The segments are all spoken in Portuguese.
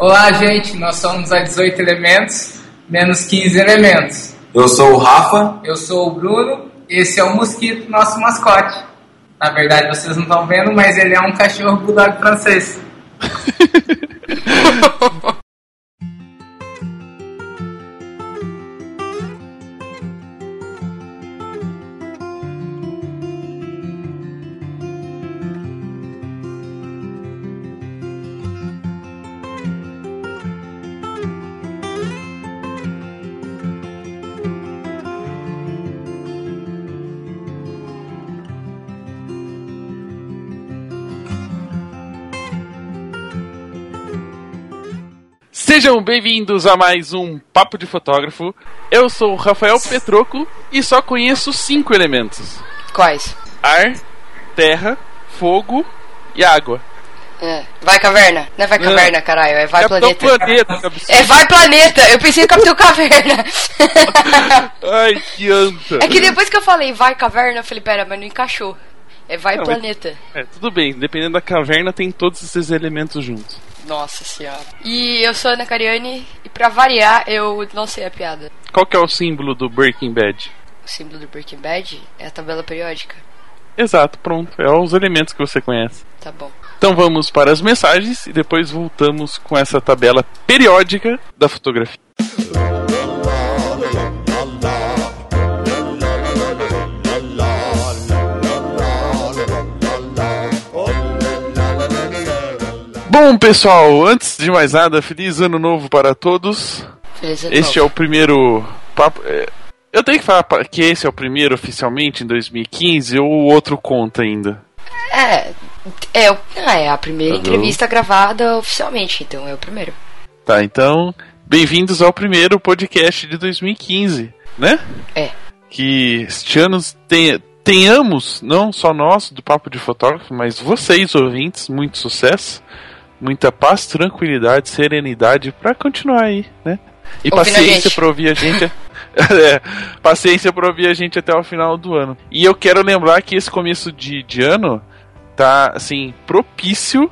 Olá, gente, nós somos a 18 elementos, menos 15 elementos. Eu sou o Rafa. Eu sou o Bruno, esse é o Mosquito, nosso mascote. Na verdade, vocês não estão vendo, mas ele é um cachorro bulldog francês. Sejam bem-vindos a mais um Papo de Fotógrafo. Eu sou o Rafael Petroco e só conheço cinco elementos: Quais? ar, terra, fogo e água. É. Vai caverna? Não é vai caverna, caralho. É vai Capitão planeta. Planeta, que absurdo. É vai planeta. Eu pensei em Capitão Caverna. Ai, que anta. é que depois que eu falei vai caverna, eu falei, pera, mas não encaixou. É vai Não, planeta. É, tudo bem, dependendo da caverna, tem todos esses elementos juntos. Nossa senhora. E eu sou a Ana Cariani e pra variar, eu não sei a piada. Qual que é o símbolo do Breaking Bad? O símbolo do Breaking Bad é a tabela periódica. Exato, pronto. É os elementos que você conhece. Tá bom. Então vamos para as mensagens e depois voltamos com essa tabela periódica da fotografia. Bom, pessoal, antes de mais nada, feliz ano novo para todos. Feliz ano Este é novo. o primeiro papo. é, Eu tenho que falar que esse é o primeiro oficialmente em 2015 ou o outro conta ainda? É, é, ah, é a primeira Alô? entrevista gravada oficialmente, então é o primeiro. Tá, então, bem-vindos ao primeiro podcast de 2015, né? É. Que este ano tenha- tenhamos, não só nós do Papo de Fotógrafo, mas vocês, ouvintes, muito sucesso, muita paz, tranquilidade, serenidade pra continuar aí, né? E Ouvindo paciência pra ouvir a gente. é, paciência pra ouvir a gente até o final do ano. E eu quero lembrar que esse começo de, de ano tá, assim, propício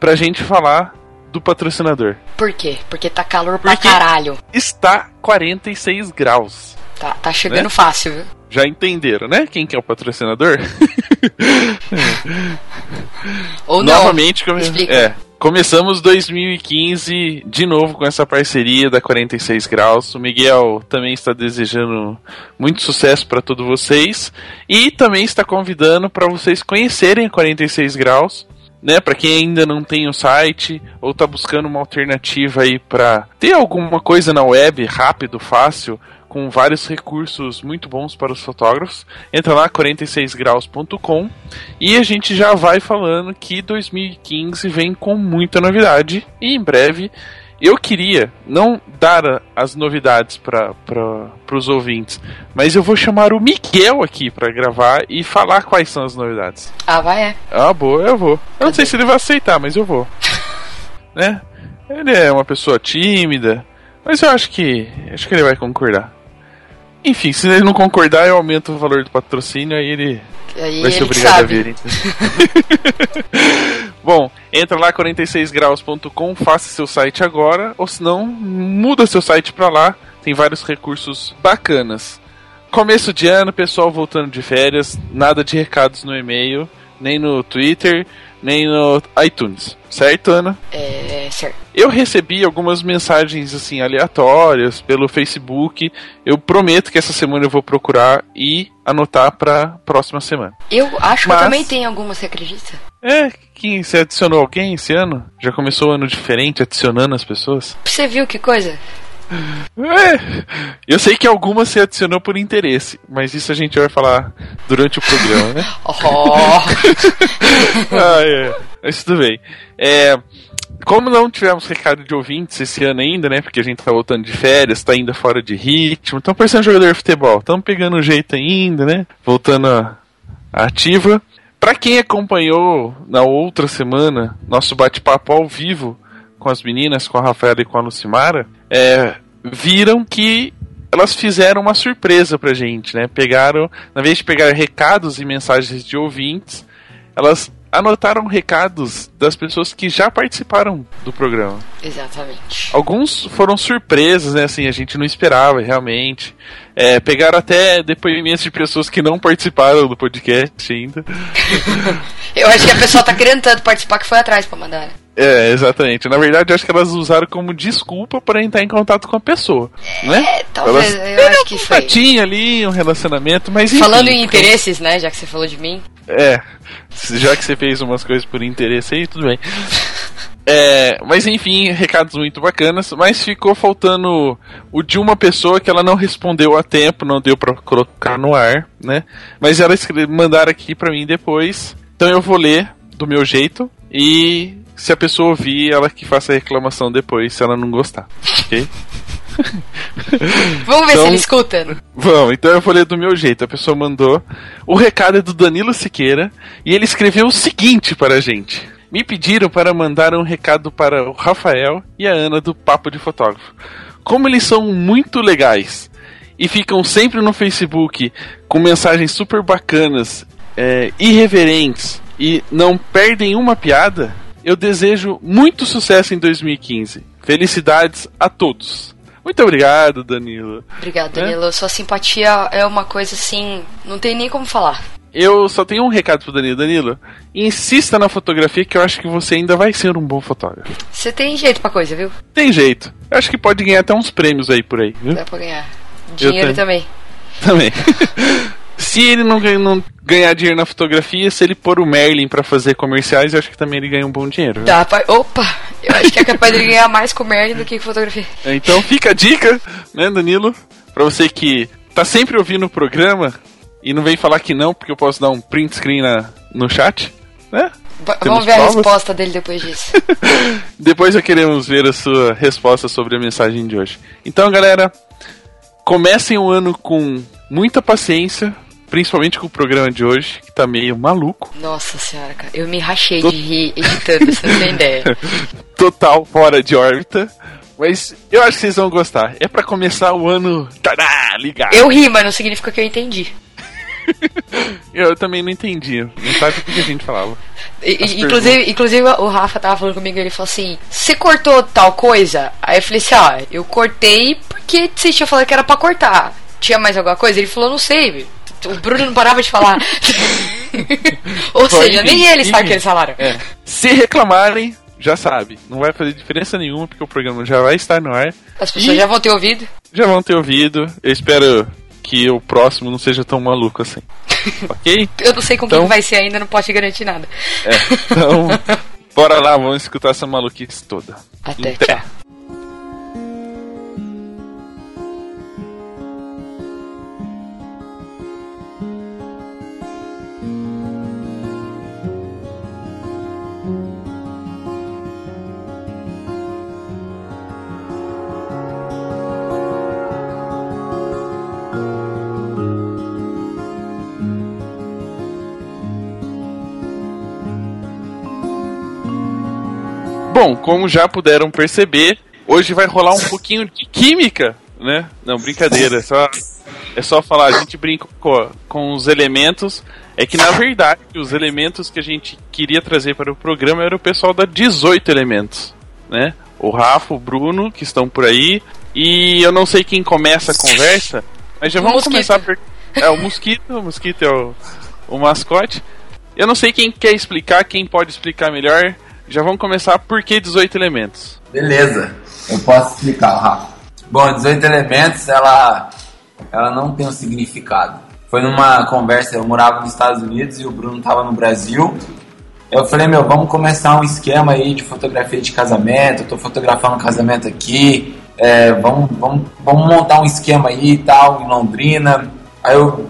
pra gente falar do patrocinador. Por quê? Porque tá calor pra Porque- caralho. Está 46 graus. Tá, tá chegando Né? fácil, viu? Já entenderam, né? Quem que é o patrocinador? Ou não. Novamente. Explica. é, começamos 2015 de novo com essa parceria da 46 graus. O Miguel também está desejando muito sucesso para todos vocês e também está convidando para vocês conhecerem a 46 graus. Né, para quem ainda não tem o site ou tá buscando uma alternativa aí para ter alguma coisa na web rápido, fácil, com vários recursos muito bons para os fotógrafos, entra lá 46graus.com e a gente já vai falando que 2015 vem com muita novidade e em breve eu queria não dar as novidades para os ouvintes, mas eu vou chamar o Miguel aqui para gravar e falar quais são as novidades. Ah, vai, é. Ah, boa, eu vou. Eu não sei se ele vai aceitar, mas eu vou. né? Ele é uma pessoa tímida, mas eu acho que acho que ele vai concordar. Enfim, se ele não concordar, eu aumento o valor do patrocínio aí ele Aí vai ser obrigado a sabe. vir. então. Bom, entra lá 46graus.com, faça seu site agora, ou se não, muda seu site pra lá, tem vários recursos bacanas. Começo de ano, pessoal voltando de férias, nada de recados no e-mail, nem no Twitter, nem no iTunes. Certo, Ana? É, certo. Eu recebi algumas mensagens assim aleatórias pelo Facebook. Eu prometo que essa semana eu vou procurar e anotar pra próxima semana. Eu acho que Mas- eu também tenho alguma, você acredita? É, que você adicionou alguém esse ano? Já começou o ano diferente, adicionando as pessoas? Você viu que coisa? É, eu sei que algumas você adicionou por interesse, mas isso a gente vai falar durante o programa, né? Oh, ah, é. Mas tudo bem. É, como não tivemos recado de ouvintes esse ano ainda, né? Porque a gente tá voltando de férias, tá ainda fora de ritmo, estamos parecendo jogador de futebol, estamos pegando o jeito ainda, né? Voltando a, a ativa. Pra quem acompanhou na outra semana nosso bate-papo ao vivo com as meninas, com a Rafaela e com a Lucimara, é, viram que elas fizeram uma surpresa pra gente, né? Pegaram, na vez de pegar recados e mensagens de ouvintes, elas anotaram recados das pessoas que já participaram do programa. Exatamente. Alguns foram surpresas, né? Assim, a gente não esperava realmente. É, pegaram até depoimentos de pessoas que não participaram do podcast ainda. Eu acho que a pessoa tá querendo tanto participar que foi atrás pra mandar. É, exatamente. Na verdade, eu acho que elas usaram como desculpa para entrar em contato com a pessoa, né? É, talvez, Elas eu acho que foi. tinha ali um relacionamento, mas enfim. Falando em interesses, né, já que você falou de mim. É, já que você fez umas coisas por interesse aí, tudo bem. É, mas enfim, recados muito bacanas, mas ficou faltando o de uma pessoa que ela não respondeu a tempo, não deu pra colocar no ar, né? Mas ela escre- mandaram aqui pra mim depois, então eu vou ler do meu jeito e se a pessoa ouvir, ela que faça a reclamação depois, se ela não gostar, ok? Vamos ver Então- se ele escuta. Vamos, então eu vou ler do meu jeito. A pessoa mandou. O recado é do Danilo Siqueira e ele escreveu o seguinte para a gente. Me pediram para mandar um recado para o Rafael e a Ana do Papo de Fotógrafo. Como eles são muito legais e ficam sempre no Facebook com mensagens super bacanas, é, irreverentes e não perdem uma piada, eu desejo muito sucesso em 2015. Felicidades a todos. Muito obrigado, Danilo. Obrigado, Danilo. Sua simpatia é uma coisa assim. Não tem nem como falar. Eu só tenho um recado pro Danilo. Danilo, insista na fotografia que eu acho que você ainda vai ser um bom fotógrafo. Você tem jeito pra coisa, viu? Tem jeito. Eu acho que pode ganhar até uns prêmios aí por aí, viu? Dá pra ganhar. Dinheiro também. Também. se ele não, não ganhar dinheiro na fotografia, se ele pôr o Merlin pra fazer comerciais, eu acho que também ele ganha um bom dinheiro. viu? Dá pra. Opa! Eu acho que é capaz de ganhar mais com merda do que com fotografia. Então fica a dica, né, Danilo? Pra você que tá sempre ouvindo o programa e não vem falar que não, porque eu posso dar um print screen na, no chat, né? Temos Vamos ver a provas? resposta dele depois disso. Depois já queremos ver a sua resposta sobre a mensagem de hoje. Então, galera, comecem o ano com muita paciência, principalmente com o programa de hoje, que tá meio maluco, Nossa senhora, cara. Eu me rachei Tô- de rir editando, você não tem ideia. total fora de órbita. Mas eu acho que vocês vão gostar. É pra começar o ano tará, ligado. Eu ri, mas não significa que eu entendi. Eu também não entendi. Não sabe o que a gente falava. E- inclusive, inclusive, o Rafa tava falando comigo ele falou assim: Você cortou tal coisa? Aí eu falei assim: Ah, eu cortei porque você tinha falado que era pra cortar. Tinha mais alguma coisa? Ele falou: Não sei. O Bruno não parava de falar. Ou Bom, seja, enfim, nem ele sabe enfim. que eles falaram. É. Se reclamarem, já sabe. Não vai fazer diferença nenhuma, porque o programa já vai estar no ar. As pessoas já vão ter ouvido. Já vão ter ouvido. Eu espero que o próximo não seja tão maluco assim. ok? Eu não sei com Então- quem vai ser ainda, não posso te garantir nada. É. Então, bora lá, vamos escutar essa maluquice toda. Até, Até. tchau. Bom, como já puderam perceber, hoje vai rolar um pouquinho de química, né? Não, brincadeira, é só, é só falar, a gente brinca com, com os elementos. É que na verdade os elementos que a gente queria trazer para o programa era o pessoal da 18 elementos, né? O Rafa, o Bruno, que estão por aí. E eu não sei quem começa a conversa, mas já O vamos mosquito. começar por. É o mosquito, o mosquito é o, o mascote. Eu não sei quem quer explicar, quem pode explicar melhor. Já vamos começar por que 18 elementos. Beleza, eu posso explicar, Rafa. Bom, 18 elementos, ela, ela não tem um significado. Foi numa conversa, eu morava nos Estados Unidos e o Bruno tava no Brasil. Eu falei, meu, vamos começar um esquema aí de fotografia de casamento. Eu tô fotografando um casamento aqui. é, vamos, vamos, vamos montar um esquema aí e tal, em Londrina. Aí o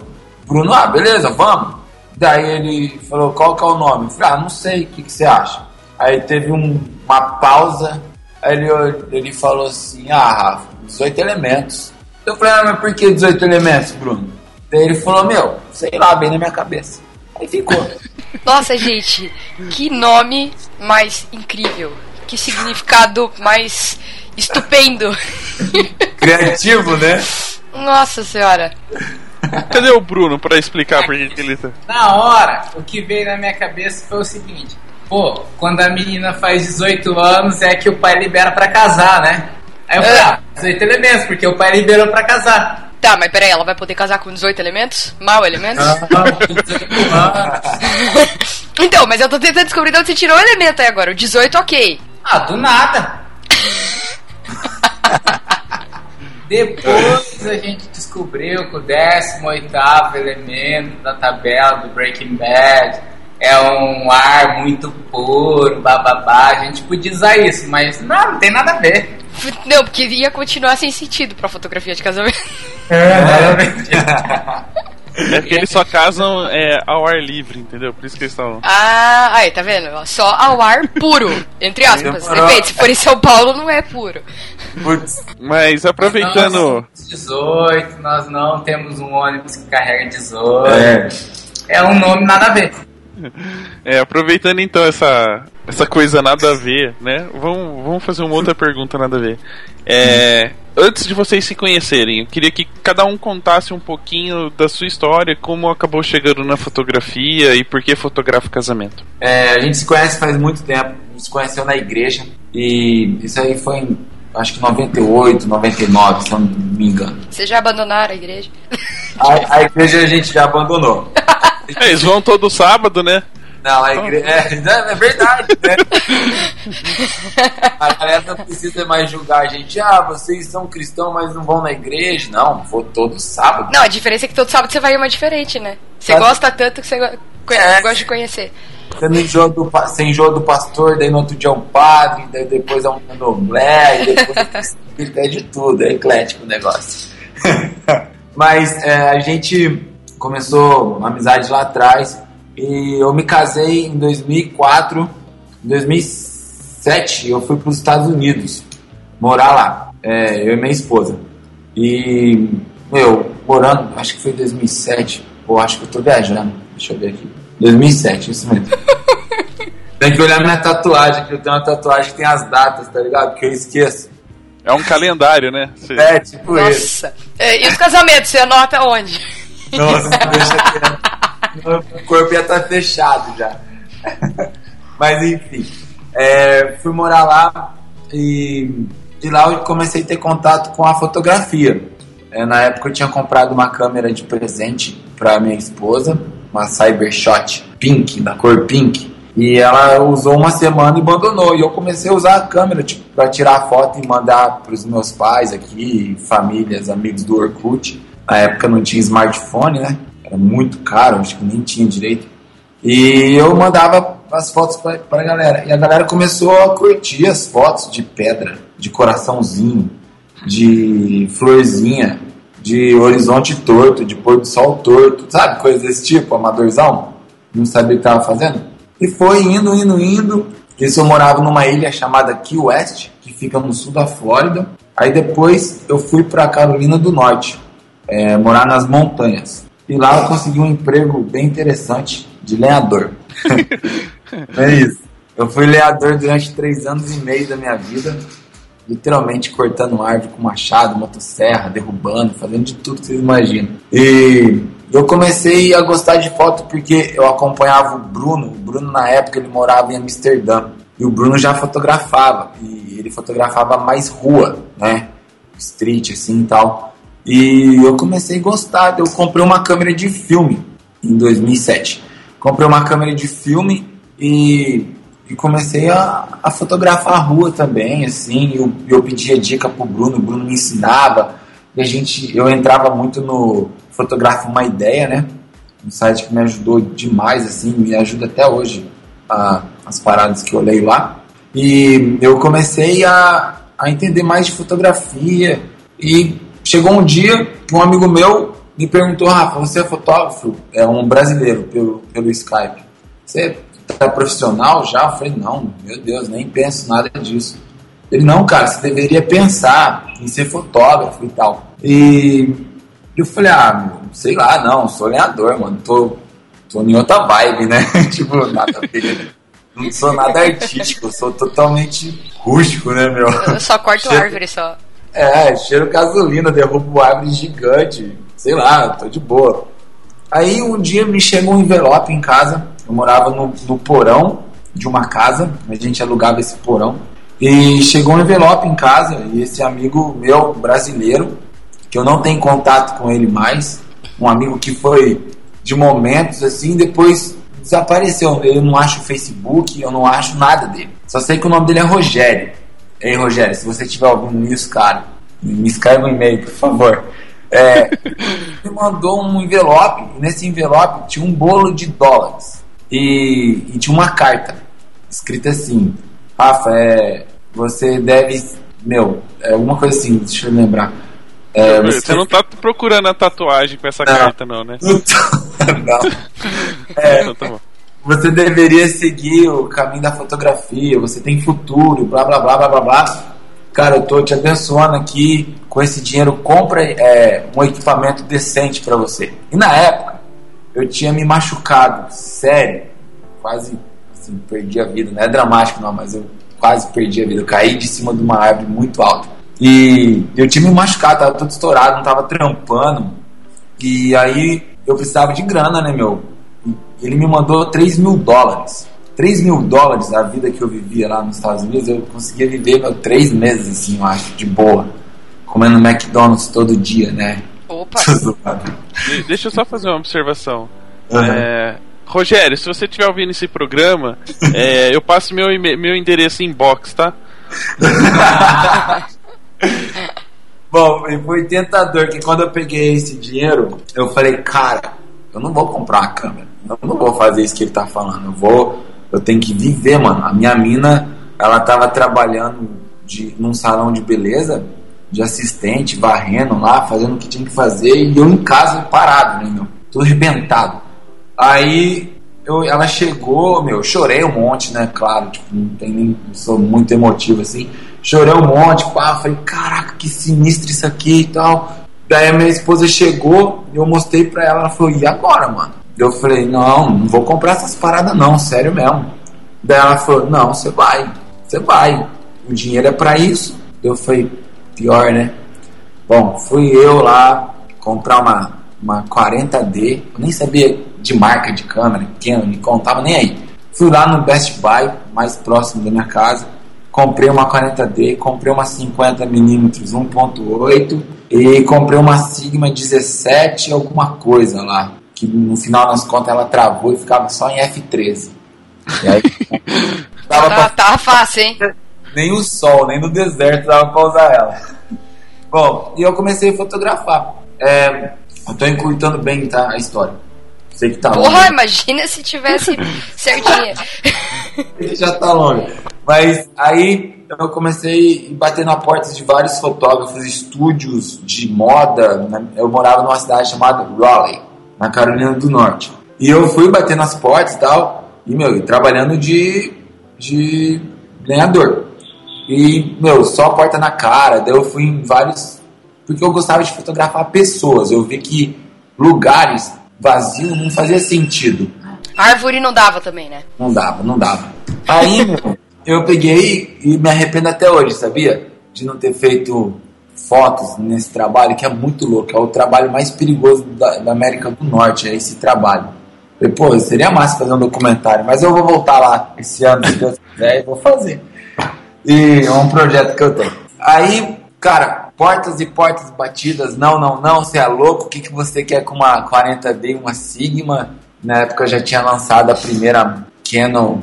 Bruno, ah, beleza, vamos. Daí ele falou, qual que é o nome? Eu falei, ah, não sei, o que, que você acha? Aí teve um- uma pausa, aí ele, ele falou assim, ah, Rafa, 18 elementos. Eu falei, ah, mas por que 18 elementos, Bruno? Daí ele falou, meu, sei lá, bem na minha cabeça. Aí ficou. Nossa, gente, que nome mais incrível. Que significado mais estupendo. Criativo, né? Nossa senhora. Cadê o Bruno pra explicar por que ele tá. Na hora, o que veio na minha cabeça foi o seguinte: pô, quando a menina faz 18 anos é que o pai libera pra casar, né? Aí eu falei, É. ah, 18 elementos, porque o pai liberou pra casar. Tá, mas peraí, ela vai poder casar com 18 elementos? Mal elementos? então, mas eu tô tentando descobrir de onde você tirou o elemento aí agora. O 18, ok. Ah, do nada. Depois a gente descobriu que o 18 elemento da tabela do Breaking Bad é um ar muito puro, bababá. A gente podia usar isso, mas não, não tem nada a ver. Não, porque ia continuar sem sentido pra fotografia de casamento. É que eles só casam é, ao ar livre, entendeu? Por isso que eles estão. Ah, aí, tá vendo? Só ao ar puro, entre aspas. Depende, se for em São Paulo, não é puro. Putz, Mas aproveitando. Nós somos 18, nós não temos um ônibus que carrega 18. é. É um nome nada a ver. É, aproveitando então essa, essa coisa nada a ver, né? Vamos, vamos fazer uma outra pergunta nada a ver. É, antes de vocês se conhecerem, eu queria que cada um contasse um pouquinho da sua história, como acabou chegando na fotografia e por que fotografa casamento. É, a gente se conhece faz muito tempo, a gente se conheceu na igreja e isso aí foi em acho que 98, 99, se eu não me engano. Vocês já abandonaram a igreja? A, a igreja a gente já abandonou. É, eles vão todo sábado, né? Não, a igreja. É, é verdade, né? A galera não precisa mais julgar a gente. Ah, vocês são cristãos, mas não vão na igreja. Não, vou todo sábado. Não, a diferença é que todo sábado você vai uma diferente, né? Você Sabe? gosta tanto que você É. gosta de conhecer. Você não enjoa do, você enjoa do pastor, daí no outro dia é um padre, daí depois é um candomblé, e depois é de tudo, é eclético o negócio. Mas é, a gente começou uma amizade lá atrás e eu me casei em 2004. Em 2007 eu fui para os Estados Unidos morar lá, é, eu e minha esposa. E, meu, morando, acho que foi em 2007, ou acho que eu tô viajando, deixa eu ver aqui. 2007, isso mesmo. Tem que olhar minha tatuagem, que eu tenho uma tatuagem que tem as datas, tá ligado? Que eu esqueço. É um calendário, né? Você- É, tipo isso. Nossa. É, e os casamentos, você anota onde? Nossa, deixa quieto. O corpo ia estar fechado já. Mas enfim, é, fui morar lá e de lá eu comecei a ter contato com a fotografia. É, na época eu tinha comprado uma câmera de presente para minha esposa, uma Cybershot Pink, da cor pink. E ela usou uma semana e abandonou. E eu comecei a usar a câmera tipo, para tirar foto e mandar para os meus pais aqui, famílias, amigos do Orkut. Na época não tinha smartphone, né? Era muito caro, acho que nem tinha direito. E eu mandava as fotos pra, pra galera. E a galera começou a curtir as fotos de pedra, de coraçãozinho, de florzinha, de horizonte torto, de pôr do sol torto, sabe? Coisas desse tipo, amadorzão. Não sabia o que tava fazendo. E foi indo, indo, indo. Isso eu morava numa ilha chamada Key West, que fica no sul da Flórida. Aí depois eu fui pra Carolina do Norte, é, morar nas montanhas. E lá eu consegui um emprego bem interessante de lenhador. é isso. Eu fui lenhador durante três anos e meio da minha vida, literalmente cortando árvore com machado, motosserra, derrubando, fazendo de tudo que vocês imaginam. E eu comecei a gostar de foto porque eu acompanhava o Bruno. O Bruno, na época, ele morava em Amsterdã. E o Bruno já fotografava. E ele fotografava mais rua, né? Street, assim e tal. E eu comecei a gostar. Eu comprei uma câmera de filme em 2007. Comprei uma câmera de filme e, e comecei a, a fotografar a rua também, assim. Eu, eu pedia dica pro Bruno, o Bruno me ensinava. E a gente, eu entrava muito no Fotografa Uma Ideia, né? Um site que me ajudou demais, assim, me ajuda até hoje a, as paradas que eu leio lá. E eu comecei a, a entender mais de fotografia. E chegou um dia um amigo meu me perguntou, Rafa, você é fotógrafo? É um brasileiro pelo, pelo Skype. Você tá profissional já? Eu falei, não, meu Deus, nem penso nada disso. Ele, não, cara, você deveria pensar em ser fotógrafo e tal. E eu falei, ah, meu, sei lá, não, sou lenhador, mano, tô, tô em outra vibe, né? tipo, nada. Não sou nada artístico, sou totalmente rústico, né, meu? Eu só corto árvore só. É, cheiro gasolina, derrubo árvore gigante, sei lá, tô de boa. Aí um dia me chegou um envelope em casa, eu morava no, no porão de uma casa, a gente alugava esse porão. E chegou um envelope em casa e esse amigo meu, brasileiro, que eu não tenho contato com ele mais, um amigo que foi de momentos assim, depois desapareceu. Eu não acho o Facebook, eu não acho nada dele. Só sei que o nome dele é Rogério. Ei, Rogério, se você estiver ouvindo isso, cara, me escreve um e-mail, por favor. É, me mandou um envelope, e nesse envelope tinha um bolo de dólares. E, e tinha uma carta escrita assim: Rafa, é, você deve. Meu, é uma coisa assim, deixa eu lembrar. É, você... você... não tá procurando a tatuagem com essa não, carta, não, né? Não. É, então, tá você deveria seguir o caminho da fotografia, você tem futuro, blá blá blá blá blá blá. Cara, eu tô te abençoando aqui com esse dinheiro, compra é, um equipamento decente para você. E na época, eu tinha me machucado, sério, quase assim, perdi a vida. Não é dramático, não, mas eu quase perdi a vida. Eu caí de cima de uma árvore muito alta. E eu tinha me machucado, tava todo estourado, não tava trampando. E aí eu precisava de grana, né, meu? Ele me mandou 3 mil dólares. 3 mil dólares a vida que eu vivia lá nos Estados Unidos, eu conseguia viver meu, três meses, assim, eu acho, de boa. Comendo McDonald's todo dia, né? Opa! Deixa eu só fazer uma observação. Uhum. É, Rogério, se você estiver ouvindo esse programa, é, eu passo meu, meu endereço em box, tá? Bom, foi tentador que quando eu peguei esse dinheiro, eu falei, cara, eu não vou comprar a câmera. Eu não vou fazer isso que ele tá falando. Eu vou. Eu tenho que viver, mano. A minha mina, ela tava trabalhando de, num salão de beleza, de assistente, varrendo lá, fazendo o que tinha que fazer, e eu em casa parado, né, meu? Tudo arrebentado. Aí eu, ela chegou, meu, chorei um monte, né? Claro, tipo, não tem nem. sou muito emotivo assim. Chorei um monte, pá, falei, caraca, que sinistro isso aqui e tal. Daí a minha esposa chegou, eu mostrei pra ela, ela falou, e agora, mano? Eu falei, não, não vou comprar essas paradas não, sério mesmo. Daí ela falou, não, você vai, você vai. O dinheiro é para isso. Eu falei, pior, né? Bom, fui eu lá comprar uma, uma 40D, eu nem sabia de marca de câmera, Canon, me contava nem aí. Fui lá no Best Buy, mais próximo da minha casa, comprei uma 40D, comprei uma 50mm 1.8 e comprei uma Sigma 17 alguma coisa lá que no final das contas ela travou e ficava só em F13. E aí, tava pra... tá fácil, hein? Nem o sol, nem no deserto dava pra usar ela. Bom, e eu comecei a fotografar. É, eu tô encurtando bem tá, a história. Sei que tá Porra, longe. imagina se tivesse certinha. Já tá longe. Mas aí eu comecei a bater na porta de vários fotógrafos, estúdios de moda. Né? Eu morava numa cidade chamada Raleigh na Carolina do Norte. E eu fui bater nas portas e tal, e, meu, trabalhando de, de ganhador. E, meu, só porta na cara, daí eu fui em vários. Porque eu gostava de fotografar pessoas. Eu vi que lugares vazios não fazia sentido. Árvore não dava também, né? Não dava, não dava. Aí, meu, eu peguei e me arrependo até hoje, sabia? De não ter feito fotos nesse trabalho que é muito louco, é o trabalho mais perigoso da, da América do Norte, é esse trabalho. Pô, seria massa fazer um documentário, mas eu vou voltar lá esse ano, se Deus quiser, e vou fazer. E é um projeto que eu tenho. Aí, cara, portas e portas batidas, não, não, não, você é louco, o que, que você quer com uma 40D, uma Sigma? Na época eu já tinha lançado a primeira Canon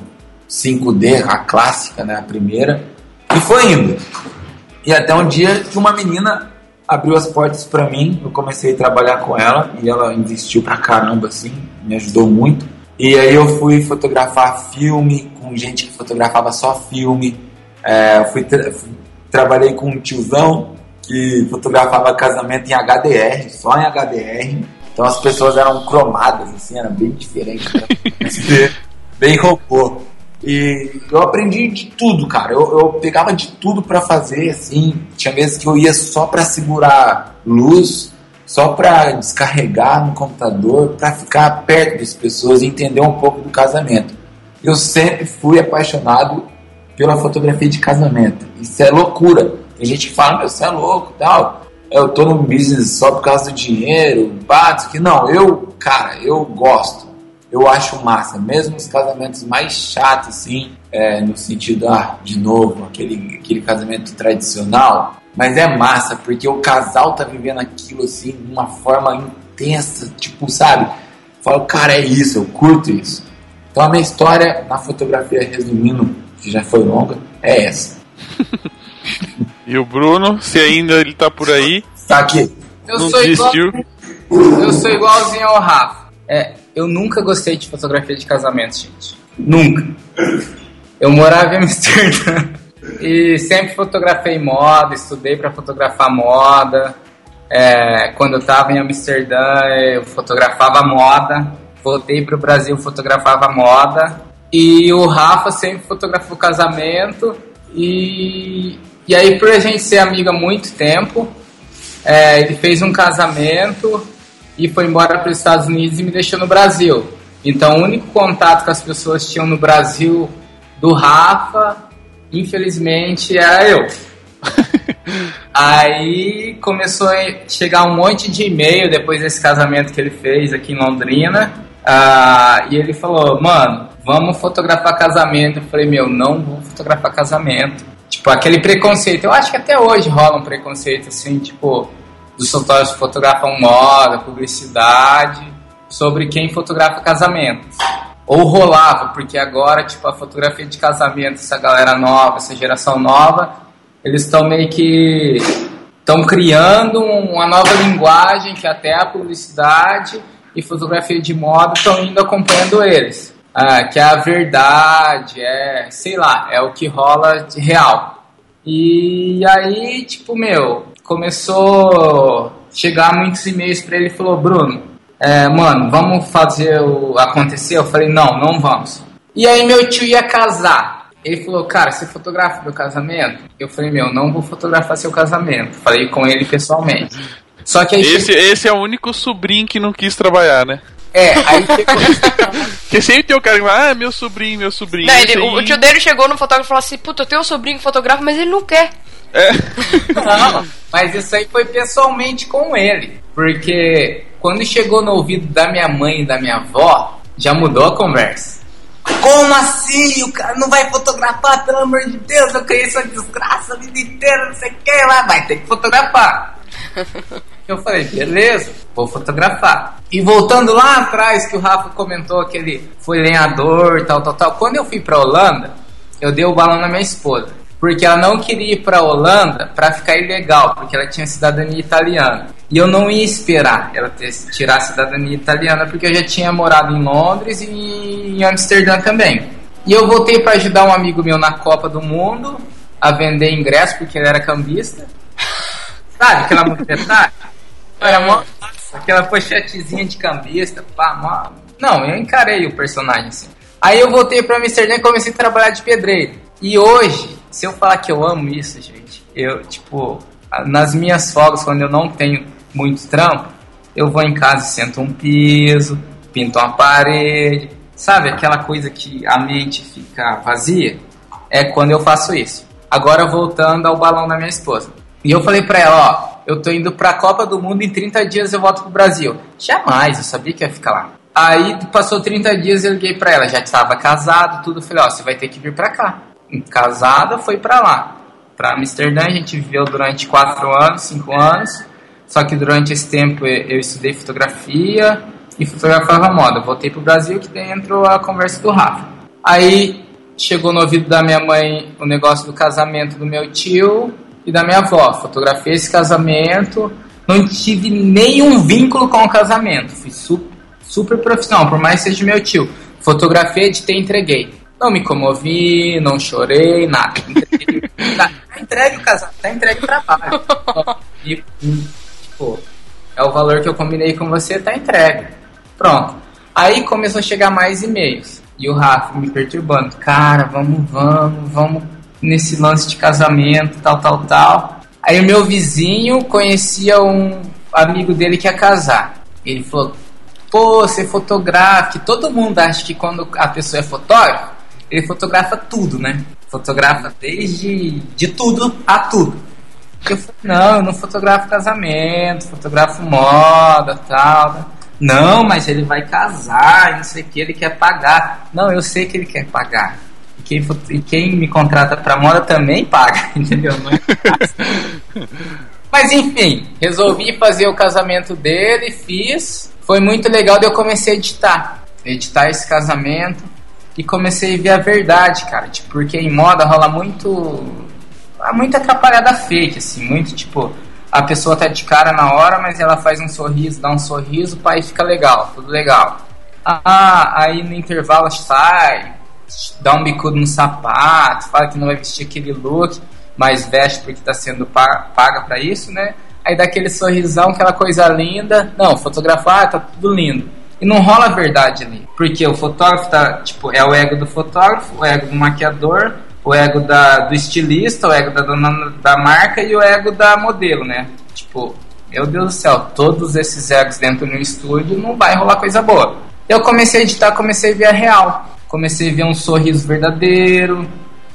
5D, a clássica, né, a primeira, e foi indo. E até um dia que uma menina abriu as portas para mim, eu comecei a trabalhar com ela e ela investiu pra caramba, assim, me ajudou muito. E aí eu fui fotografar filme com gente que fotografava só filme. É, fui tra trabalhei com um tiozão que fotografava casamento em HDR, só em HDR. Então as pessoas eram cromadas, assim, era bem diferente. Né? bem robô. E eu aprendi de tudo, cara. Eu, eu pegava de tudo para fazer, assim. Tinha vezes que eu ia só para segurar luz, só para descarregar no computador, para ficar perto das pessoas e entender um pouco do casamento. Eu sempre fui apaixonado pela fotografia de casamento. Isso é loucura. Tem gente que fala, meu, você é louco tal. eu tô no business só por causa do dinheiro, bato que não, eu, cara, eu gosto. Eu acho massa, mesmo os casamentos mais chatos, assim, é, no sentido, ah, de novo, aquele, aquele casamento tradicional, mas é massa, porque o casal tá vivendo aquilo, assim, de uma forma intensa, tipo, sabe? Falo, cara, é isso, eu curto isso. Então a minha história na fotografia, resumindo, que já foi longa, é essa. e o Bruno, se ainda ele tá por aí. Tá aqui. Eu não sou desistiu. Igual, eu sou igualzinho ao Rafa. É, eu nunca gostei de fotografia de casamento, gente. Nunca. Eu morava em Amsterdã e sempre fotografei moda, estudei para fotografar moda. É, quando eu estava em Amsterdã, eu fotografava moda. Voltei para o Brasil, fotografava moda. E o Rafa sempre fotografou casamento. E, e aí, por a gente ser amiga há muito tempo, é, ele fez um casamento e foi embora para os Estados Unidos e me deixou no Brasil. Então, o único contato que as pessoas tinham no Brasil do Rafa, infelizmente, era eu. Aí começou a chegar um monte de e-mail depois desse casamento que ele fez aqui em Londrina. Uh, e ele falou, mano, vamos fotografar casamento. Eu falei, meu, não vou fotografar casamento. Tipo, aquele preconceito. Eu acho que até hoje rola um preconceito assim, tipo, dos fotógrafos fotografam moda, publicidade, sobre quem fotografa casamentos. Ou rolava, porque agora, tipo, a fotografia de casamento, essa galera nova, essa geração nova, eles estão meio que estão criando uma nova linguagem que até a publicidade e fotografia de moda estão indo acompanhando eles. Ah, que é a verdade, é, sei lá, é o que rola de real. E aí, tipo, meu, começou a chegar muitos e-mails para ele e falou: Bruno, é, mano, vamos fazer o acontecer? Eu falei: não, não vamos. E aí, meu tio ia casar. Ele falou: cara, você fotografa meu casamento? Eu falei: meu, não vou fotografar seu casamento. Falei com ele pessoalmente. Só que aí. Esse, esse é o único sobrinho que não quis trabalhar, né? É, aí Porque sempre tem o cara que fala, ah, meu sobrinho, meu sobrinho. Não, ele, o, o tio dele chegou no fotógrafo e falou assim: puta, eu tenho um sobrinho que fotografa, mas ele não quer. É. Não, mas isso aí foi pessoalmente com ele. Porque quando chegou no ouvido da minha mãe e da minha avó, já mudou a conversa. Como assim? O cara não vai fotografar, pelo amor de Deus, eu conheço a desgraça a vida inteira, não sei o que lá, vai ter que fotografar. Eu falei, beleza, vou fotografar. E voltando lá atrás, que o Rafa comentou que ele foi lenhador, tal, tal, tal. Quando eu fui pra Holanda, eu dei o balão na minha esposa porque ela não queria ir para a Holanda para ficar ilegal, porque ela tinha cidadania italiana. E eu não ia esperar ela ter, tirar a cidadania italiana, porque eu já tinha morado em Londres e em Amsterdã também. E eu voltei para ajudar um amigo meu na Copa do Mundo a vender ingresso, porque ele era cambista. Sabe aquela movimentação? Era uma, aquela pochetezinha de cambista, pá, Não, eu encarei o personagem assim. Aí eu voltei para Amsterdã e comecei a trabalhar de pedreiro. E hoje, se eu falar que eu amo isso, gente, eu, tipo, nas minhas folgas, quando eu não tenho muito trampo, eu vou em casa e sento um piso, pinto uma parede, sabe aquela coisa que a mente fica vazia? É quando eu faço isso. Agora voltando ao balão da minha esposa. E eu falei pra ela, ó, eu tô indo pra Copa do Mundo, em 30 dias eu volto pro Brasil. Jamais, eu sabia que ia ficar lá. Aí passou 30 dias, eu liguei pra ela, já estava casado, tudo, falei, ó, você vai ter que vir pra cá casada, foi para lá. Para Amsterdã, a gente viveu durante quatro anos, cinco anos. Só que durante esse tempo eu estudei fotografia e fotografava moda. Voltei pro Brasil, que dentro a conversa do Rafa. Aí chegou no ouvido da minha mãe o negócio do casamento do meu tio e da minha avó. Fotografei esse casamento, não tive nenhum vínculo com o casamento. Fui super, super profissional, por mais que seja meu tio. Fotografei, editei entreguei. Não me comovi, não chorei, nada. Tá, tá entregue o casamento, tá entregue o trabalho. E, tipo, é o valor que eu combinei com você, tá entregue. Pronto. Aí começou a chegar mais e-mails. E o Rafa me perturbando. Cara, vamos, vamos, vamos nesse lance de casamento, tal, tal, tal. Aí o meu vizinho conhecia um amigo dele que ia casar. Ele falou, pô, você fotografa. Que todo mundo acha que quando a pessoa é fotógrafo, ele fotografa tudo, né? Fotografa desde de tudo a tudo. Eu falei, não, eu não fotografo casamento, fotografo moda tal. Né? Não, mas ele vai casar, não sei o que, ele quer pagar. Não, eu sei que ele quer pagar. E quem, e quem me contrata pra moda também paga, entendeu? É mas enfim, resolvi fazer o casamento dele, fiz. Foi muito legal, daí eu comecei a editar. Editar esse casamento e comecei a ver a verdade, cara. Tipo, porque em moda rola muito. Muita atrapalhada fake, assim, muito tipo a pessoa tá de cara na hora, mas ela faz um sorriso, dá um sorriso, pai fica legal, tudo legal. Ah, aí no intervalo sai, dá um bicudo no sapato, fala que não vai vestir aquele look, mas veste porque tá sendo paga para isso, né? Aí dá aquele sorrisão, aquela coisa linda. Não, fotografar, tá tudo lindo. E não rola a verdade ali. Porque o fotógrafo tá, tipo, é o ego do fotógrafo, o ego do maquiador, o ego da, do estilista, o ego da dona da marca e o ego da modelo, né? Tipo, meu Deus do céu, todos esses egos dentro do estúdio não vai rolar coisa boa. Eu comecei a editar, comecei a ver a real. Comecei a ver um sorriso verdadeiro,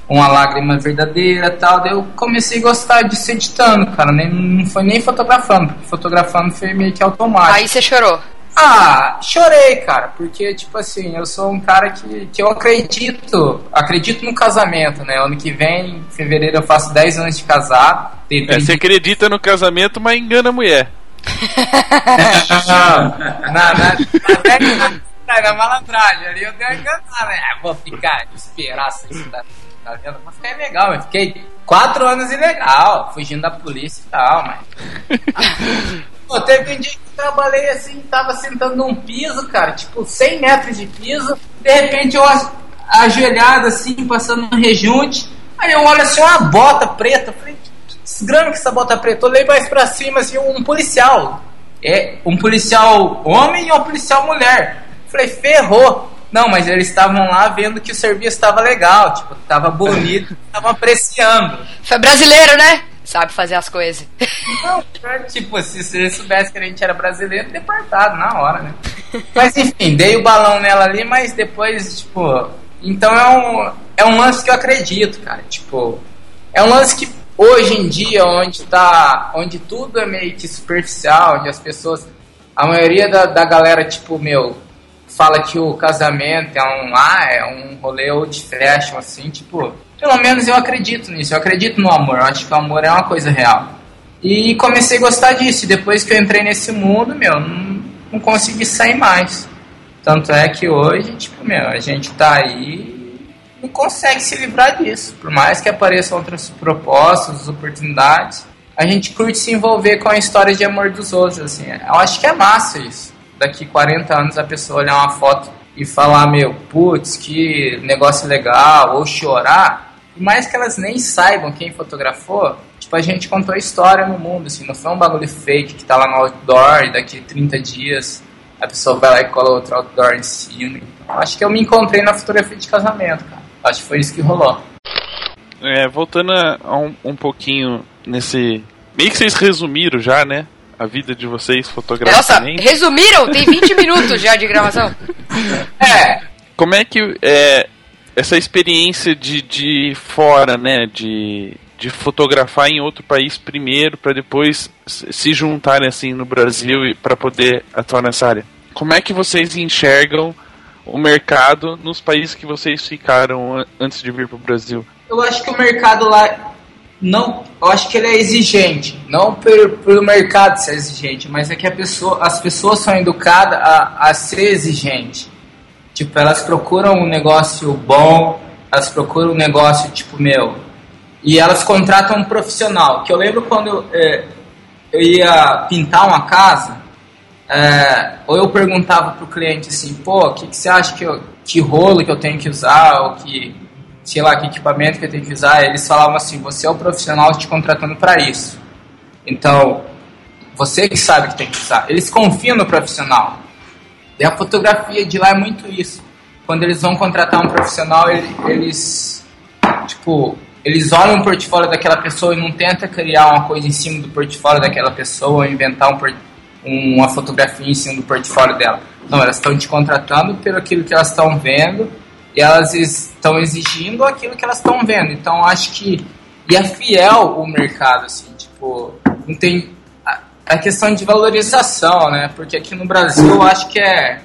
uma lágrima verdadeira tal. Daí eu comecei a gostar disso editando, cara. Nem, não foi nem fotografando, porque fotografando foi meio que automático. Aí você chorou? Ah, chorei, cara, porque, tipo assim, eu sou um cara que, que eu acredito, acredito no casamento, né? Ano que vem, em fevereiro, eu faço 10 anos de casado. É, você acredita no casamento, mas engana a mulher. não, na, na, na, na malandragem ali eu devo enganar, né? Ah, vou ficar, esperar isso tá, tá vendo? Mas fiquei legal, eu fiquei 4 anos ilegal, fugindo da polícia e tal, mas. Pô, teve um dia que trabalhei assim, tava sentando num piso, cara, tipo 100 metros de piso. De repente eu ajoelhado assim, passando um rejunte. Aí eu olho assim, uma bota preta. Falei, que desgrama que essa bota preta. Eu olhei mais pra cima, assim, um policial. É, um policial homem e um policial mulher. Falei, ferrou. Não, mas eles estavam lá vendo que o serviço estava legal, tipo, estava bonito, estavam apreciando. Foi brasileiro, né? Sabe fazer as coisas. Não, tipo, se você soubesse que a gente era brasileiro, deportado na hora, né? Mas enfim, dei o balão nela ali, mas depois, tipo. Então é um, é um lance que eu acredito, cara. Tipo, é um lance que hoje em dia, onde tá. Onde tudo é meio que superficial, onde as pessoas. A maioria da, da galera, tipo, meu, fala que o casamento é um. Ah, é um rolê old fashion, assim, tipo pelo menos eu acredito nisso, eu acredito no amor, eu acho que o amor é uma coisa real. E comecei a gostar disso, e depois que eu entrei nesse mundo, meu, não, não consegui sair mais. Tanto é que hoje, tipo, meu, a gente tá aí e consegue se livrar disso. Por mais que apareçam outras propostas, oportunidades, a gente curte se envolver com a história de amor dos outros, assim. Eu acho que é massa isso. Daqui 40 anos a pessoa olhar uma foto e falar, meu, putz, que negócio legal, ou chorar, por mais que elas nem saibam quem fotografou, tipo, a gente contou a história no mundo, assim, não foi um bagulho fake que tá lá no outdoor e daqui 30 dias a pessoa vai lá e cola outro outdoor em cima. Então, acho que eu me encontrei na fotografia de casamento, cara. Acho que foi isso que rolou. É, voltando a um, um pouquinho nesse. Meio que vocês resumiram já, né? A vida de vocês fotograficamente. Nossa, resumiram? Tem 20 minutos já de gravação. É. Como é que é, essa experiência de, de fora, né? De, de fotografar em outro país primeiro, para depois se juntarem assim no Brasil e para poder atuar nessa área. Como é que vocês enxergam o mercado nos países que vocês ficaram antes de vir para o Brasil? Eu acho que o mercado lá não, eu acho que ele é exigente, não pelo, pelo mercado ser exigente, mas é que pessoa, as pessoas são educadas a, a ser exigente. Tipo, elas procuram um negócio bom, elas procuram um negócio, tipo, meu. E elas contratam um profissional. Que eu lembro quando é, eu ia pintar uma casa, é, ou eu perguntava pro cliente assim, pô, o que, que você acha que, eu, que rolo que eu tenho que usar, ou que, sei lá, que equipamento que eu tenho que usar? Eles falavam assim, você é o profissional te contratando para isso. Então, você que sabe que tem que usar. Eles confiam no profissional. E a fotografia de lá é muito isso. Quando eles vão contratar um profissional, eles, tipo, eles olham o portfólio daquela pessoa e não tenta criar uma coisa em cima do portfólio daquela pessoa, inventar um, uma fotografia em cima do portfólio dela. Não, elas estão te contratando pelo aquilo que elas estão vendo e elas estão exigindo aquilo que elas estão vendo. Então, acho que e é fiel o mercado, assim, tipo, não tem a questão de valorização, né? Porque aqui no Brasil eu acho que é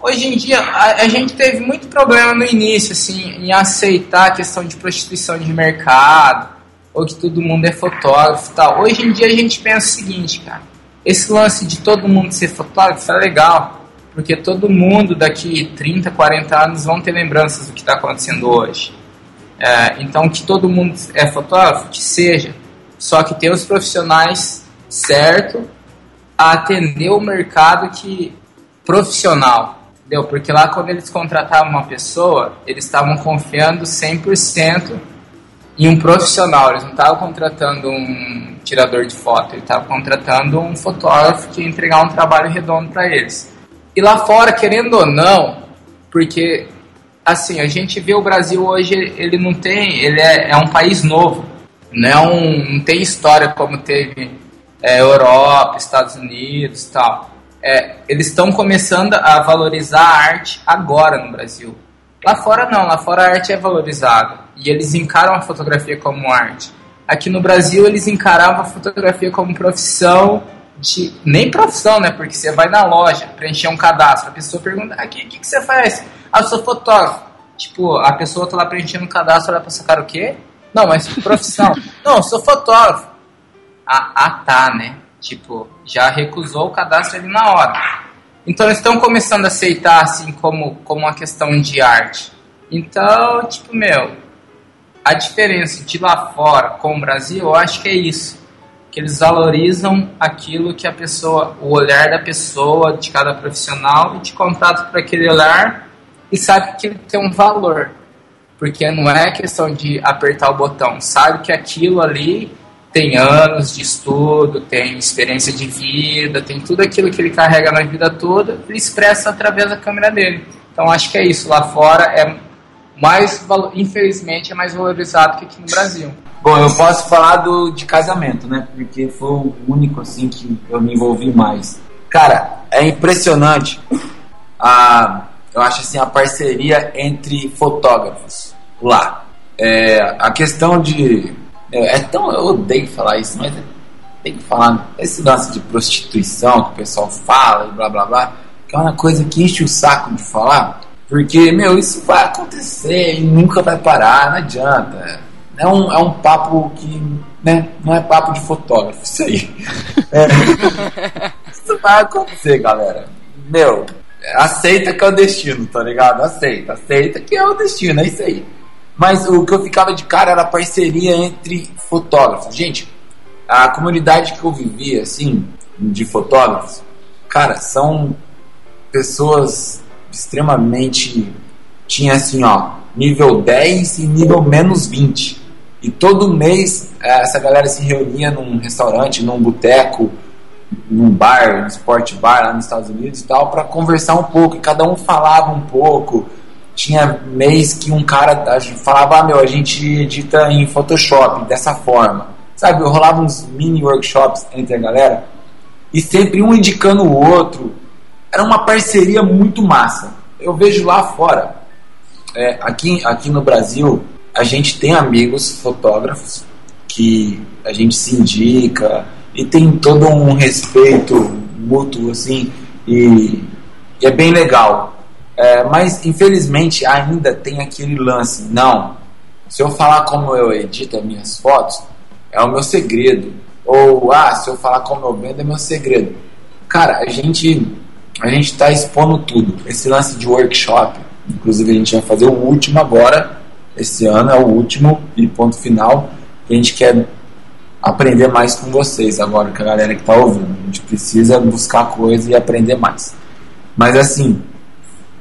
Hoje em dia, a, a, gente teve muito problema no início, assim, em aceitar a questão de prostituição de mercado, ou que todo mundo é fotógrafo e tal. Hoje em dia a gente pensa o seguinte, cara, esse lance de todo mundo ser fotógrafo é legal, porque todo mundo daqui 30, 40 anos vão ter lembranças do que está acontecendo hoje. É, então, que todo mundo é fotógrafo, que seja, só que tem os profissionais certo a atender o mercado que profissional Entendeu? Porque lá quando eles contratavam uma pessoa, eles estavam confiando 100% em um profissional. Eles não estavam contratando um tirador de foto, eles estavam contratando um fotógrafo que ia entregar um trabalho redondo para eles. E lá fora, querendo ou não, porque assim, a gente vê o Brasil hoje, ele não tem, ele é, é um país novo, não, é não tem história como teve é, Europa, Estados Unidos e tal é, eles estão começando a valorizar a arte agora no Brasil. Lá fora não, lá fora a arte é valorizada e eles encaram a fotografia como arte. Aqui no Brasil eles encaravam a fotografia como profissão de nem profissão, né? Porque você vai na loja preencher um cadastro, a pessoa pergunta: "Aqui, o que, que você faz?" "Ah, eu sou fotógrafo." Tipo, a pessoa tá lá preenchendo um cadastro, ela pensa, cara, o quê? Não, mas profissão. não, sou fotógrafo. Ah, ah, tá, né? Tipo, já recusou o cadastro ali na hora. Então estão começando a aceitar assim como, como uma questão de arte. Então, tipo, meu, a diferença de lá fora com o Brasil, eu acho que é isso. Que eles valorizam aquilo que a pessoa, o olhar da pessoa, de cada profissional, e te contratam para aquele olhar e sabe que ele tem um valor. Porque não é questão de apertar o botão, sabe que aquilo ali tem anos de estudo, tem experiência de vida, tem tudo aquilo que ele carrega na vida toda, ele expressa através da câmera dele. Então acho que é isso. Lá fora é mais, infelizmente, é mais valorizado que aqui no Brasil. Bom, eu posso falar do de casamento, né? Porque foi o único assim que eu me envolvi mais. Cara, é impressionante a, eu acho assim a parceria entre fotógrafos lá. É, a questão de é, é tão. Eu odeio falar isso, mas tem que falar. Esse lance de prostituição que o pessoal fala e blá blá blá, que é uma coisa que enche o saco de falar, porque, meu, isso vai acontecer e nunca vai parar, não adianta. É um, é um papo que. Né, não é papo de fotógrafo, isso aí. É, isso vai acontecer, galera. Meu, aceita que é o destino, tá ligado? Aceita, aceita que é o destino, é isso aí. Mas o que eu ficava de cara era a parceria entre fotógrafos. Gente, a comunidade que eu vivia, assim, de fotógrafos, cara, são pessoas extremamente. Tinha assim, ó, nível 10 e nível menos 20. E todo mês eh, essa galera se reunia num restaurante, num boteco, num bar, num sport bar lá nos Estados Unidos e tal, para conversar um pouco. E cada um falava um pouco tinha mês que um cara falava, ah, meu, a gente edita em Photoshop dessa forma. Sabe, rolava uns mini workshops entre a galera e sempre um indicando o outro. Era uma parceria muito massa. Eu vejo lá fora, é, aqui, aqui no Brasil, a gente tem amigos fotógrafos que a gente se indica e tem todo um respeito mútuo assim e, e é bem legal. É, mas infelizmente ainda tem aquele lance. Não, se eu falar como eu edito as minhas fotos, é o meu segredo. Ou, ah, se eu falar como eu vendo, é meu segredo. Cara, a gente a gente está expondo tudo. Esse lance de workshop, inclusive a gente vai fazer o último agora. Esse ano é o último e ponto final. A gente quer aprender mais com vocês agora, com a galera que está ouvindo. A gente precisa buscar coisa e aprender mais. Mas assim,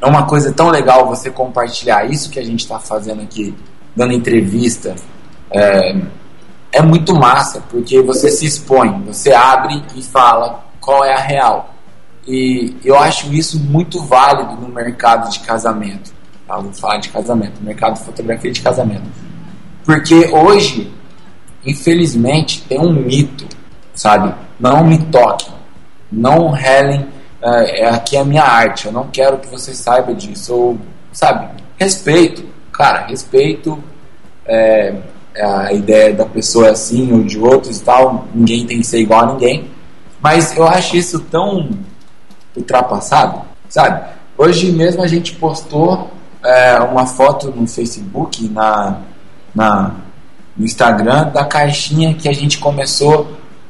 é uma coisa tão legal você compartilhar isso que a gente está fazendo aqui, dando entrevista. É, é muito massa, porque você se expõe, você abre e fala qual é a real. E eu acho isso muito válido no mercado de casamento. Tá? Vou falar de casamento, mercado de fotografia de casamento. Porque hoje, infelizmente, tem um mito, sabe? Não me toque, não relem é, é, aqui é a minha arte, eu não quero que você saiba disso. Ou, sabe, respeito, cara, respeito é, a ideia da pessoa é assim ou de outros e tal, ninguém tem que ser igual a ninguém. Mas eu acho isso tão ultrapassado, sabe? Hoje mesmo a gente postou é, uma foto no Facebook, na, na, no Instagram, da caixinha que a gente começou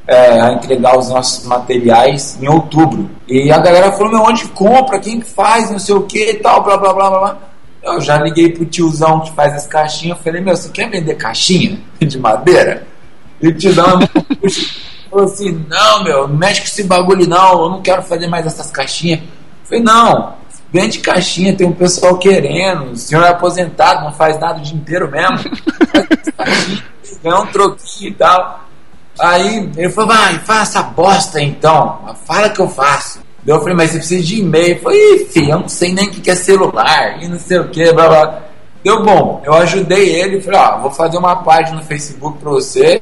é, a entregar os nossos materiais em outubro. E a galera falou, meu, onde compra? Quem faz? Não sei o que e tal, blá blá blá blá. Eu já liguei pro tiozão que faz as caixinhas, falei, meu, você quer vender caixinha de madeira? E o tiozão falou assim, não, meu, mexe com esse bagulho não, eu não quero fazer mais essas caixinhas. Eu falei, não, vende caixinha, tem um pessoal querendo, o senhor é aposentado, não faz nada o dia inteiro mesmo. ganha um troquinho e tal. Aí ele falou, vai, faça bosta então, fala que eu faço. Daí eu falei, mas você precisa de e-mail. Eu falei, filho, eu não sei nem o que é celular, e não sei o que, blá blá. Deu bom, eu ajudei ele, falei, ó, vou fazer uma página no Facebook pra você,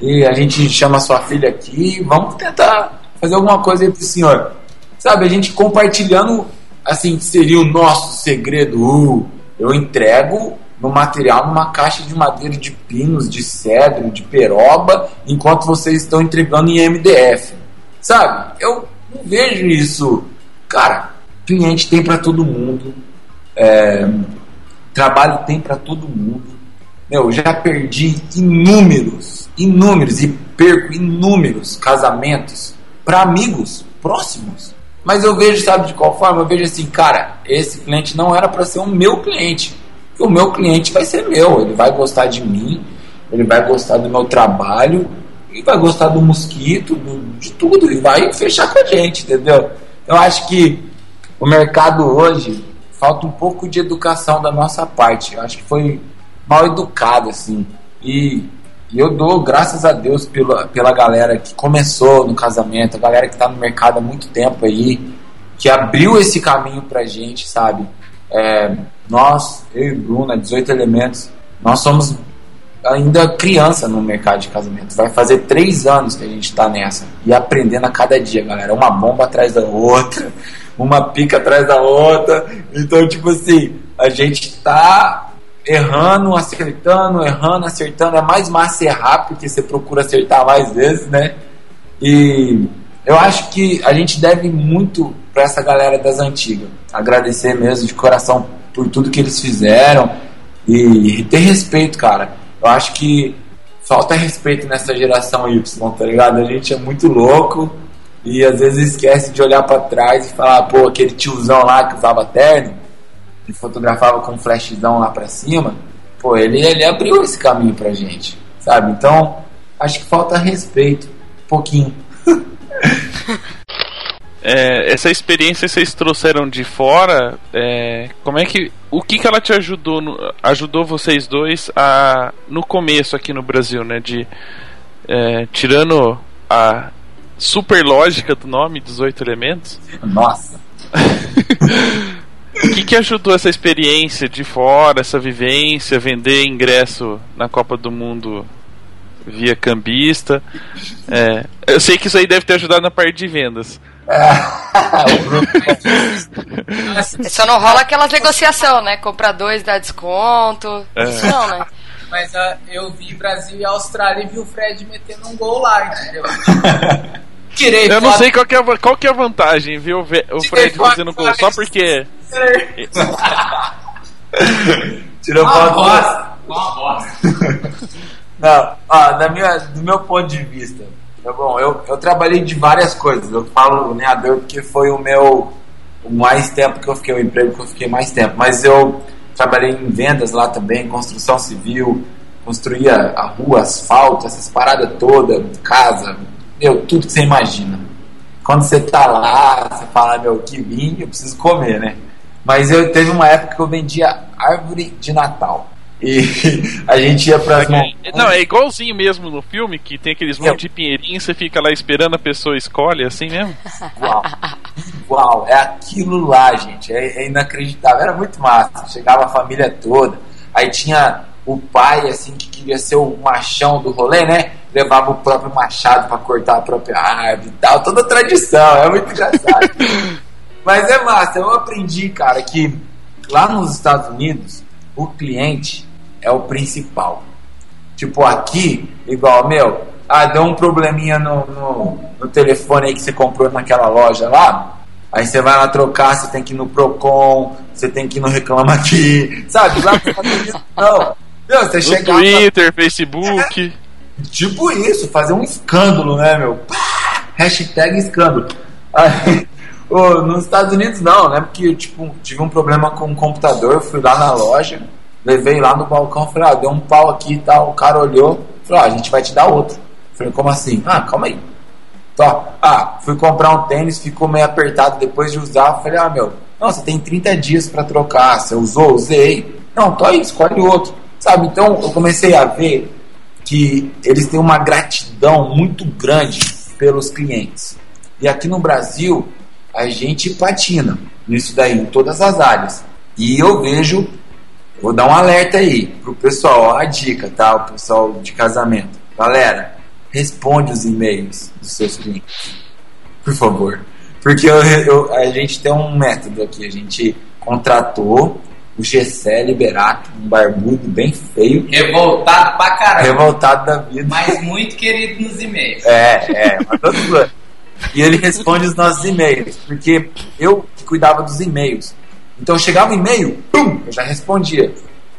e a gente chama sua filha aqui, vamos tentar fazer alguma coisa aí pro senhor. Sabe, a gente compartilhando, assim, seria o nosso segredo. Uh, eu entrego no material numa caixa de madeira de pinos, de cedro, de peroba, enquanto vocês estão entregando em MDF. Sabe? Eu não vejo isso. Cara, cliente tem para todo mundo. É, trabalho tem para todo mundo. Meu, já perdi inúmeros, inúmeros e perco inúmeros casamentos para amigos próximos. Mas eu vejo, sabe de qual forma? Eu vejo assim, cara, esse cliente não era para ser o meu cliente e o meu cliente vai ser meu, ele vai gostar de mim, ele vai gostar do meu trabalho, e vai gostar do mosquito, do, de tudo, e vai fechar com a gente, entendeu? Eu acho que o mercado hoje falta um pouco de educação da nossa parte. Eu acho que foi mal educado, assim. E, e eu dou graças a Deus pela, pela galera que começou no casamento, a galera que está no mercado há muito tempo aí, que abriu esse caminho pra gente, sabe? É, nós, eu e Bruna, 18 elementos, nós somos ainda criança no mercado de casamento. Vai fazer três anos que a gente está nessa e aprendendo a cada dia, galera. Uma bomba atrás da outra, uma pica atrás da outra. Então, tipo assim, a gente está errando, acertando, errando, acertando. É mais massa errar porque você procura acertar mais vezes, né? E eu acho que a gente deve muito para essa galera das antigas. Agradecer mesmo de coração por tudo que eles fizeram e ter respeito, cara. Eu acho que falta respeito nessa geração Y, tá ligado? A gente é muito louco e às vezes esquece de olhar para trás e falar, pô, aquele tiozão lá que usava terno e fotografava com flashzão lá para cima, pô, ele, ele abriu esse caminho pra gente, sabe? Então, acho que falta respeito, um pouquinho. É, essa experiência vocês trouxeram de fora, é, como é que o que, que ela te ajudou no, ajudou vocês dois a no começo aqui no Brasil, né? De é, tirando a super lógica do nome dos oito elementos. Nossa. O que, que ajudou essa experiência de fora, essa vivência, vender ingresso na Copa do Mundo via cambista? É, eu sei que isso aí deve ter ajudado na parte de vendas. Só não rola aquelas negociação, né? Comprar dois dá desconto. É. Isso não, né? Mas uh, eu vi Brasil e Austrália e vi o Fred metendo um gol lá, entendeu? Tirei Eu não sei qual que, é, qual que é a vantagem, viu? O Fred fazendo gol só porque. Tirou uma bosta. Uma bosta. Não, ó, da minha, do meu ponto de vista, Tá bom, eu, eu trabalhei de várias coisas. Eu falo lenhador porque foi o meu o mais tempo que eu fiquei, o emprego que eu fiquei mais tempo. Mas eu trabalhei em vendas lá também, construção civil, construía a rua, asfalto, essas paradas todas, casa, meu, tudo que você imagina. Quando você tá lá, você fala, meu, que vim, eu preciso comer, né? Mas eu teve uma época que eu vendia árvore de Natal. E a gente ia pra. Não, é igualzinho mesmo no filme, que tem aqueles monte de pinheirinhos, você fica lá esperando a pessoa escolhe, assim mesmo? Uau, uau, é aquilo lá, gente. É, é inacreditável. Era muito massa. Chegava a família toda. Aí tinha o pai, assim, que queria ser o machão do rolê, né? Levava o próprio machado para cortar a própria árvore e tal. Toda tradição, é muito engraçado. Mas é massa. Eu aprendi, cara, que lá nos Estados Unidos, o cliente é o principal. Tipo, aqui, igual, meu, ah, deu um probleminha no, no, no telefone aí que você comprou naquela loja lá. Aí você vai lá trocar, você tem que ir no Procon, você tem que ir no Reclama Aqui, sabe? Lá não. Meu, você chega Twitter, pra... Facebook. É, tipo isso, fazer um escândalo, né, meu? Pá, hashtag escândalo. Aí, oh, nos Estados Unidos não, né? Porque tipo, tive um problema com o computador, fui lá na loja, levei lá no balcão, falei, ah, deu um pau aqui e tal. O cara olhou, falou, ah, a gente vai te dar outro. Falei, como assim? Ah, calma aí. Tó. Ah, fui comprar um tênis, ficou meio apertado depois de usar. Falei, ah, meu, não, você tem 30 dias para trocar. Você usou? Usei. Não, tô aí, escolhe outro. Sabe? Então eu comecei a ver que eles têm uma gratidão muito grande pelos clientes. E aqui no Brasil, a gente patina nisso daí, em todas as áreas. E eu vejo, vou dar um alerta aí pro pessoal, ó, a dica, tá? O pessoal de casamento. Galera, responde os e-mails dos seus clientes. Por favor. Porque eu, eu, a gente tem um método aqui. A gente contratou o Gessé Liberato, um barbudo bem feio. Revoltado pra caramba. Revoltado da vida. Mas muito querido nos e-mails. É, é, E ele responde os nossos e-mails. Porque eu cuidava dos e-mails. Então chegava um e-mail, pum, eu já respondia.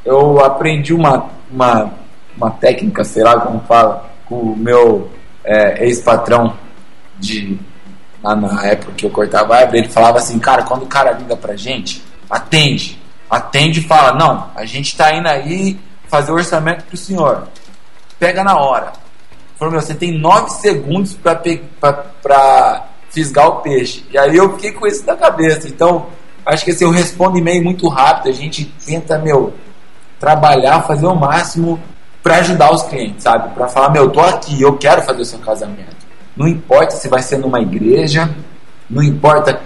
Eu aprendi uma, uma, uma técnica, sei lá como fala, com o meu é, ex-patrão de lá na época que eu cortava a árvore, ele falava assim, cara, quando o cara liga pra gente, atende. Atende e fala, não, a gente tá indo aí fazer o orçamento pro senhor. Pega na hora. Falou, meu, você tem nove segundos pra, pra, pra fisgar o peixe. E aí eu fiquei com isso na cabeça. Então, acho que assim, eu respondo e-mail muito rápido, a gente tenta, meu, trabalhar, fazer o máximo para ajudar os clientes, sabe? Para falar, meu, eu tô aqui, eu quero fazer o seu casamento. Não importa se vai ser numa igreja, não importa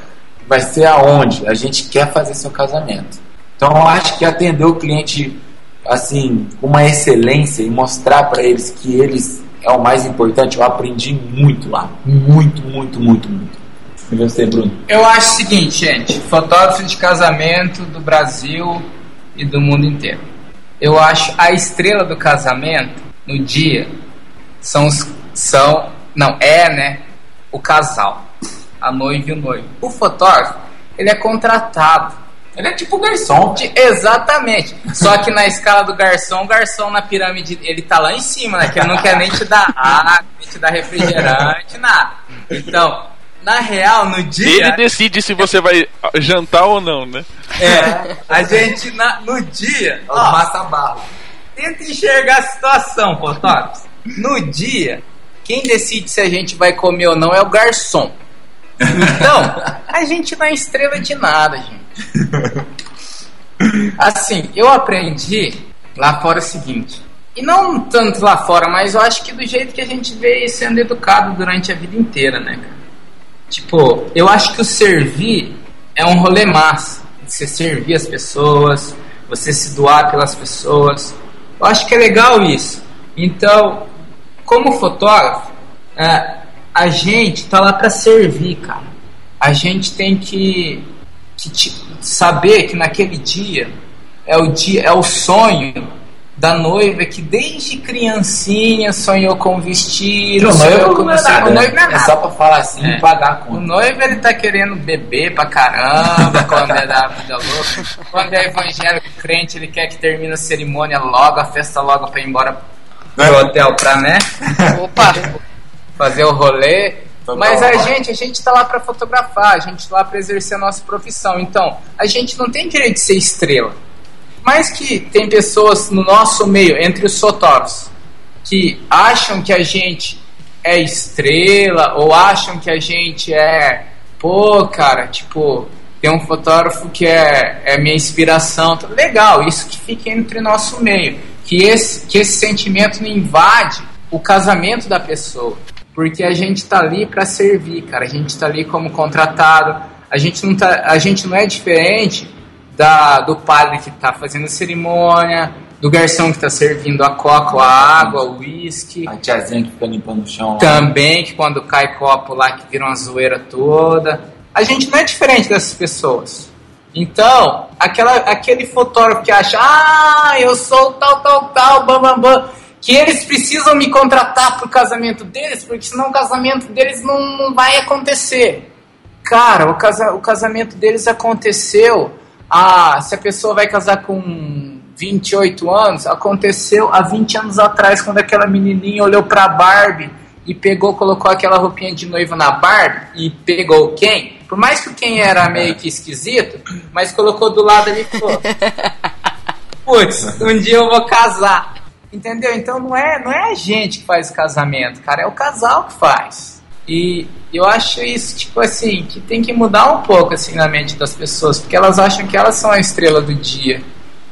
vai ser aonde, a gente quer fazer seu casamento. Então eu acho que atender o cliente assim com uma excelência e mostrar para eles que eles é o mais importante, eu aprendi muito lá, muito, muito, muito, muito. E você, Bruno? Eu acho o seguinte, gente, fotógrafo de casamento do Brasil e do mundo inteiro. Eu acho a estrela do casamento no dia são os, são não é né o casal a noiva e o noivo. O fotógrafo ele é contratado. Ele é tipo garçom. De, exatamente. Só que na escala do garçom o garçom na pirâmide ele tá lá em cima né que ele não quer nem te dar água nem te dar refrigerante nada. Então na real, no dia. Ele decide se você vai jantar ou não, né? É, a gente na, no dia. Ó, massa barro. Tenta enxergar a situação, fotógrafos. No dia, quem decide se a gente vai comer ou não é o garçom. Então, a gente não é estrela de nada, gente. Assim, eu aprendi lá fora o seguinte. E não tanto lá fora, mas eu acho que do jeito que a gente vê sendo educado durante a vida inteira, né, cara? Tipo, eu acho que o servir é um rolê massa. Você servir as pessoas, você se doar pelas pessoas. Eu acho que é legal isso. Então, como fotógrafo, é, a gente tá lá para servir, cara. A gente tem que, que saber que naquele dia é o dia, é o sonho da noiva que desde criancinha sonhou com vestido. O noivo com não é nada. O noivo não é, nada. é só pra falar assim é. e pagar a conta. O noivo ele tá querendo beber pra caramba quando é da vida louca. Quando é evangélico crente, ele quer que termine a cerimônia logo, a festa logo pra ir embora pro é. hotel pra, né? Opa! Fazer o rolê. Mas a gente, a gente tá lá para fotografar, a gente tá lá para exercer a nossa profissão. Então, a gente não tem querer de ser estrela. Mas que tem pessoas no nosso meio, entre os fotógrafos, que acham que a gente é estrela ou acham que a gente é, pô, cara, tipo, tem um fotógrafo que é, é minha inspiração. Legal, isso que fica entre nosso meio. Que esse, que esse sentimento não invade o casamento da pessoa. Porque a gente tá ali para servir, cara. A gente tá ali como contratado. A gente não, tá, a gente não é diferente da, do padre que está fazendo a cerimônia, do garçom que está servindo a coca, a água, o uísque. A tiazinha que fica limpando o chão. Também, que quando cai copo lá que vira uma zoeira toda. A gente não é diferente dessas pessoas. Então, aquela, aquele fotógrafo que acha, ah, eu sou tal, tal, tal, bam, bam, bam, que eles precisam me contratar pro casamento deles, porque senão o casamento deles não, não vai acontecer. Cara, o, casa, o casamento deles aconteceu. Ah, se a pessoa vai casar com 28 anos, aconteceu há 20 anos atrás, quando aquela menininha olhou pra Barbie e pegou, colocou aquela roupinha de noiva na Barbie e pegou quem? Por mais que o Ken era meio que esquisito, mas colocou do lado ali e falou: Putz, um dia eu vou casar. Entendeu? Então não é, não é a gente que faz o casamento, cara, é o casal que faz. E eu acho isso, tipo assim, que tem que mudar um pouco assim na mente das pessoas, porque elas acham que elas são a estrela do dia.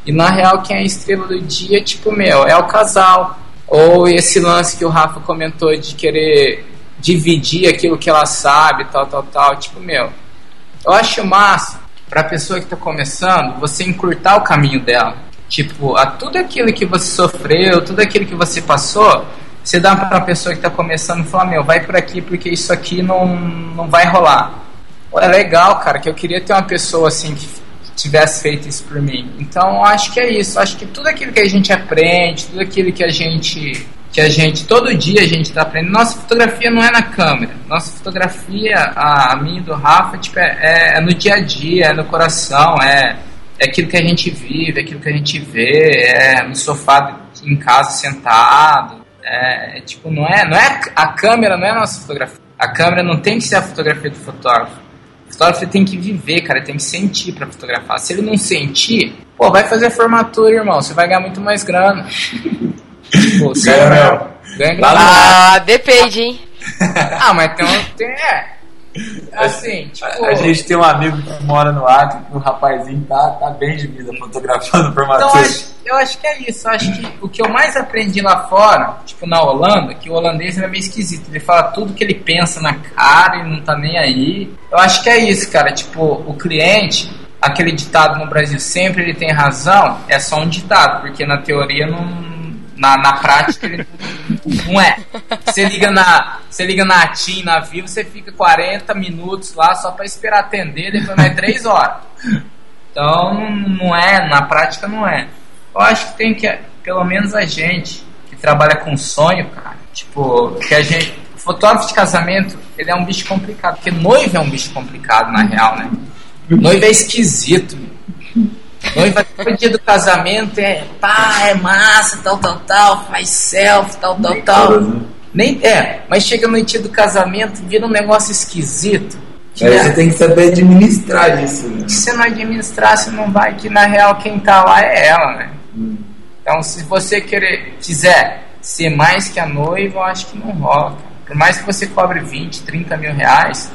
E na real, quem é a estrela do dia, tipo, meu, é o casal. Ou esse lance que o Rafa comentou de querer dividir aquilo que ela sabe, tal, tal, tal. Tipo, meu, eu acho massa pra pessoa que tá começando, você encurtar o caminho dela. Tipo, a tudo aquilo que você sofreu, tudo aquilo que você passou, você dá pra pessoa que tá começando e falar, meu, vai por aqui porque isso aqui não, não vai rolar. É legal, cara, que eu queria ter uma pessoa assim que tivesse feito isso por mim. Então acho que é isso. Acho que tudo aquilo que a gente aprende, tudo aquilo que a gente que a gente todo dia a gente está aprendendo. Nossa fotografia não é na câmera. Nossa fotografia, a, a minha e do Rafa, tipo, é, é, é, no dia a dia, é no coração, é, é aquilo que a gente vive, é aquilo que a gente vê, é no sofá em casa sentado. É, é tipo, não é, não é a câmera não é a nossa fotografia. A câmera não tem que ser a fotografia do fotógrafo fotógrafo tem que viver, cara, tem que sentir para fotografar. Se ele não sentir, pô, vai fazer formatura, irmão, você vai ganhar muito mais grana. pô, você ganha, ganha grana. Ah, depende, hein? ah, mas tem, um, tem é, Assim, tipo. A, a, gente tem um amigo que mora no Acre, que o rapazinho tá, tá bem de vida fotografando formatura. Então, acho, eu acho que é isso. Eu acho que o que eu mais aprendi lá fora, tipo na Holanda, que o holandês é meio esquisito. Ele fala tudo que ele pensa na cara e não tá nem aí. Eu acho que é isso, cara. Tipo, o cliente, aquele ditado no Brasil, sempre ele tem razão, é só um ditado, porque na teoria não na, na prática ele não é. Você liga na, você liga na TIM, na Vivo, você fica 40 minutos lá só para esperar atender, depois mais 3 horas. Então não é, na prática não é. Eu acho que tem que, pelo menos a gente que trabalha com sonho, cara, tipo, que a gente. Fotógrafo de casamento, ele é um bicho complicado, porque noivo é um bicho complicado, na real, né? Noivo é esquisito. Noiva no dia do casamento é pá, é massa, tal, tal, tal, faz selfie, tal, tal, tal. Nem, é, mas chega no dia do casamento, vira um negócio esquisito. Que é, você tem que saber administrar isso. Né? Se você não administrar, você não vai, que na real quem tá lá é ela, né? Hum. Então se você querer, quiser ser mais que a noiva, eu acho que não rola. Por mais que você cobre 20, 30 mil reais,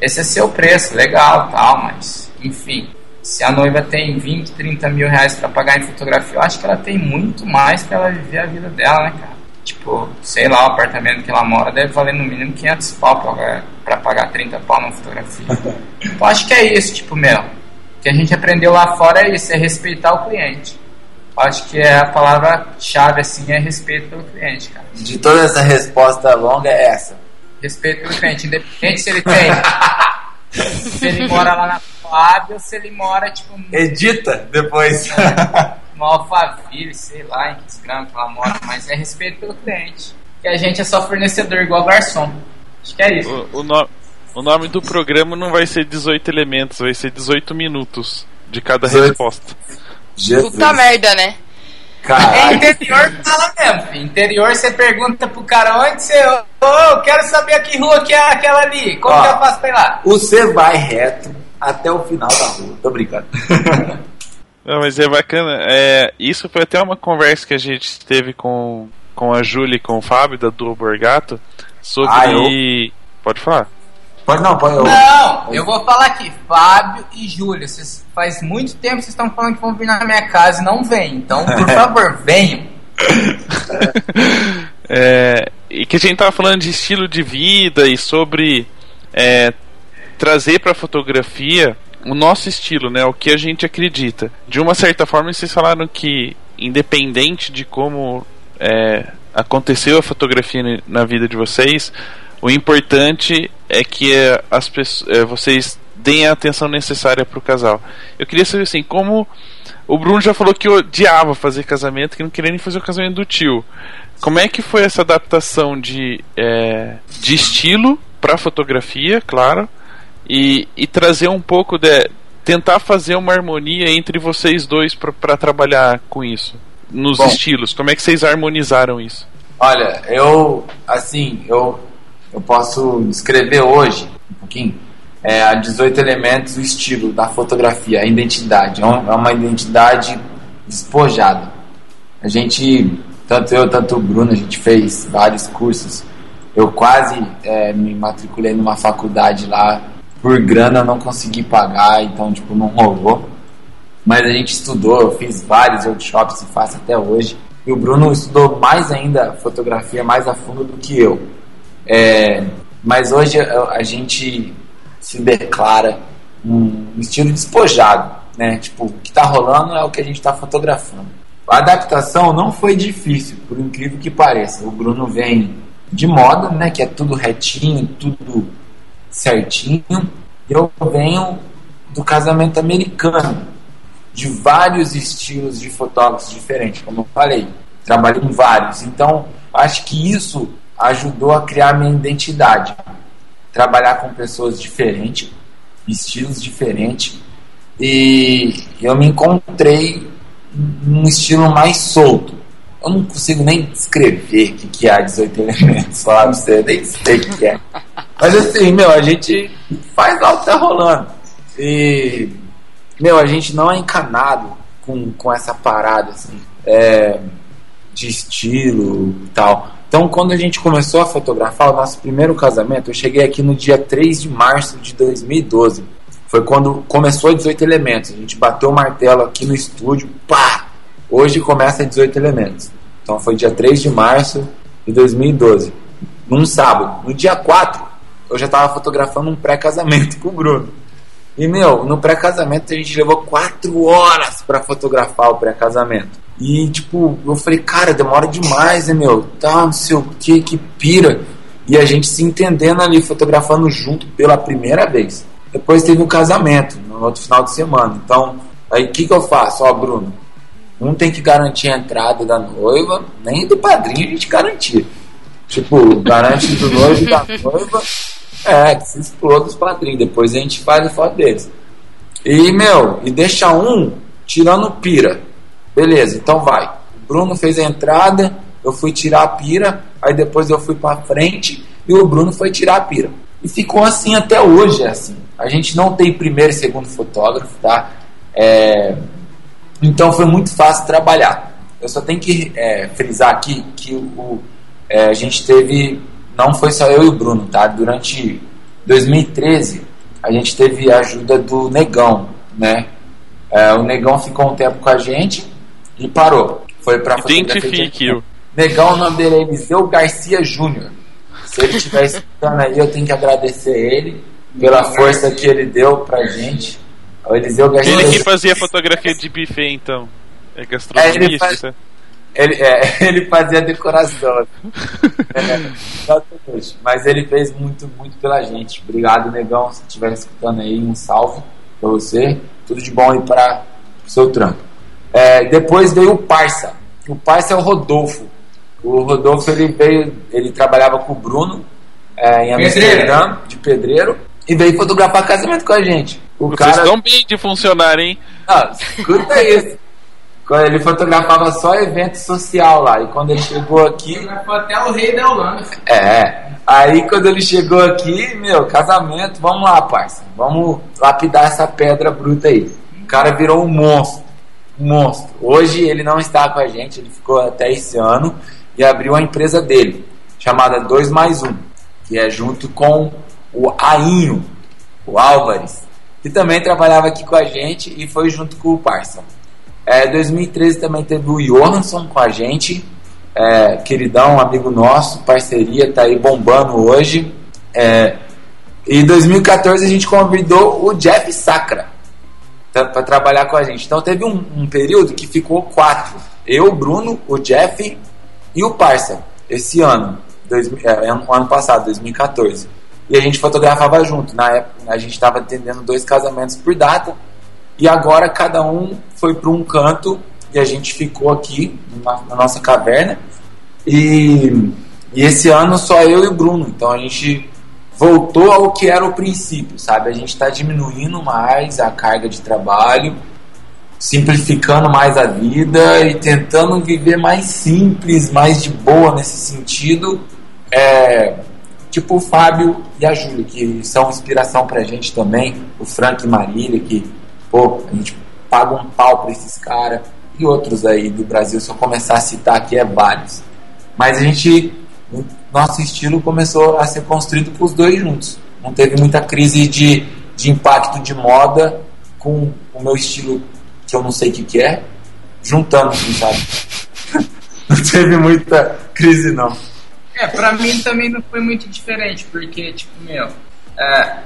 esse é seu preço, legal, tal, mas enfim. Se a noiva tem 20, 30 mil reais para pagar em fotografia, eu acho que ela tem muito mais para ela viver a vida dela, né, cara? Tipo, sei lá, o apartamento que ela mora deve valer no mínimo 500 pau pra, pra pagar 30 pau na fotografia. então acho que é isso, tipo, meu. O que a gente aprendeu lá fora é isso, é respeitar o cliente. Acho que é a palavra-chave, assim, é respeito pelo cliente, cara. De toda essa resposta longa é essa. Respeito pelo cliente, independente se ele tem. se ele mora lá na Fábio se ele mora, tipo. Edita depois. no Alphaville, sei lá em que desgrama que ela mora, mas é respeito pelo cliente. E a gente é só fornecedor, igual garçom. Acho que é isso. O, o, no, o nome do programa não vai ser 18 elementos, vai ser 18 minutos de cada 18. resposta. Jesus. Puta merda, né? É interior fala mesmo. Interior você pergunta pro cara onde você. Ô, oh, quero saber que rua que é aquela ali. Como Ó, que eu faço pra ir lá? Você vai reto até o final da rua. Tô brincando. Não, mas é bacana. É, isso foi até uma conversa que a gente teve com, com a Júlia e com o Fábio da Duo Borgato sobre. Ah, eu... Pode falar. Pode não, pode. Eu... Não, eu vou falar aqui, Fábio e Júlia. Vocês, faz muito tempo que vocês estão falando que vão vir na minha casa e não vêm. Então, por favor, venham. é, e que a gente tava falando de estilo de vida e sobre é, trazer para a fotografia o nosso estilo, né? O que a gente acredita. De uma certa forma, vocês falaram que, independente de como é, aconteceu a fotografia na vida de vocês, o importante é que as pessoas, é, vocês deem a atenção necessária para o casal. Eu queria saber assim, como O Bruno já falou que odiava fazer casamento, que não queria nem fazer o casamento do tio. Como é que foi essa adaptação de, é, de estilo para fotografia, claro, e, e trazer um pouco de. tentar fazer uma harmonia entre vocês dois para trabalhar com isso? Nos Bom, estilos, como é que vocês harmonizaram isso? Olha, eu, assim, eu, eu posso descrever hoje um pouquinho é, a 18 elementos o estilo da fotografia, a identidade. É uma é identidade despojada. A gente, tanto eu, tanto o Bruno, a gente fez vários cursos. Eu quase é, me matriculei numa faculdade lá, por grana não consegui pagar, então tipo, não rolou. Mas a gente estudou, eu fiz vários workshops e faço até hoje. E o Bruno estudou mais ainda fotografia mais a fundo do que eu. É, mas hoje a, gente se declara um estilo despojado, né? Tipo, o que está rolando é o que a gente está fotografando. A adaptação não foi difícil, por incrível que pareça. O Bruno vem de moda, né? Que é tudo retinho, tudo certinho. Eu venho do casamento americano, de vários estilos de fotógrafos diferentes, como eu falei. Trabalhei com vários. Então, acho que isso ajudou a criar minha identidade trabalhar com pessoas diferentes, estilos diferentes, e eu me encontrei num estilo mais solto. Eu não consigo nem descrever o que, é 18 elementos, falar pra você, nem sei o que é. Mas assim, meu, a gente faz algo que tá rolando. E, meu, a gente não é encanado com, com essa parada, assim, é, de estilo e tal. Então, quando a gente começou a fotografar o nosso primeiro casamento, eu cheguei aqui no dia 3 de março de 2012. Foi quando começou 18 Elementos. A gente bateu o martelo aqui no estúdio, pá! Hoje começa 18 Elementos. Então, foi dia 3 de março de 2012. Num sábado. No dia 4, eu já estava fotografando um pré-casamento com o Bruno. E, meu, no pré-casamento a gente levou 4 horas para fotografar o pré-casamento. E, tipo, eu falei, cara, demora demais, né, meu? Tá, não sei o que, que pira. E a gente se entendendo ali, fotografando junto pela primeira vez. Depois teve um casamento, no outro final de semana. Então, aí o que, que eu faço? Ó, Bruno, um tem que garantir a entrada da noiva, nem do padrinho a gente garantia. Tipo, garante do noivo e da noiva, é, que se exploda os padrinhos. Depois a gente faz a foto deles. E, meu, e deixa um tirando pira. Beleza, então vai. O Bruno fez a entrada, eu fui tirar a pira, aí depois eu fui para frente e o Bruno foi tirar a pira. E ficou assim até hoje, é assim. A gente não tem primeiro e segundo fotógrafo, tá? É... Então foi muito fácil trabalhar. Eu só tenho que é, frisar aqui que o, é, a gente teve, não foi só eu e o Bruno, tá? Durante 2013 a gente teve a ajuda do Negão, né? É, o Negão ficou um tempo com a gente e parou. Foi pra Identifique-o. Negão, o nome dele é Eliseu Garcia Júnior. Se ele estiver escutando aí, eu tenho que agradecer ele pela força que ele deu pra gente. O Eliseu Garcia Ele que fazia fotografia de buffet, então. É gastronomia. É, ele, faz... ele, é, ele fazia decoração. é, mas ele fez muito, muito pela gente. Obrigado, Negão. Se estiver escutando aí, um salve pra você. Tudo de bom aí para o seu trampo. É, depois veio o Parça. O Parça é o Rodolfo. O Rodolfo ele veio, ele trabalhava com o Bruno é, em Amsterdã, de pedreiro, e veio fotografar casamento com a gente. O Vocês cara... estão bem de funcionar, hein? Ah, escuta isso. Quando ele fotografava só evento social lá. E quando ele chegou aqui. Fotografou até o rei da Holanda. É. Aí quando ele chegou aqui, meu, casamento, vamos lá, parça. Vamos lapidar essa pedra bruta aí. O cara virou um monstro monstro. Hoje ele não está com a gente, ele ficou até esse ano e abriu a empresa dele, chamada 2 mais 1, que é junto com o Ainho, o Álvares, que também trabalhava aqui com a gente e foi junto com o Parça. É, 2013 também teve o Johansson com a gente, é, queridão, amigo nosso, parceria, tá aí bombando hoje. É, e em 2014 a gente convidou o Jeff Sacra, para trabalhar com a gente. Então teve um, um, período que ficou quatro. Eu, Bruno, o Jeff e o Parça, esse ano, dois, é, ano passado, 2014. E a gente fotografava junto. Na época a gente estava atendendo dois casamentos por data. E agora cada um foi para um canto e a gente ficou aqui na, na nossa caverna. E, e esse ano só eu e o Bruno. Então a gente voltou ao que era o princípio, sabe? A gente está diminuindo mais a carga de trabalho, simplificando mais a vida e tentando viver mais simples, mais de boa nesse sentido. É, tipo o Fábio e a Júlia, que são inspiração pra gente também, o Frank e Marília, que pô, a gente paga um pau pra esses caras, e outros aí do Brasil, se eu começar a citar aqui, é vários. Mas a gente, nosso estilo começou a ser construído com os dois juntos. Não teve muita crise de, de impacto de moda com o meu estilo, que eu não sei o que, que é, juntando, sabe? não teve muita crise, não. É, pra mim também não foi muito diferente, porque, tipo, meu, é,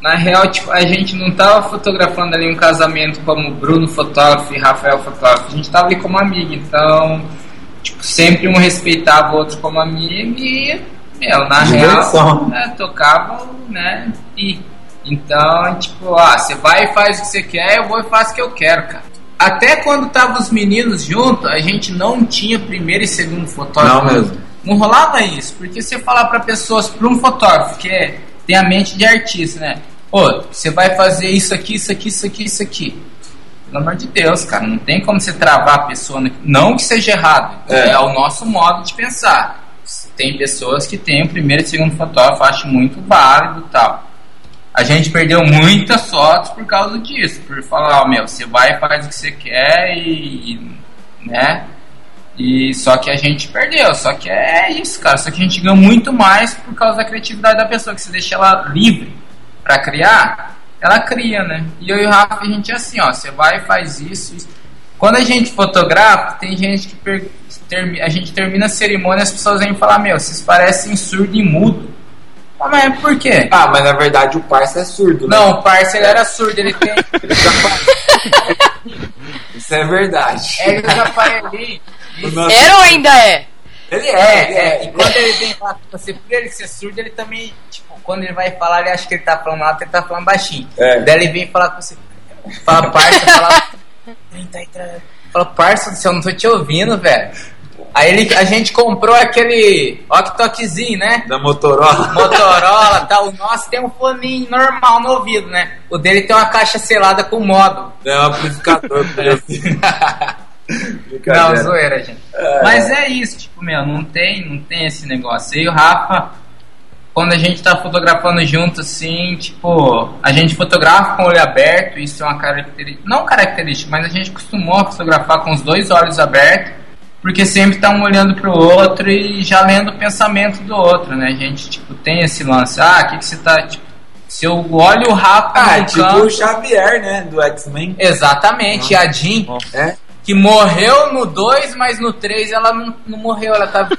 na real, tipo, a gente não tava fotografando ali um casamento como Bruno fotógrafo e Rafael fotógrafo, a gente tava ali como amigo, então, tipo, sempre um respeitava o outro como amigo e, meu, na Diversão. real, né, tocava, né, e... Então, tipo, ah, você vai e faz o que você quer, eu vou e faço o que eu quero, cara. Até quando tava os meninos juntos, a gente não tinha primeiro e segundo fotógrafo. Não mesmo. Não rolava isso, porque você falar para pessoas, para um fotógrafo que é, tem a mente de artista, né? Pô, você vai fazer isso aqui, isso aqui, isso aqui, isso aqui. Pelo amor de Deus, cara, não tem como você travar a pessoa. Não que seja errado, é, é o nosso modo de pensar. Tem pessoas que têm o primeiro e segundo fotógrafo, acho muito válido e tal. A gente perdeu muitas fotos por causa disso, por falar, ó, meu, você vai e faz o que você quer e, né? E só que a gente perdeu, só que é isso, cara. Só que a gente ganhou muito mais por causa da criatividade da pessoa, que você deixa ela livre para criar, ela cria, né? E eu e o Rafa, a gente é assim, ó, você vai e faz isso, isso. Quando a gente fotografa, tem gente que per... a gente termina a cerimônia as pessoas vêm falar, meu, vocês parecem surdo e mudo. Ah, mas por quê? Ah, mas na verdade o parça é surdo, né? Não, o parça ele era surdo, ele tem. Isso é verdade. É, ele já ali. Era ou ainda é? Ele é, ele é. E quando ele vem falar com você, por ele ser surdo, ele também, tipo, quando ele vai falar, ele acha que ele tá falando alto, ele tá falando baixinho. É. Daí ele vem falar com você, fala parça, fala. Fala, parça do céu, não tô te ouvindo, velho. Aí ele, a gente comprou aquele Octoquezinho, né? Da Motorola. Motorola, tá. O nosso tem um fone normal no ouvido, né? O dele tem uma caixa selada com modo. É um amplificador. não, zoeira, gente. É. Mas é isso, tipo, meu, não tem, não tem esse negócio. E o Rafa, quando a gente tá fotografando junto, assim, tipo, a gente fotografa com o olho aberto, isso é uma característica, não característica, mas a gente costumou fotografar com os dois olhos abertos, porque sempre tá um olhando pro outro e já lendo o pensamento do outro, né? A gente, tipo, tem esse lance, ah, o que, que você tá, tipo, se eu olho o Rafa ah, tipo campo, o Xavier, né, do X-Men. Exatamente, a Jean. É? Que morreu no 2, mas no 3 ela não, não morreu, ela tá.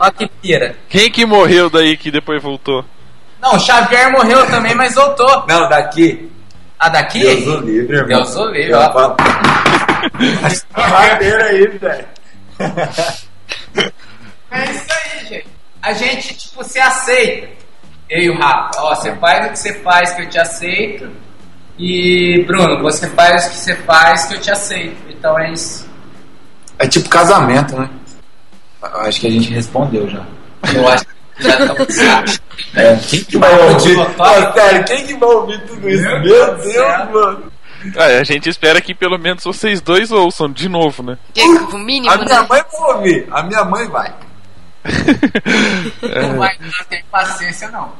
Olha que pira. Quem que morreu daí que depois voltou? Não, o Xavier morreu também, mas voltou. Não, daqui. Ah, daqui? Deus o livre, irmão. Deus o livre, ó. Madeira aí, velho. É isso aí, gente. A gente, tipo, se aceita. Eu e o Rafa. Ó, você faz o que você faz que eu te aceito e, Bruno, você faz o que você faz que eu te aceito. Então é isso. É tipo casamento, né? Acho que a gente respondeu já. Eu acho que já estamos é, Quem que vai ouvir? Oh, sério, quem que vai ouvir tudo isso? Meu, Meu Deus, Deus mano. Ah, a gente espera que pelo menos vocês dois ouçam de novo, né? O mínimo, a minha né? mãe vai ouvir, a minha mãe vai. não vai ter paciência, não.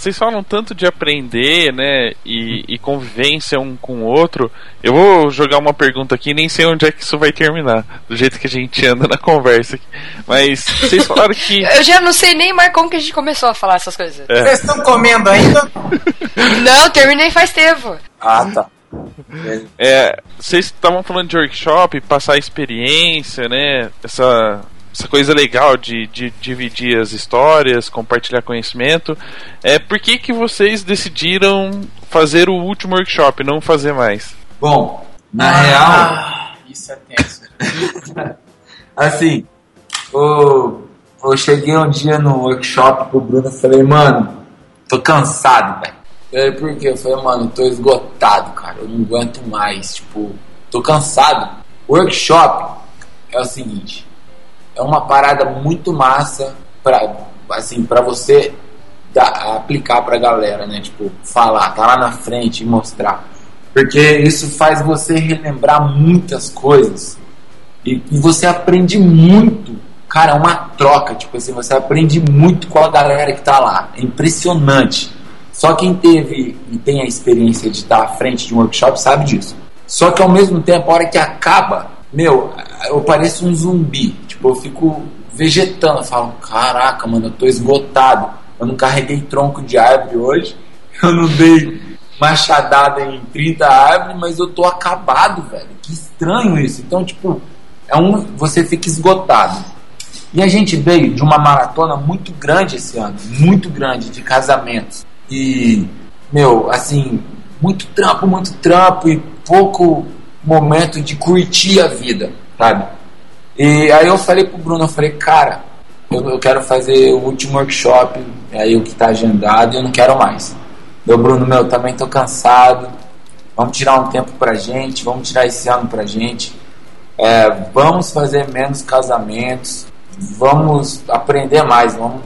Vocês falam tanto de aprender, né? E, e, convivência um com o outro. Eu vou jogar uma pergunta aqui, nem sei onde é que isso vai terminar, do jeito que a gente anda na conversa aqui. Mas vocês falaram que. Eu já não sei nem mais como que a gente começou a falar essas coisas. É. Vocês estão comendo ainda? não, terminei faz tempo. Ah, tá. É, vocês estavam falando de workshop, passar experiência, né? Essa essa coisa legal de, de, dividir as histórias, compartilhar conhecimento. É por que, que vocês decidiram fazer o último workshop, não fazer mais? Bom, na ah, real, isso é tenso. assim, eu, eu cheguei um dia no workshop pro Bruno e falei, mano, tô cansado, velho. Por quê? Eu falei, mano, eu tô esgotado, cara. Eu não aguento mais. Tipo, tô cansado. Workshop é o seguinte: é uma parada muito massa pra, assim, pra você dar, aplicar pra galera, né? Tipo, falar, tá lá na frente e mostrar. Porque isso faz você relembrar muitas coisas. E, e você aprende muito. Cara, é uma troca. Tipo assim, você aprende muito com a galera que tá lá. É impressionante. Só quem teve e tem a experiência de estar à frente de um workshop sabe disso. Só que ao mesmo tempo, a hora que acaba, meu, eu pareço um zumbi. Tipo, eu fico vegetando. Eu falo, caraca, mano, eu tô esgotado. Eu não carreguei tronco de árvore hoje. Eu não dei machadada em 30 árvores, mas eu tô acabado, velho. Que estranho isso. Então, tipo, é um, você fica esgotado. E a gente veio de uma maratona muito grande esse ano, muito grande de casamentos. E, meu, assim, muito trampo, muito trampo e pouco momento de curtir a vida, sabe? E aí eu falei pro Bruno, eu falei, cara, eu, eu quero fazer o último workshop, aí o que tá agendado, e eu não quero mais. Meu Bruno, meu, também tô cansado. Vamos tirar um tempo pra gente, vamos tirar esse ano pra gente. É, vamos fazer menos casamentos, vamos aprender mais, vamos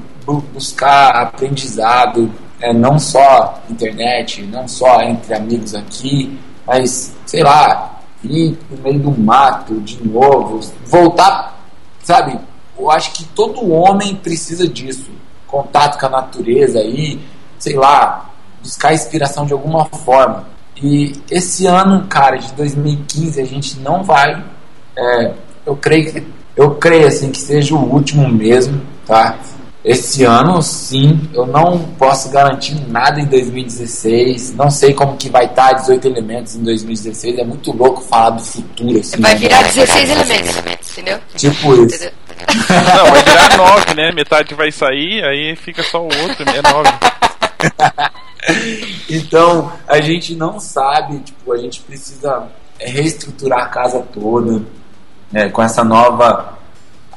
buscar aprendizado, é, não só internet, não só entre amigos aqui, mas sei lá, ir no meio do mato de novo, voltar, sabe? Eu acho que todo homem precisa disso, contato com a natureza aí, sei lá, buscar inspiração de alguma forma. E esse ano, cara, de 2015, a gente não vai. É, eu creio que eu creio assim que seja o último mesmo, tá? Esse ano, sim, eu não posso garantir nada em 2016. Não sei como que vai estar 18 elementos em 2016. É muito louco falar do futuro. Assim, vai né? virar 16 elementos, entendeu? Tipo isso. Não, vai virar 9, né? Metade vai sair, aí fica só o outro, é 9. então, a gente não sabe, tipo, a gente precisa reestruturar a casa toda, né, com essa nova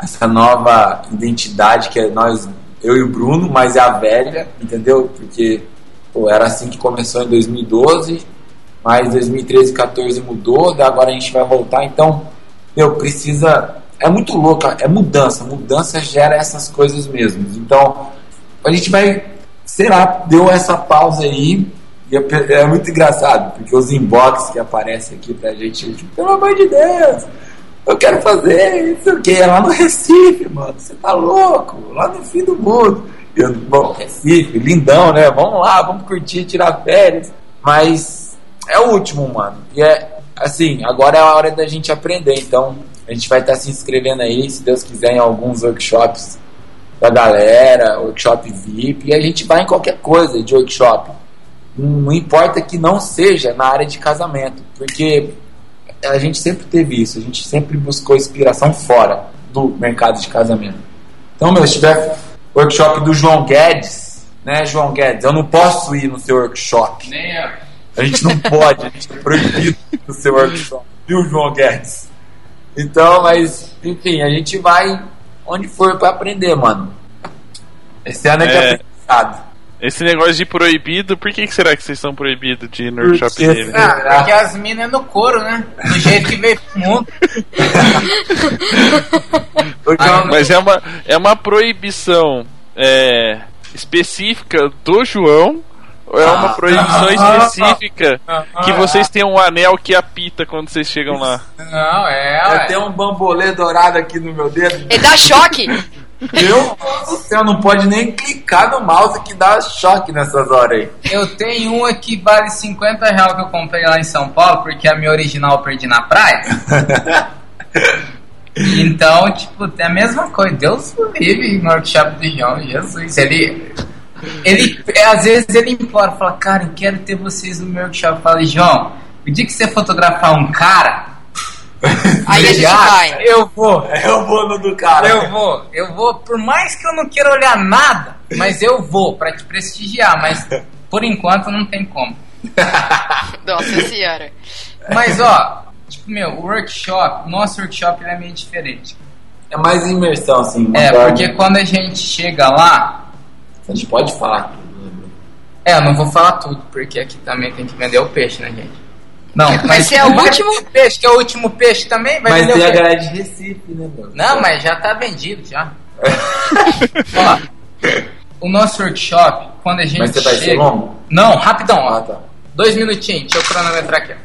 essa nova identidade que é nós, eu e o Bruno, mas é a velha, entendeu? Porque pô, era assim que começou em 2012, mas 2013 e 14 mudou, agora a gente vai voltar, então, meu, precisa. É muito louca, é mudança, mudança gera essas coisas mesmo. Então, a gente vai, sei lá, deu essa pausa aí, e é, é muito engraçado, porque os inbox que aparecem aqui pra gente, tipo, pelo amor de Deus, eu quero fazer isso o quê? Lá no Recife, mano. Você tá louco? Lá no fim do mundo. Eu, bom, Recife, lindão, né? Vamos lá, vamos curtir, tirar férias. Mas é o último, mano. E é assim, agora é a hora da gente aprender. Então, a gente vai estar tá se inscrevendo aí, se Deus quiser, em alguns workshops da galera, workshop VIP, e a gente vai em qualquer coisa de workshop. Não importa que não seja na área de casamento, porque a gente sempre teve isso, a gente sempre buscou inspiração fora do mercado de casamento. Então, meu, se tiver workshop do João Guedes, né, João Guedes, eu não posso ir no seu workshop. Nem eu. A gente não pode, a gente é proibido no seu workshop, viu, João Guedes? Então, mas, enfim, a gente vai onde for para aprender, mano. Esse ano é, é. que é aprendizado. Esse negócio de proibido, por que, que será que vocês são proibidos de ir no workshop dele? Ah, porque as minas é no couro, né? Do jeito que veio pro mundo. ah, mas é uma, é uma proibição é, específica do João ou é uma proibição específica que vocês têm um anel que apita quando vocês chegam lá? Não, é. Eu tenho um bambolê dourado aqui no meu dedo. E dá choque! Meu Deus não pode nem clicar no mouse que dá choque nessas horas aí. Eu tenho uma que vale 50 reais que eu comprei lá em São Paulo, porque a minha original eu perdi na praia. então, tipo, é a mesma coisa. Deus vive no workshop de João, Jesus. Ele, ele, às vezes ele implora, fala, cara, eu quero ter vocês no meu workshop. Eu falo, João, o dia que você fotografar um cara Aí a gente vai. Eu vou. Eu vou no do cara. Eu vou. Eu vou, por mais que eu não queira olhar nada, mas eu vou para te prestigiar, mas por enquanto não tem como. Nossa senhora. Mas ó, tipo, meu, o workshop, o nosso workshop ele é meio diferente. É mais imersão, assim. É, porque quando a gente chega lá. A gente pode falar tudo, né, É, eu não vou falar tudo, porque aqui também tem que vender o peixe, né, gente? Não, mas, mas é o último peixe, que é o último peixe também, vai mas tem a galera de Recife, né, meu? Não, mas já tá vendido já. Ó, o nosso workshop, quando a gente Mas você chega... vai ser longo? Não, rapidão. Ah, tá. Dois minutinhos, deixa eu cronometrar aqui.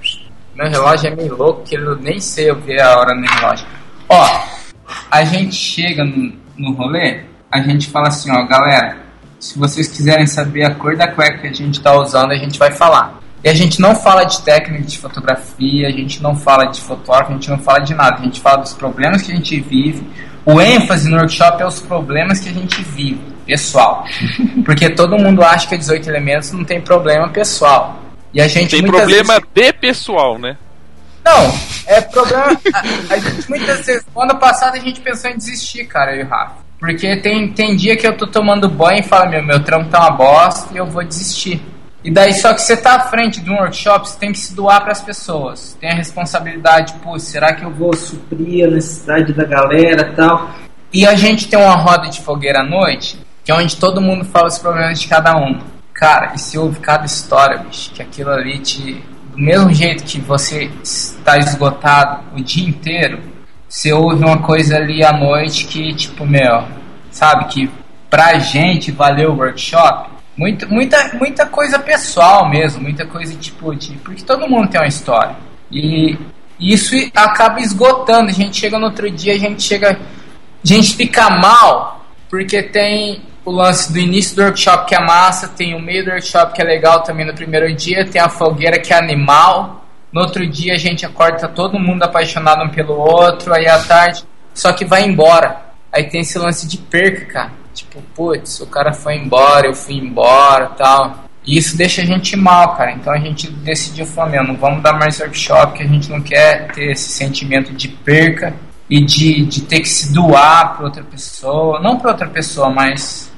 Meu relógio é meio louco, que eu nem sei eu ver a hora no relógio. Ó, a gente chega no, no rolê, a gente fala assim, ó, galera, se vocês quiserem saber a cor da cueca que a gente tá usando, a gente vai falar. E a gente não fala de técnica de fotografia, a gente não fala de fotógrafo, a gente não fala de nada. A gente fala dos problemas que a gente vive. O ênfase no workshop é os problemas que a gente vive, pessoal. Porque todo mundo acha que 18 elementos não tem problema pessoal. E a gente tem problema vezes... de pessoal, né? Não, é problema. a, a gente, muitas vezes, no ano passado a gente pensou em desistir, cara, eu e o Rafa. Porque tem, tem dia que eu tô tomando banho e falo, meu, meu trampo tá uma bosta e eu vou desistir. E daí, só que você tá à frente de um workshop, você tem que se doar para as pessoas. Tem a responsabilidade, pô, será que eu vou suprir a necessidade da galera tal? E a gente tem uma roda de fogueira à noite, que é onde todo mundo fala os problemas de cada um. Cara, e se ouve cada história, bicho, que aquilo ali te. Do mesmo jeito que você está esgotado o dia inteiro, você ouve uma coisa ali à noite que, tipo, meu, sabe, que pra gente valeu o workshop muito, muita, muita coisa pessoal mesmo, muita coisa tipo de. Porque todo mundo tem uma história. E isso acaba esgotando. A gente chega no outro dia, a gente chega. A gente fica mal, porque tem o lance do início do workshop que é massa, tem o meio do workshop que é legal também no primeiro dia, tem a fogueira que é animal. No outro dia a gente acorda, tá todo mundo apaixonado um pelo outro, aí à tarde, só que vai embora. Aí tem esse lance de perca, cara. Tipo, putz, o cara foi embora, eu fui embora tal. E isso deixa a gente mal, cara. Então a gente decidiu meu, não vamos dar mais workshop, que a gente não quer ter esse sentimento de perca e de, de ter que se doar para outra pessoa. Não para outra pessoa, mas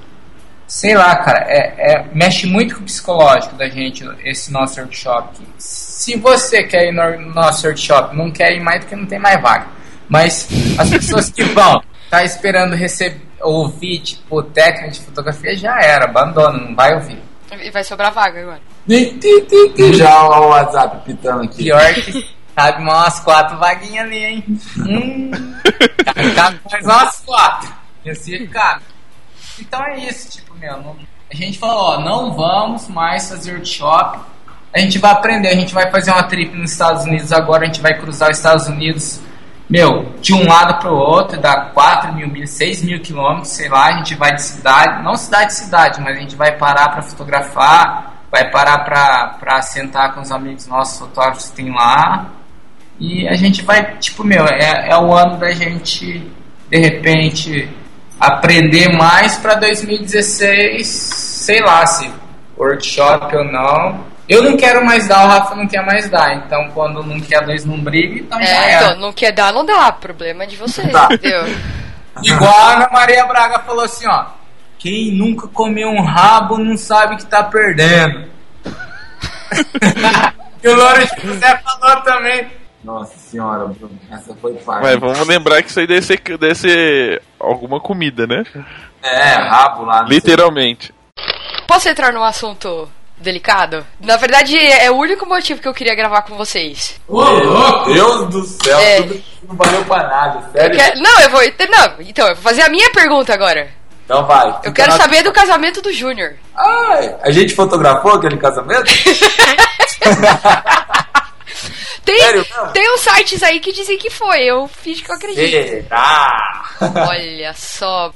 sei lá, cara, é, é, mexe muito com o psicológico da gente esse nosso workshop. Se você quer ir no nosso workshop, não quer ir mais porque não tem mais vaga. Mas as pessoas que vão, tá esperando receber ouvir, tipo, técnica de fotografia já era, abandona, não vai ouvir. E vai sobrar vaga agora. já o WhatsApp pitando aqui. Pior que cabe umas quatro vaguinhas ali, hein? hum, cabe mais umas quatro. Esse cabe. Então é isso, tipo, meu, não, a gente falou, ó, não vamos mais fazer workshop. A gente vai aprender, a gente vai fazer uma trip nos Estados Unidos agora, a gente vai cruzar os Estados Unidos meu, de um lado para o outro, dá 4 mil milhas, 6 mil quilômetros, sei lá, a gente vai de cidade, não cidade de cidade, mas a gente vai parar para fotografar, vai parar para sentar com os amigos nossos fotógrafos que tem lá, e a gente vai, tipo, meu, é, é o ano da gente, de repente, aprender mais para 2016, sei lá, se workshop ou não, eu não quero mais dar, o Rafa não quer mais dar. Então, quando não quer dois não briga, então é, já é. Então, não quer dar, não dá. Problema é de vocês, tá. entendeu? Igual a Ana Maria Braga falou assim, ó. Quem nunca comeu um rabo não sabe que tá perdendo. e o Louro José falou também. Nossa senhora, Bruno, essa foi fácil. Mas vamos lembrar que isso aí deve ser, deve ser alguma comida, né? É, rabo lá. Literalmente. Posso entrar no assunto delicado. Na verdade, é o único motivo que eu queria gravar com vocês. Ô, oh, Deus do céu, é. tudo não valeu pra nada, sério. Eu quero... Não, eu vou. Não, então, eu vou fazer a minha pergunta agora. Então vai. Eu quero saber do casamento do Júnior. Ai, a gente fotografou aquele casamento? tem, Sério, tem uns sites aí que dizem que foi, eu fiz que eu acredito. Será? Olha só.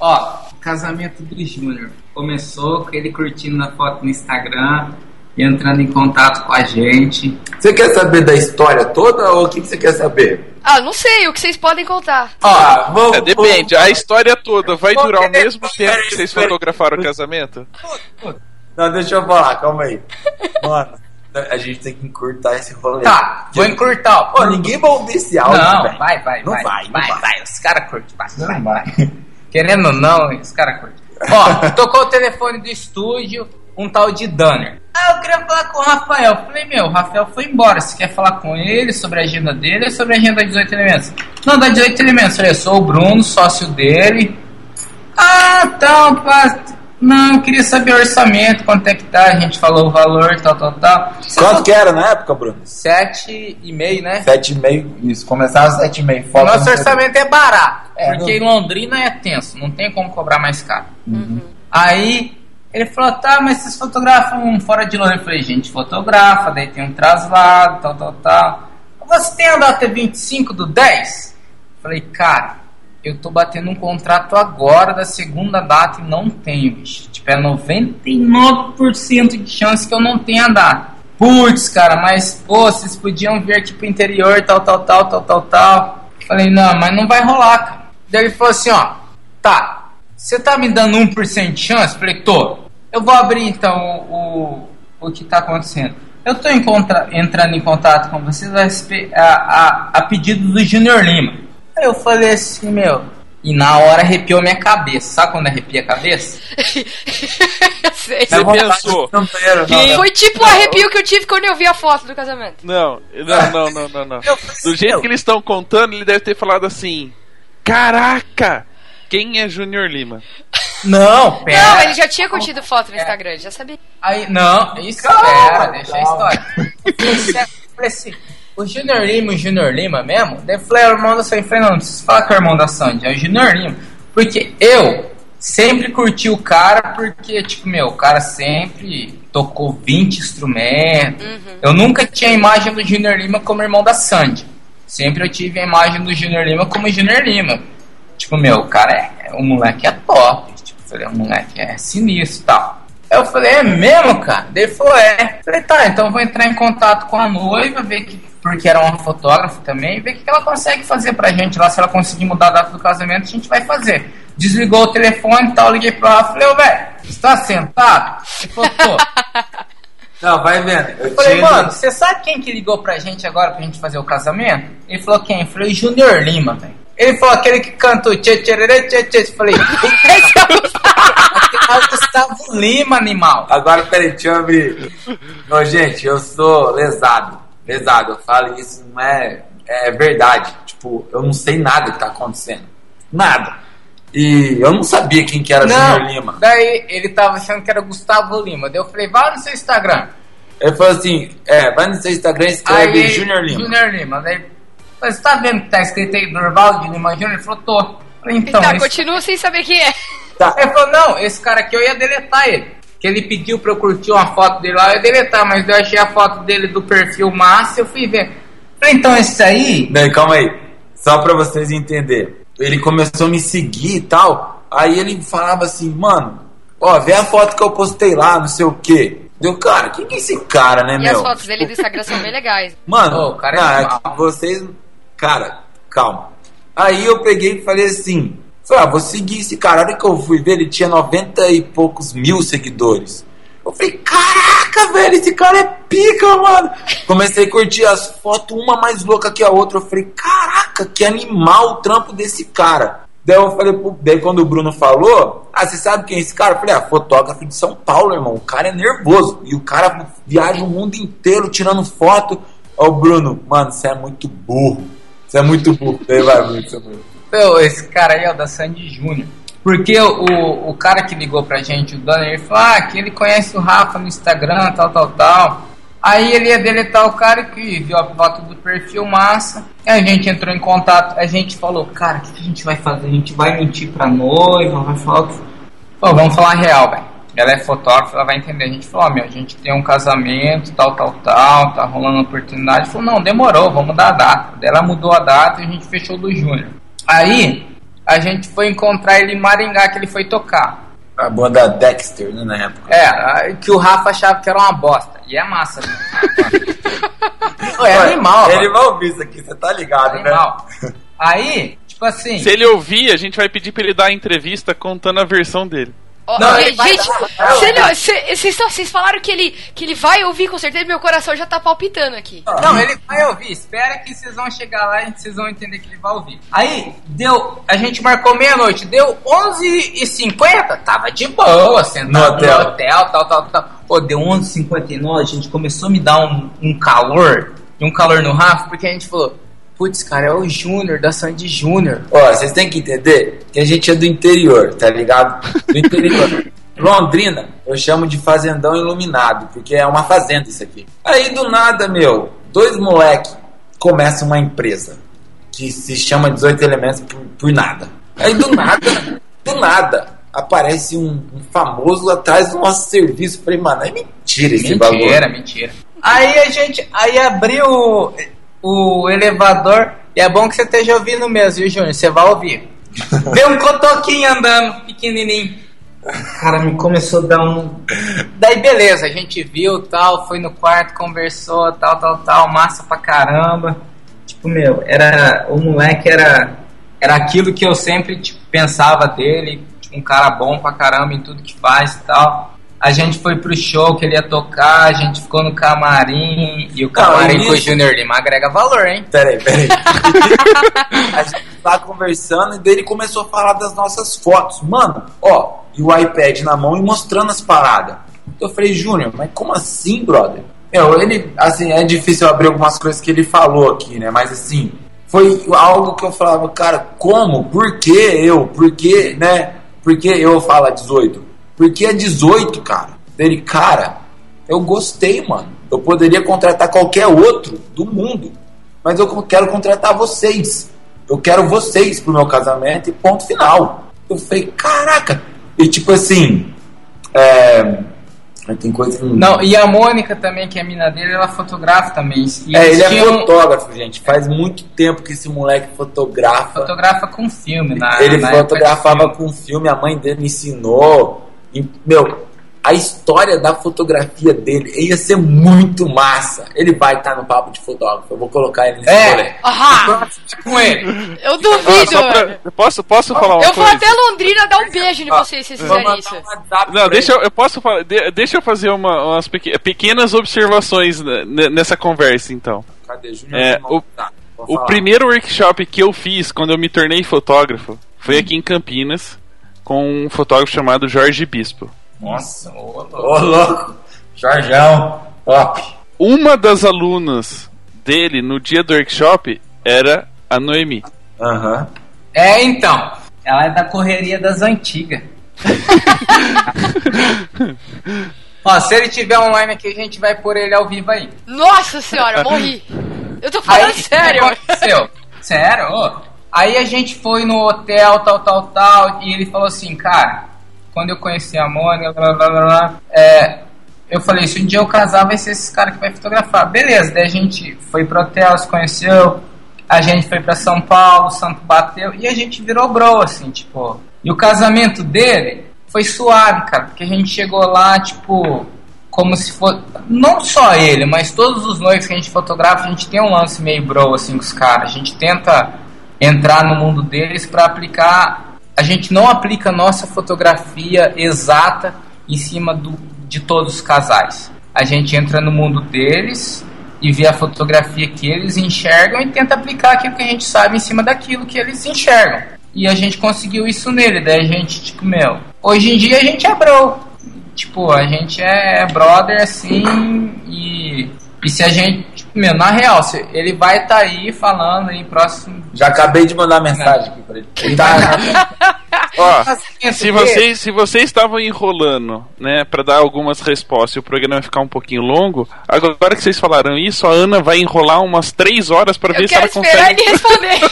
Ó, casamento do Júnior começou com ele curtindo a foto no Instagram e entrando em contato com a gente. Você quer saber da história toda ou o que, você quer saber? Ah, não sei, o que vocês podem contar. Ah, vamos, é, depende, vamos, a história toda vai durar o mesmo tempo que vocês fotografaram o casamento? Não, deixa eu falar, calma aí. Mano, a gente tem que encurtar esse rolê. Tá, vou encurtar. Pô, ninguém vai ouvir esse áudio. Não, vai, vai, não vai. Vai, vai, vai. vai. Os caras curtem, vai, vai, vai. Querendo ou não, os caras curtem. Ó, tocou o telefone do estúdio, um tal de Danner. Ah, eu queria falar com o Rafael. Falei, meu, o Rafael foi embora. Você quer falar com ele sobre a agenda dele ou sobre a agenda da 18 Elementos? Não, da 18 Elementos. Falei, eu sou o Bruno, sócio dele. Ah, então. Não, eu queria saber o orçamento, quanto é que tá, a gente falou o valor, tal, tal, tal. Você Quanto que era na época, Bruno? Sete e meio, né? Sete e meio, isso. Começava sete e meio. O Foto nosso no- orçamento é barato, É, porque não- em Londrina é tenso, não tem como cobrar mais caro. Uhum. Aí ele falou, tá, mas vocês fotografam fora de Londrina? Eu falei, gente, fotografa, daí tem um traslado, tal, tal, tal. Você tem a data 25 do 10? Eu falei, cara, eu tô batendo um contrato agora da segunda data e não tenho, bicho. Tipo, é 99% de chance que eu não tenha a data. Putz, cara, mas, pô, vocês podiam vir aqui pro interior, tal, tal, tal, tal, tal, tal. Falei, não, mas não vai rolar, cara. Daí ele falou assim, ó, tá, você tá me dando 1% de chance? Falei, tô. Eu vou abrir então o, o, o que tá acontecendo. Eu tô em contra- entrando em contato com vocês a, a, a pedido do Junior Lima. Aí eu falei assim, meu. E na hora arrepiou minha cabeça. Sabe quando arrepia a cabeça? Sei. Você pensou? Quem- não. Foi tipo o arrepio que eu tive quando eu vi a foto do casamento. Não, não, não, não, não, não. Falei assim, Do jeito que eles estão contando, ele deve ter falado assim: Caraca! Quem é Junior Lima? Não, pera. Não, ele já tinha curtido foto no Instagram, já sabia. Aí, não, isso Calma, espera, deixa a história. Eu falei assim, o Junior Lima, o Junior Lima mesmo, daí eu falei, é o irmão da Sandy. Falei, não, não precisa falar que é o irmão da Sandy, é o Junior Lima. Porque eu sempre curti o cara, porque, tipo, meu, o cara sempre tocou 20 instrumentos. Eu nunca tinha a imagem do Junior Lima como irmão da Sandy. Sempre eu tive a imagem do Junior Lima como Junior Lima. Tipo, meu, o cara é. O moleque é top. Tipo, falei, o moleque é sinistro e tal. Aí eu falei, é mesmo, cara? Ele falou, é. Eu falei, tá, então eu vou entrar em contato com a noiva, ver que. Porque era uma fotógrafa também, ver o que ela consegue fazer pra gente lá. Se ela conseguir mudar a data do casamento, a gente vai fazer. Desligou o telefone e tal, liguei pra ela, falei, ô velho, você tá sentado? Ele falou, tô. Não, vai vendo. Eu Eu falei, tinha- mano, você sabe quem que ligou pra gente agora pra gente fazer o casamento? Ele falou quem? Eu falei, Junior Lima, velho. Ele falou aquele que cantou tchê tchê tchê tchê. Falei, é o Gustavo Lima, animal. Agora, peraí, deixa eu abrir. Não, gente, eu sou lesado. Lesado, eu falo isso, não é, é verdade. Tipo, eu não sei nada que tá acontecendo. Nada. E eu não sabia quem que era Junior Lima. daí ele tava achando que era Gustavo Lima. Daí eu falei, vai no seu Instagram. Ele falou assim: é, vai no seu Instagram e escreve Aí, Junior Lima. Junior Lima. Daí, falei, você tá vendo que tá escrito aí Durval de Lima Júnior? Ele falou, tô. Falei, então, tá, esse continua sem saber quem é. Tá. Ele falou, não, esse cara aqui eu ia deletar ele. Que ele pediu pra eu curtir uma foto dele lá, eu ia deletar, mas eu achei a foto dele do perfil massa, eu fui ver. Falei, então esse aí. Não, calma aí. Só pra vocês entenderem. Ele começou a me seguir e tal. Aí ele falava assim, mano, ó, vê a foto que eu postei lá, não sei o quê. Deu, cara, quem que é esse cara, né, E meu? as fotos dele do Instagram são bem legais. Mano, Ô, o cara é é que vocês. Cara, calma. Aí eu peguei e falei assim: falei, ah, vou seguir esse cara. A hora que eu fui ver, ele tinha 90 e poucos mil seguidores. Eu falei, caraca, velho, esse cara é pica, mano. Comecei a curtir as fotos, uma mais louca que a outra. Eu falei, caraca, que animal o trampo desse cara. Daí eu falei, pro- daí quando o Bruno falou, ah, você sabe quem é esse cara? Eu falei, ah, fotógrafo de São Paulo, irmão. O cara é nervoso. E o cara viaja o mundo inteiro tirando foto. Ó, o Bruno, mano, você é muito burro. Você é muito burro. Daí vai, Bruno, você é burro. Esse cara aí é o da Sandy Júnior. Porque o, o cara que ligou pra gente, o Dani, ele falou ah, que ele conhece o Rafa no Instagram, tal, tal, tal. Aí ele ia deletar o cara que viu a foto do perfil massa. E a gente entrou em contato, a gente falou, cara, o que, que a gente vai fazer? A gente vai mentir pra noiva, vai falar. Pô, vamos falar real, velho. Ela é fotógrafa, ela vai entender. A gente falou, ó, meu, a gente tem um casamento, tal, tal, tal, tá rolando oportunidade. Falou, não, demorou, vamos mudar a data. Daí ela mudou a data e a gente fechou do Júnior. Aí, a gente foi encontrar ele em Maringá, que ele foi tocar. A banda Dexter, né, na época. É, que o Rafa achava que era uma bosta. E é massa, né? É animal, Ele mano. vai ouvir isso aqui, você tá ligado, Animal. né? Aí, tipo assim... Se ele ouvir, a gente vai pedir pra ele dar a entrevista contando a versão dele. Não, gente, ele vai gente, não- cê- vocês falaram que ele, que ele vai ouvir com certeza, meu coração já tá palpitando aqui. Não, ele vai ouvir. Espera que vocês vão chegar lá e vocês vão entender que ele vai ouvir. Aí, deu. A gente marcou meia-noite. Deu 11h50. Tava de boa, sentado No no hotel. hotel, tal, tal, tal. Pô, deu 11h59. A gente começou a me dar um, um calor. E um calor no Rafa, porque a gente falou: Putz, cara, é o Júnior, da Sandy Júnior. Ó, vocês têm que entender que a gente é do interior, tá ligado? Do interior. Londrina, eu chamo de fazendão iluminado, porque é uma fazenda isso aqui. Aí do nada, meu, dois moleque começam uma empresa que se chama 18 Elementos por, por nada. Aí do nada, do nada, aparece um, um, famoso atrás do nosso serviço. Falei, mano, é mentira esse mentira, bagulho. Mentira, mentira. Aí a gente, aí abriu o, elevador, e é bom que você esteja ouvindo mesmo, viu, Júnior? Você vai ouvir. Vê um cotoquinho andando, pequenininho. Cara, me começou a dar um. Daí beleza, a gente viu tal, foi no quarto, conversou, tal, tal, tal, massa pra caramba. Tipo, meu, era. O moleque era. Era aquilo que eu sempre tipo, pensava dele, tipo, um cara bom pra caramba em tudo que faz e tal. A gente foi pro show que ele ia tocar, a gente ficou no camarim, e o camarim com o Junior Lima agrega valor, hein? Peraí, peraí. a gente tá conversando e dele começou a falar das nossas fotos. Mano, ó, e o iPad na mão e mostrando as paradas. Eu falei, Júnior, mas como assim, brother? Meu, ele, assim, é difícil abrir algumas coisas que ele falou aqui, né? Mas assim, foi algo que eu falava, cara, como? Por que eu? Por que, né? Por que eu falo 18? Porque é 18, cara. Dele, cara, eu gostei, mano. Eu poderia contratar qualquer outro do mundo, mas eu quero contratar vocês. Eu quero vocês pro meu casamento e ponto final. Eu falei, caraca. E tipo assim, é, tem coisa. Não, e a Mônica também, que é a mina dele, ela fotografa também. E é, ele é fotógrafo, gente. Faz muito tempo que esse moleque fotografa. Fotografa com filme, na Ele na fotografava com filme, a mãe dele me ensinou. E, meu, a história da fotografia dele ia ser muito massa. Ele vai estar tá no papo de fotógrafo. Eu vou colocar ele nesse é. rolê. Com ele. Eu duvido. Ah, pra, posso, posso falar uma eu coisa? Eu vou até Londrina dar um beijo em vocês se vocês fizerem isso. Não, deixa eu, eu posso falar, deixa eu fazer uma, umas pequenas observações nessa conversa, então. Cadê? É, o, o primeiro workshop que eu fiz quando eu me tornei fotógrafo foi aqui em Campinas com um fotógrafo chamado Jorge Bispo. Nossa, ô louco. Ô, louco. Jorjão, top. Uma das alunas dele no dia do workshop era a Noemi. Aham. Uhum. É, então. Ela é da correria das antigas. Ó, se ele tiver online aqui, a gente vai pôr ele ao vivo aí. Nossa senhora, morri. Eu tô falando aí, sério. Aconteceu. Sério? Aí a gente foi no hotel, tal, tal, tal, e ele falou assim, cara, quando eu conheci a Mônica, blá, blá, blá, blá, é, eu falei, se um dia eu casar, vai ser esse cara que vai fotografar. Beleza, daí a gente foi pro hotel, se conheceu, a gente foi para São Paulo, o santo bateu, e a gente virou bro, assim, tipo. E o casamento dele foi suave, cara, porque a gente chegou lá, tipo, como se fosse. Não só ele, mas todos os noivos que a gente fotografa, a gente tem um lance meio bro, assim, com os caras. A gente tenta entrar no mundo deles para aplicar a gente não aplica nossa fotografia exata em cima do, de todos os casais. A gente entra no mundo deles e vê a fotografia que eles enxergam e tenta aplicar aquilo que a gente sabe em cima daquilo que eles enxergam. E a gente conseguiu isso nele. Daí a gente, tipo, meu, hoje em dia a gente é bro. Tipo, a gente é brother assim e, e se a gente meu, na real, ele vai estar tá aí falando em próximo. Já acabei de mandar mensagem aqui pra ele. ele tá... Ó, se vocês, se vocês estavam enrolando, né, para dar algumas respostas e o programa vai ficar um pouquinho longo, agora que vocês falaram isso, a Ana vai enrolar umas três horas para ver se ela consegue. Ele responder.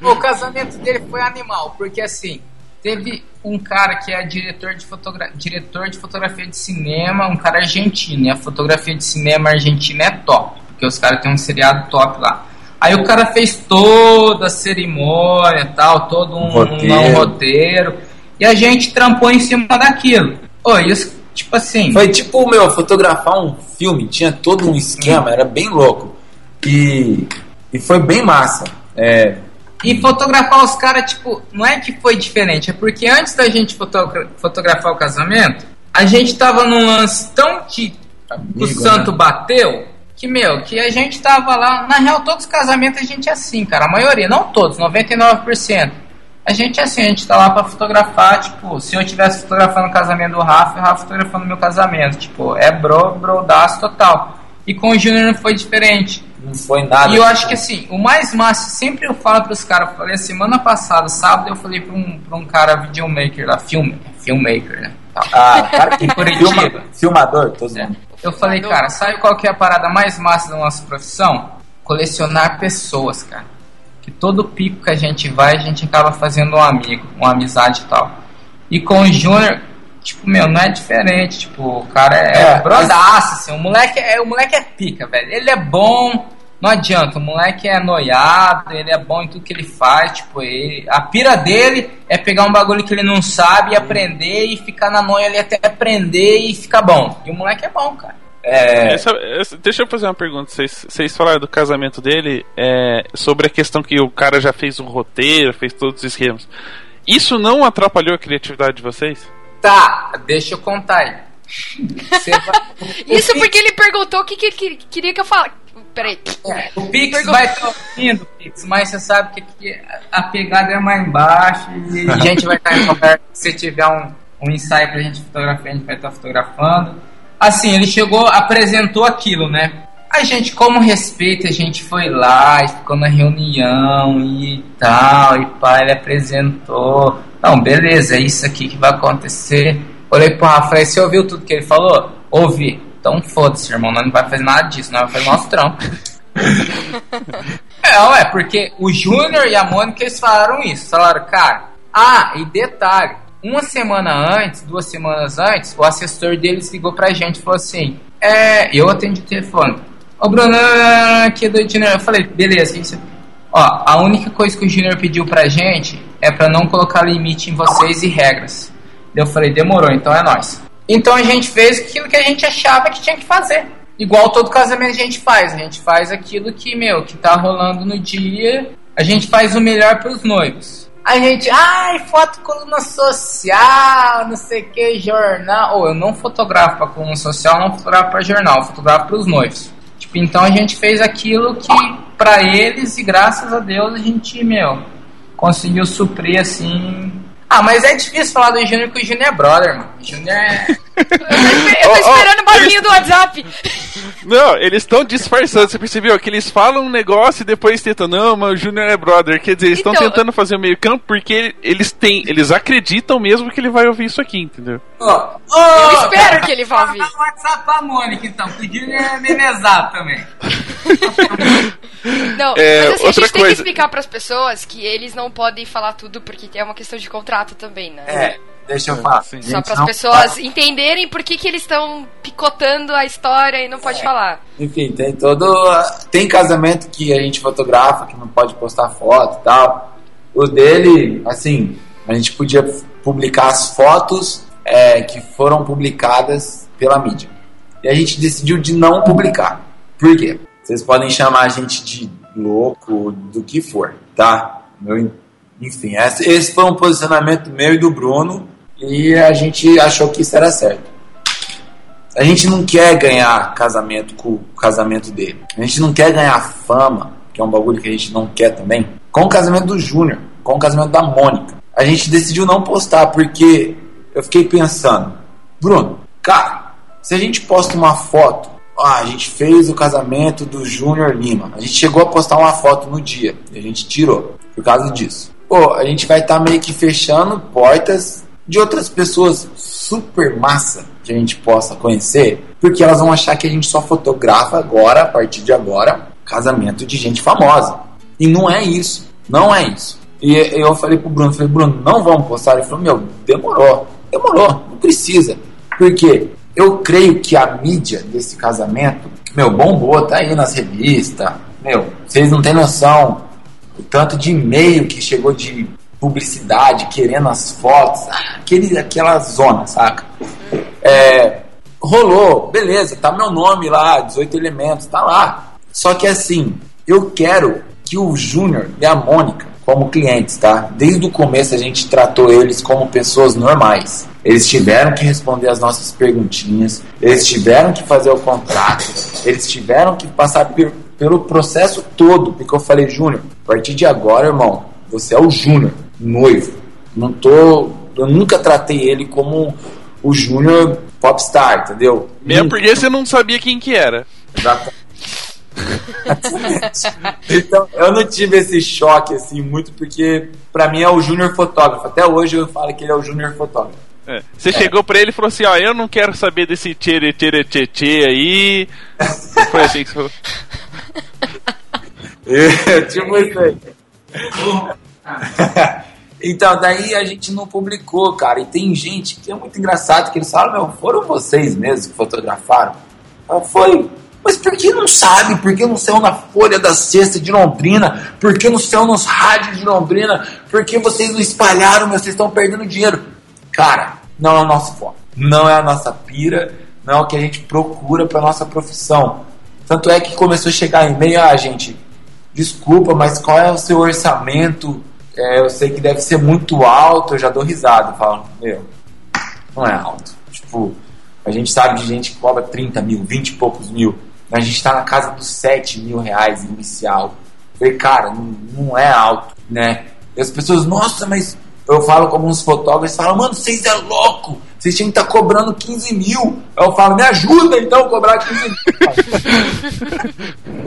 o casamento dele foi animal, porque assim, Teve um cara que é diretor de, fotogra diretor de fotografia de cinema, um cara argentino. E a fotografia de cinema argentina é top, porque os caras têm um seriado top lá. Aí o cara fez toda a cerimônia tal, todo um roteiro. Um, um roteiro e a gente trampou em cima daquilo. Oi, isso, tipo assim. Foi tipo, meu, fotografar um filme, tinha todo um esquema, era bem louco. E, e foi bem massa. É, e fotografar os caras, tipo, não é que foi diferente, é porque antes da gente fotogra fotografar o casamento, a gente tava num lance tão que Amigo, o santo né? bateu, que, meu, que a gente tava lá. Na real, todos os casamentos a gente é assim, cara. A maioria, não todos, 99%. A gente é assim, a gente tá lá pra fotografar, tipo, se eu tivesse fotografando o casamento do Rafa, o Rafa fotografando o meu casamento. Tipo, é bro, brodaço total. E com o Júnior não foi diferente. não foi nada. E eu acho que assim, o mais massa, sempre eu falo pros caras, falei semana passada, sábado, eu falei pra um, pra um cara videomaker lá, film, filmmaker, né? Ah, cara que Curitiba. filmador, todos é. Eu falei, cara, sabe qual que é a parada mais massa da nossa profissão? Colecionar pessoas, cara. Que todo pico que a gente vai, a gente acaba fazendo um amigo, uma amizade e tal. E com o Júnior, tipo, meu, não é diferente. Tipo, o cara é, é brodaço, assim. O moleque é, o moleque é pica, velho. Ele é bom, não adianta. O moleque é noiado, ele é bom em tudo que ele faz. Tipo, ele, a pira dele é pegar um bagulho que ele não sabe e aprender e ficar na noia ali até aprender e ficar bom. E o moleque é bom, cara. É... Essa, essa, deixa eu fazer uma pergunta. Vocês, vocês falaram do casamento dele é, sobre a questão que o cara já fez um roteiro, fez todos os esquemas. Isso não atrapalhou a criatividade de vocês? Tá, deixa eu contar aí. Vai... Isso porque ele perguntou o que, que ele queria que eu falasse. Peraí. É, o Pix Pergun... vai estar ouvindo, Pix, mas você sabe que a pegada é mais embaixo e a gente vai estar em conversa. Se tiver um, um ensaio pra gente fotografar, a gente vai estar fotografando. Assim, ele chegou, apresentou aquilo, né? A gente, como respeito, a gente foi lá, ficou na reunião e tal, e pai, ele apresentou. Não, beleza, é isso aqui que vai acontecer. Olhei pro Rafael, você ouviu tudo que ele falou? Ouvi. Então foda-se, irmão, nós não vai fazer nada disso, nós vamos fazer nosso trampo. é, ué, porque o Júnior e a Mônica eles falaram isso. Falaram, cara, ah, e detalhe, uma semana antes, duas semanas antes, o assessor deles ligou pra gente e falou assim: É, eu atendi o telefone. Ô Bruno, aqui é do Junior. Eu falei, beleza, isso. Ó, a única coisa que o Junior pediu pra gente é pra não colocar limite em vocês e regras. Eu falei, demorou, então é nós. Então a gente fez aquilo que a gente achava que tinha que fazer. Igual todo casamento a gente faz. A gente faz aquilo que, meu, que tá rolando no dia. A gente faz o melhor pros noivos. A gente, ai, foto coluna social, não sei que, jornal. Ou eu não fotografo pra coluna social, não fotografo pra jornal, fotografo pros noivos. Tipo, então a gente fez aquilo que para eles e graças a Deus a gente, meu, conseguiu suprir assim ah, mas é difícil falar do Júnior porque o Júnior é brother, mano. O Júnior é. Eu tô esperando o barulhinho do WhatsApp. Não, eles estão disfarçando, você percebeu? Que eles falam um negócio e depois tentam, não, mas o Júnior é brother. Quer dizer, eles estão então, tentando fazer o meio campo porque eles têm, eles acreditam mesmo que ele vai ouvir isso aqui, entendeu? Oh, oh, eu espero que ele vá ouvir. Vou WhatsApp pra Mônica, então, que o Júnior é memezado também. Não, é, mas assim, a gente coisa... tem que explicar para as pessoas que eles não podem falar tudo porque é uma questão de contrato também, né? É, deixa eu falar. Sim. Só para as pessoas fala. entenderem por que, que eles estão picotando a história e não pode é. falar. Enfim, tem todo. Tem casamento que a gente fotografa, que não pode postar foto e tal. O dele, assim, a gente podia publicar as fotos é, que foram publicadas pela mídia. E a gente decidiu de não publicar. Por quê? Vocês podem chamar a gente de louco, do que for, tá? Meu, enfim, esse foi um posicionamento meu e do Bruno e a gente achou que isso era certo. A gente não quer ganhar casamento com o casamento dele. A gente não quer ganhar fama, que é um bagulho que a gente não quer também, com o casamento do Júnior, com o casamento da Mônica. A gente decidiu não postar porque eu fiquei pensando, Bruno, cara, se a gente posta uma foto a gente fez o casamento do Júnior Lima. A gente chegou a postar uma foto no dia a gente tirou por causa disso. Pô, a gente vai estar tá meio que fechando portas de outras pessoas super massa que a gente possa conhecer, porque elas vão achar que a gente só fotografa agora, a partir de agora, casamento de gente famosa. E não é isso. Não é isso. E eu falei pro Bruno, falei, Bruno, não vamos postar. Ele falou, meu, demorou, demorou, não precisa. Por quê? Eu creio que a mídia desse casamento, meu, bombou, tá aí nas revistas. Meu, vocês não têm noção o tanto de e-mail que chegou de publicidade, querendo as fotos, aquele, aquela zona, saca? É, rolou, beleza, tá meu nome lá, 18 elementos, tá lá. Só que assim, eu quero que o Júnior e a Mônica, como clientes, tá? Desde o começo a gente tratou eles como pessoas normais. Eles tiveram que responder as nossas perguntinhas, eles tiveram que fazer o contrato, eles tiveram que passar pelo processo todo, porque eu falei, Júnior, a partir de agora, irmão, você é o Júnior, noivo. Não tô, eu nunca tratei ele como o Júnior popstar, entendeu? Mesmo porque você não sabia quem que era. Exatamente. Então, eu não tive esse choque assim muito porque para mim é o júnior fotógrafo. Até hoje eu falo que ele é o júnior fotógrafo. É. Você é. chegou pra ele e falou assim, ó, eu não quero saber desse tchê tchê tchê tchê aí. Foi assim que você falou. é, tipo isso aí. Então, daí a gente não publicou, cara. E tem gente que é muito engraçado que eles falam, meu, foram vocês mesmos que fotografaram? Eu, Foi. Mas por que não sabe? Por que não saiu na Folha da Sexta de Londrina? Por que não saiu nos rádios de Londrina? Por que vocês não espalharam? Vocês estão perdendo dinheiro. Cara, não é o nosso foco. Não é a nossa pira. Não é o que a gente procura para nossa profissão. Tanto é que começou a chegar e-mail, ah, gente, desculpa, mas qual é o seu orçamento? É, eu sei que deve ser muito alto, eu já dou risada. Falo, meu, não é alto. Tipo, a gente sabe de gente que cobra 30 mil, 20 e poucos mil. A gente está na casa dos 7 mil reais inicial. Eu falei, cara, não, não é alto, né? E as pessoas, nossa, mas eu falo com alguns fotógrafos, falam, mano, vocês é louco, vocês tinham que estar tá cobrando 15 mil. Eu falo, me ajuda então a cobrar 15 mil.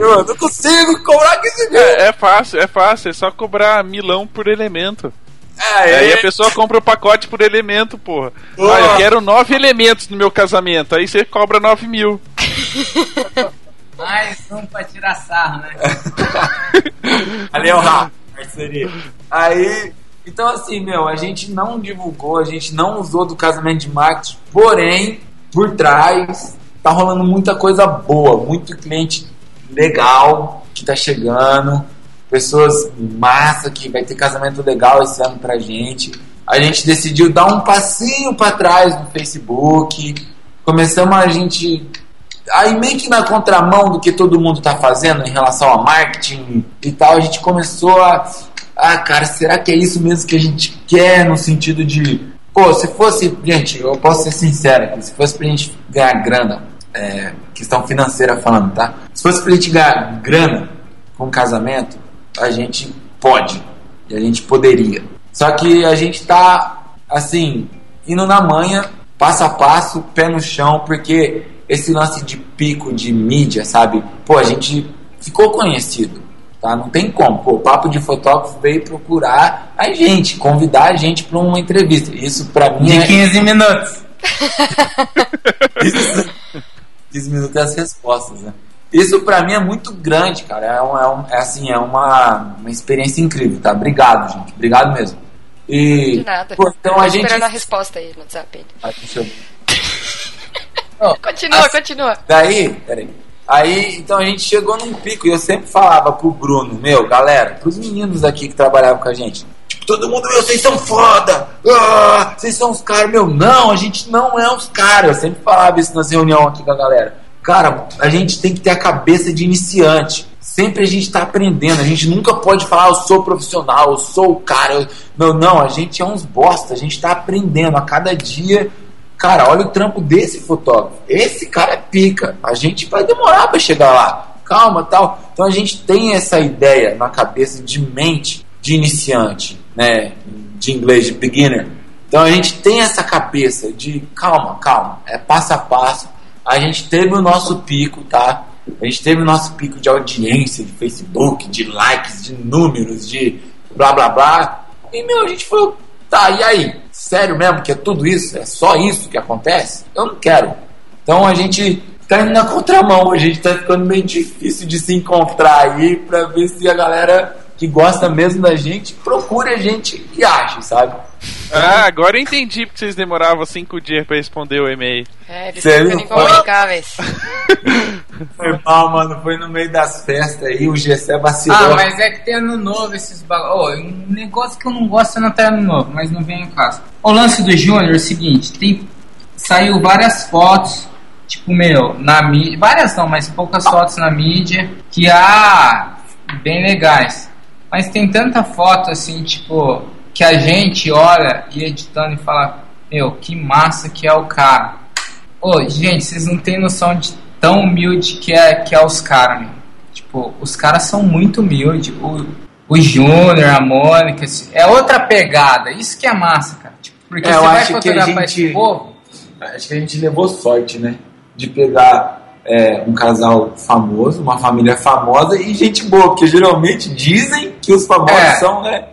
eu não consigo cobrar 15 mil. É, é, fácil, é fácil, é só cobrar milão por elemento. É, é. Aí a pessoa compra o pacote por elemento, porra. Ah, eu quero nove elementos no meu casamento. Aí você cobra nove mil. Mais um pra tirar sarro, né? Ali é o parceria. Aí então, assim, meu, a gente não divulgou, a gente não usou do casamento de marketing, porém, por trás, tá rolando muita coisa boa, muito cliente legal que tá chegando, pessoas massa que vai ter casamento legal esse ano pra gente. A gente decidiu dar um passinho para trás no Facebook, começamos a gente aí meio que na contramão do que todo mundo está fazendo em relação a marketing e tal, a gente começou a ah, cara, será que é isso mesmo que a gente quer no sentido de. Pô, se fosse. Gente, eu posso ser sincero aqui, se fosse pra gente ganhar grana, é, questão financeira falando, tá? Se fosse pra gente ganhar grana com casamento, a gente pode. E a gente poderia. Só que a gente tá, assim, indo na manha, passo a passo, pé no chão, porque esse lance de pico de mídia, sabe? Pô, a gente ficou conhecido. Tá? Não tem como. Pô, o Papo de Fotógrafo veio procurar a gente, convidar a gente para uma entrevista. Isso para mim de é... 15 minutos. Isso, 15 minutos é as respostas, né? Isso para mim é muito grande, cara. É, um, é, um, é assim, é uma, uma experiência incrível, tá? Obrigado, gente. Obrigado mesmo. E, De nada. Pô, então a gente... esperando a resposta aí no WhatsApp. Ah, deixa eu... oh, continua, assim, continua. Daí, peraí. Aí, então a gente chegou num pico e eu sempre falava pro Bruno, meu, galera, pros meninos aqui que trabalhavam com a gente. Tipo, todo mundo, meu, vocês são foda! Ah, vocês são os caras, meu, não, a gente não é os caras. Eu sempre falava isso nas reuniões aqui com a galera. Cara, a gente tem que ter a cabeça de iniciante. Sempre a gente está aprendendo. A gente nunca pode falar, eu sou profissional, eu sou o cara. Eu... Não, não, a gente é uns bosta. A gente está aprendendo. A cada dia Cara, olha o trampo desse fotógrafo. Esse cara é pica. A gente vai demorar para chegar lá. Calma, tal. Então a gente tem essa ideia na cabeça de mente de iniciante, né? De inglês de beginner. Então a gente tem essa cabeça de calma, calma, é passo a passo. A gente teve o nosso pico, tá? A gente teve o nosso pico de audiência, de Facebook, de likes, de números, de blá blá blá. E meu, a gente falou, tá, e aí? Sério mesmo que é tudo isso? É só isso que acontece? Eu não quero. Então a gente tá indo na contramão, a gente tá ficando meio difícil de se encontrar aí pra ver se a galera que gosta mesmo da gente procure a gente e ache, sabe? Ah, agora eu entendi porque vocês demoravam cinco dias pra responder o e-mail. É, eles ficam incomunicáveis. Foi mal, mano. Foi no meio das festas aí, o GC vacilou. Ah, mas é que tem ano novo esses bagulho. Oh, um negócio que eu não gosto é não ter ano novo, mas não vem em casa. O lance do Júnior é o seguinte: tem, saiu várias fotos, tipo, meu, na mídia. Várias não, mas poucas fotos na mídia que, ah, bem legais. Mas tem tanta foto assim, tipo, que a gente olha e editando e fala: Meu, que massa que é o cara. Ô, gente, vocês não têm noção de tão humilde que é, que é os caras, meu. Tipo, os caras são muito humildes. O, o Júnior, a Mônica, é outra pegada. Isso que é massa, cara. Tipo, porque é, você vai fotografar gente, esse povo. Acho que a gente levou sorte, né? De pegar é, um casal famoso, uma família famosa e gente boa, porque geralmente dizem que os famosos é. são, né?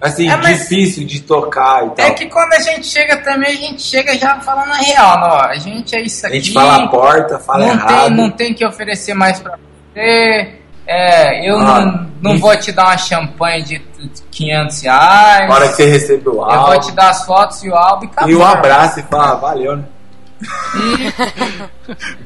Assim, é, difícil de tocar e tal. É que quando a gente chega também, a gente chega já falando a real, não, a gente é isso aqui. A gente fala a porta, fala não errado. Tem, não tem que oferecer mais pra você. É, eu ah, não, não vou te dar uma champanhe de 500 reais. Na hora que você receber o álbum. Eu vou te dar as fotos e o álbum e acabou. E um abraço e fala, valeu, né?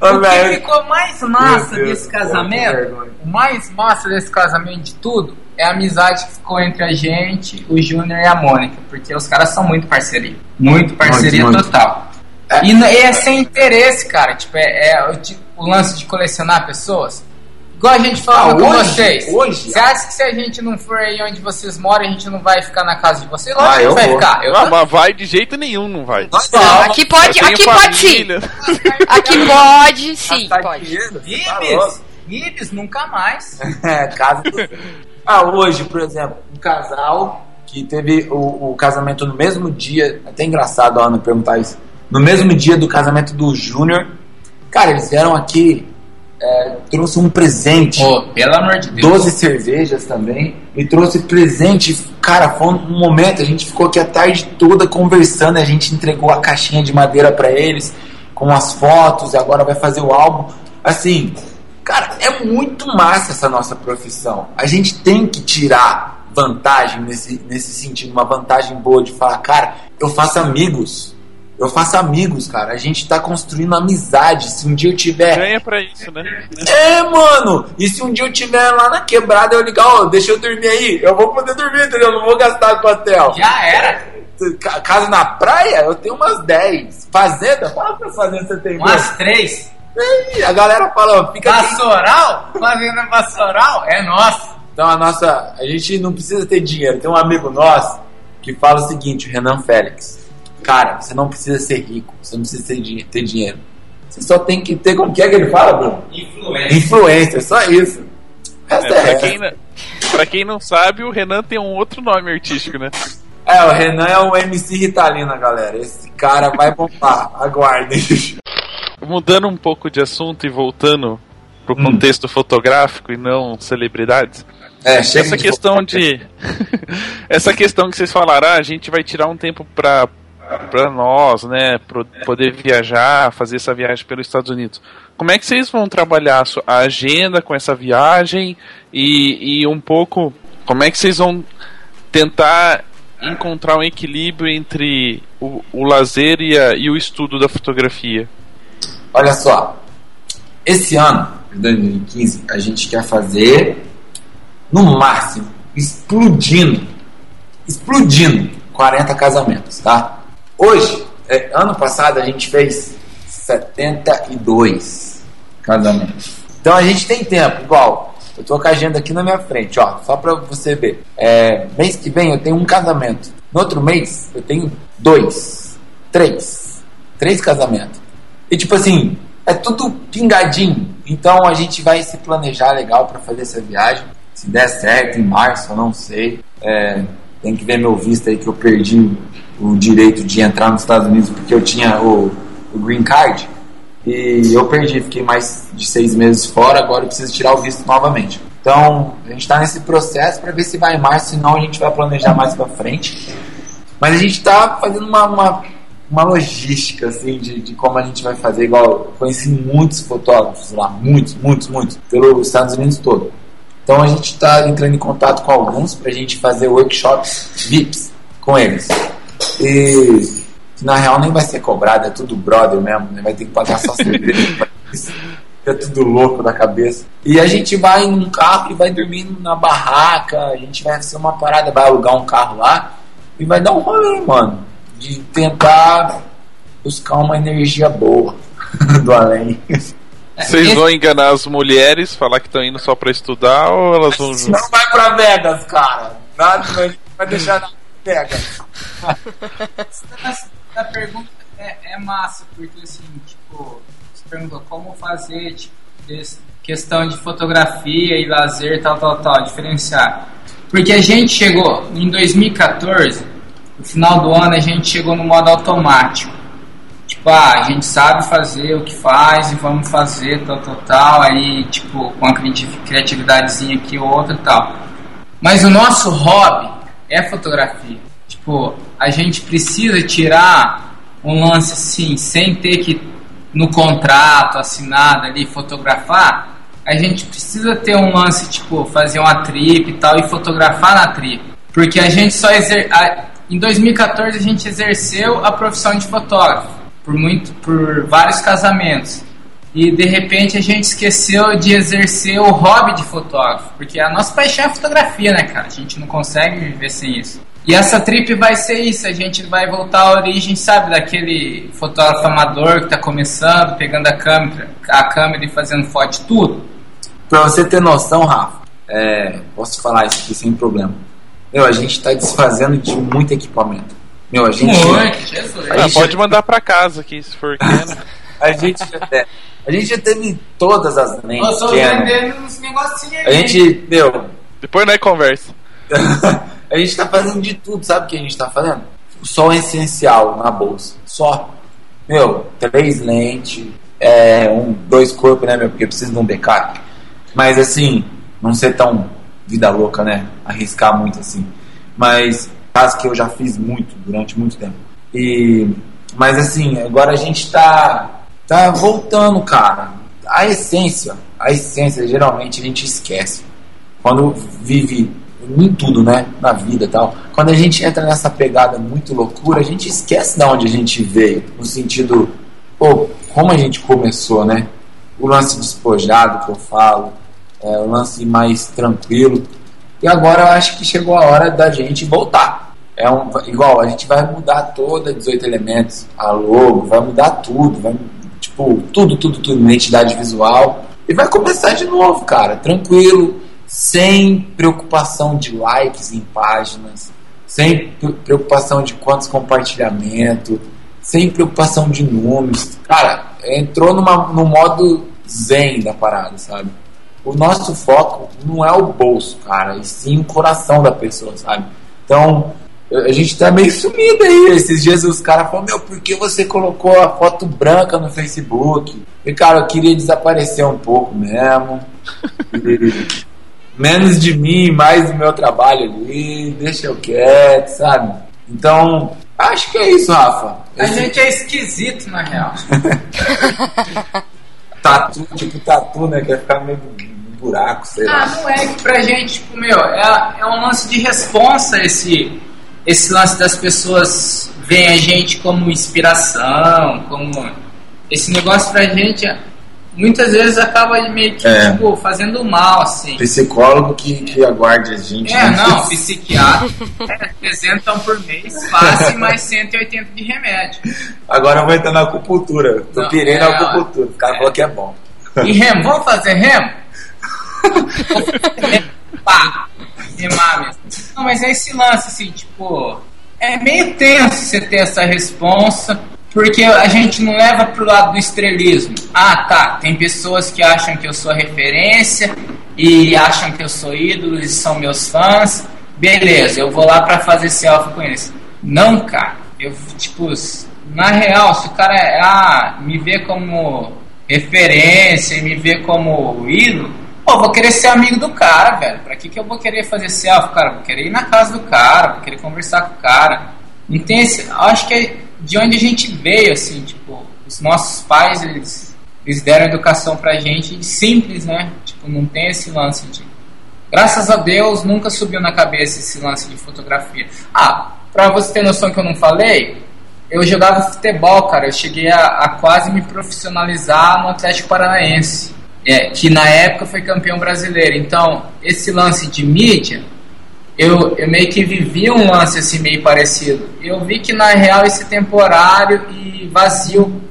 O que ficou mais massa Deus, desse casamento, o mais massa desse casamento de tudo, é a amizade que ficou entre a gente, o Júnior e a Mônica, porque os caras são muito parceria. Muito parceria muito, total. É. E, e, é sem interesse, cara. Tipo, é, é o, tipo, o lance de colecionar pessoas. Igual a gente falava ah, com hoje, vocês. Hoje? Você acha que se a gente não for aí onde vocês moram, a gente não vai ficar na casa de vocês? Lógico ah, que vai vou. ficar. Eu não, mas vai de jeito nenhum, não vai. Não, aqui pode, aqui pode sim. aqui pode sim, pode. Ibis, Ibis, nunca mais. é, casa do... Ah, hoje, por exemplo, um casal que teve o, o casamento no mesmo dia, até engraçado a Ana perguntar isso, no mesmo dia do casamento do Júnior, cara, eles vieram aqui é, trouxe um presente. Oh, pelo amor de Deus. 12 cervejas também. E trouxe presente. Cara, foi um momento. A gente ficou aqui a tarde toda conversando. A gente entregou a caixinha de madeira para eles, com as fotos. E agora vai fazer o álbum. Assim, cara, é muito massa essa nossa profissão. A gente tem que tirar vantagem nesse, nesse sentido. Uma vantagem boa de falar, cara, eu faço amigos eu faço amigos, cara. A gente tá construindo amizade. Se um dia eu tiver. Ganha pra isso, né? É, mano! E se um dia eu tiver lá na quebrada, eu ligar, ó, oh, deixa eu dormir aí. Eu vou poder dormir, entendeu? Eu não vou gastar com hotel. Já era. Casa na praia, eu tenho umas 10. Fazenda? Fala pra fazenda você tem. Umas 3. a galera fala, fica. Pastoral? Aqui. Fazenda pastoral? É nossa. Então a nossa. A gente não precisa ter dinheiro. Tem um amigo nosso que fala o seguinte, o Renan Félix. Cara, você não precisa ser rico, você não precisa ter, ter dinheiro. Você só tem que ter, como que é que ele fala, Bruno? Influência. Influência, só isso. É, pra, quem não, pra quem não sabe, o Renan tem um outro nome artístico, né? É, o Renan é o MC Ritalina, galera. Esse cara vai bombar, aguardem. Mudando um pouco de assunto e voltando pro hum. contexto fotográfico e não celebridades. É, essa questão de essa questão que vocês falaram, ah, a gente vai tirar um tempo para para nós, né, poder viajar, fazer essa viagem pelos Estados Unidos. Como é que vocês vão trabalhar a agenda com essa viagem e, e um pouco como é que vocês vão tentar encontrar um equilíbrio entre o, o lazer e, a, e o estudo da fotografia? Olha só, esse ano, 2015, a gente quer fazer no máximo, explodindo, explodindo 40 casamentos, tá? Hoje, é, ano passado, a gente fez 72 casamentos. Então a gente tem tempo, igual. Eu tô com a agenda aqui na minha frente, ó, só pra você ver. É, mês que vem eu tenho um casamento. No outro mês eu tenho dois, três, três casamentos. E tipo assim, é tudo pingadinho. Então a gente vai se planejar legal para fazer essa viagem. Se der certo em março, eu não sei. É, tem que ver meu visto aí que eu perdi o direito de entrar nos Estados Unidos porque eu tinha o, o green card e eu perdi, fiquei mais de seis meses fora, agora eu preciso tirar o visto novamente. Então, a gente está nesse processo para ver se vai em março, senão a gente vai planejar mais para frente. Mas a gente está fazendo uma, uma, uma, logística, assim, de, de como a gente vai fazer. Igual, eu conheci muitos fotógrafos lá, muitos, muitos, muitos, pelos Estados Unidos todo. Então, a gente está entrando em contato com alguns para a gente fazer workshops VIPs com eles. E na real nem vai ser cobrado, é tudo brother mesmo, né? vai ter que pagar só cerveja. é tudo louco da cabeça. E a gente vai num carro e vai dormindo na barraca, a gente vai fazer uma parada, vai alugar um carro lá e vai dar um rolê, mano. De tentar buscar uma energia boa do além. Vocês vão enganar as mulheres, falar que estão indo só pra estudar ou elas vão. Não vai pra Vegas, cara. Nada, vai deixar nada pega. a pergunta é, é, massa, porque assim, tipo, você perguntou como fazer, tipo, questão de fotografia e lazer, tal, tal, tal, diferenciar. Porque a gente chegou em 2014, no final do ano, a gente chegou no modo automático. Tipo, ah, a gente sabe fazer o que faz e vamos fazer tal, tal, tal. Aí, tipo, com a criatividadezinha aqui ou outra tal. Mas o nosso hobby é fotografia. Tipo, a gente precisa tirar um lance assim, sem ter que no contrato assinado ali fotografar. A gente precisa ter um lance, tipo, fazer uma trip e tal e fotografar na trip. Porque a gente só exer... em 2014 a gente exerceu a profissão de fotógrafo por muito por vários casamentos e de repente a gente esqueceu de exercer o hobby de fotógrafo, porque a nossa paixão é a fotografia, né, cara? A gente não consegue viver sem isso. E essa trip vai ser isso, a gente vai voltar à origem, sabe, daquele fotógrafo amador que tá começando, pegando a câmera, a câmera e fazendo foto de tudo. Pra você ter noção, Rafa, é, posso falar isso aqui sem problema. Meu, a gente tá desfazendo de muito equipamento. Meu, a gente. Muito, Jesus. A gente... Ah, pode mandar pra casa aqui, se for querendo. A gente. É, a gente já teve todas as lentes. Eu tô vendendo uns negocinhos aí. A gente, meu. Depois nós conversa. a gente tá fazendo de tudo, sabe o que a gente tá fazendo? Só o essencial na bolsa. Só. Meu, três lentes, é, um, dois corpos, né, meu? Porque precisa de um backup. Mas assim, não ser tão vida louca, né? Arriscar muito assim. Mas caso que eu já fiz muito durante muito tempo. E mas assim, agora a gente tá tá voltando, cara. A essência, a essência geralmente a gente esquece. Quando vive em tudo, né, na vida tal. Quando a gente entra nessa pegada muito loucura, a gente esquece de onde a gente veio, no sentido, pô, como a gente começou, né? O lance despojado que eu falo, é, o lance mais tranquilo. E agora eu acho que chegou a hora da gente voltar. É um, igual, a gente vai mudar toda 18 elementos, a logo, vai mudar tudo, vai Tipo, tudo, tudo, tudo, identidade visual. E vai começar de novo, cara, tranquilo, sem preocupação de likes em páginas, sem preocupação de quantos compartilhamentos, sem preocupação de números. Cara, entrou numa, no modo zen da parada, sabe? O nosso foco não é o bolso, cara, e sim o coração da pessoa, sabe? Então, a gente tá meio sumido aí. Esses dias os caras falaram, meu, por que você colocou a foto branca no Facebook? E, cara, eu queria desaparecer um pouco mesmo. menos de mim, mais do meu trabalho ali, deixa eu quieto, sabe? Então, acho que é isso, Rafa. A gente é esquisito, na real. tatu, tipo tatu, né? Quer ficar meio buraco, sei ah, lá. Ah, não é que pra gente, tipo, meu, é, é um lance de responsa esse esse lance das pessoas veem a gente como inspiração, como esse negócio pra gente muitas vezes acaba meio que é. tipo, fazendo mal, assim. Psicólogo que, que aguarde a gente. É, né? não, psiquiatra é, 300 por mês, fácil mais 180 de remédio. Agora eu vou entrar na acupuntura. Tô não, pirei é, na acupuntura. O cara é. falou que é bom. E remo, vamos fazer remo? Pá, remar mesmo. Não, mas é esse lance, assim, tipo, é meio tenso você ter essa responsa, porque a gente não leva pro lado do estrelismo. Ah, tá, tem pessoas que acham que eu sou referência e acham que eu sou ídolo e são meus fãs. Beleza, eu vou lá para fazer selfie com eles. Não, cara, eu, tipo, na real, se o cara ah, me vê como referência e me vê como ídolo, Pô, vou querer ser amigo do cara, velho. Pra que, que eu vou querer fazer selfie, cara? Vou querer ir na casa do cara, vou querer conversar com o cara. Não tem esse. Acho que é de onde a gente veio, assim, tipo, os nossos pais, eles, eles deram educação pra gente simples, né? Tipo, não tem esse lance de. Graças a Deus nunca subiu na cabeça esse lance de fotografia. Ah, pra você ter noção que eu não falei, eu jogava futebol, cara. Eu cheguei a, a quase me profissionalizar no Atlético Paranaense é, que na época foi campeão brasileiro. Então, esse lance de mídia, eu, eu meio que vivi um lance assim meio parecido. Eu vi que na real esse temporário e vazio.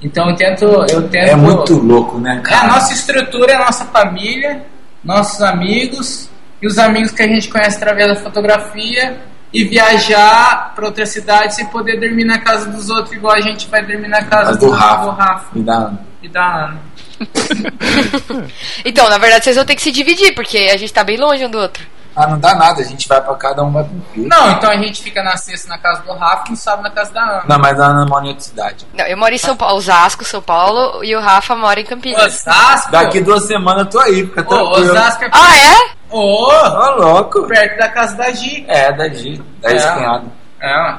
Então eu tento, eu tento. É muito louco, né? Cara? É, a nossa estrutura é a nossa família, nossos amigos e os amigos que a gente conhece através da fotografia e viajar para outras cidades e poder dormir na casa dos outros igual a gente vai dormir na casa do, do, Rafa. do Rafa. E da Ana. E da Ana. então, na verdade, vocês vão ter que se dividir, porque a gente tá bem longe um do outro. Ah, não dá nada, a gente vai pra cada um vai pra um. Não, então a gente fica na sexta na casa do Rafa e no sábado na casa da Ana. Não, mas a Ana mora em outra cidade. Não, eu moro em São Paulo, Osasco, São Paulo, e o Rafa mora em Campinas. Osasco? Daqui duas semanas eu tô aí, fica Ô. Osasco é Ah, é? Ô, Ô, louco. perto da casa da Gi. É, da G, da É. É.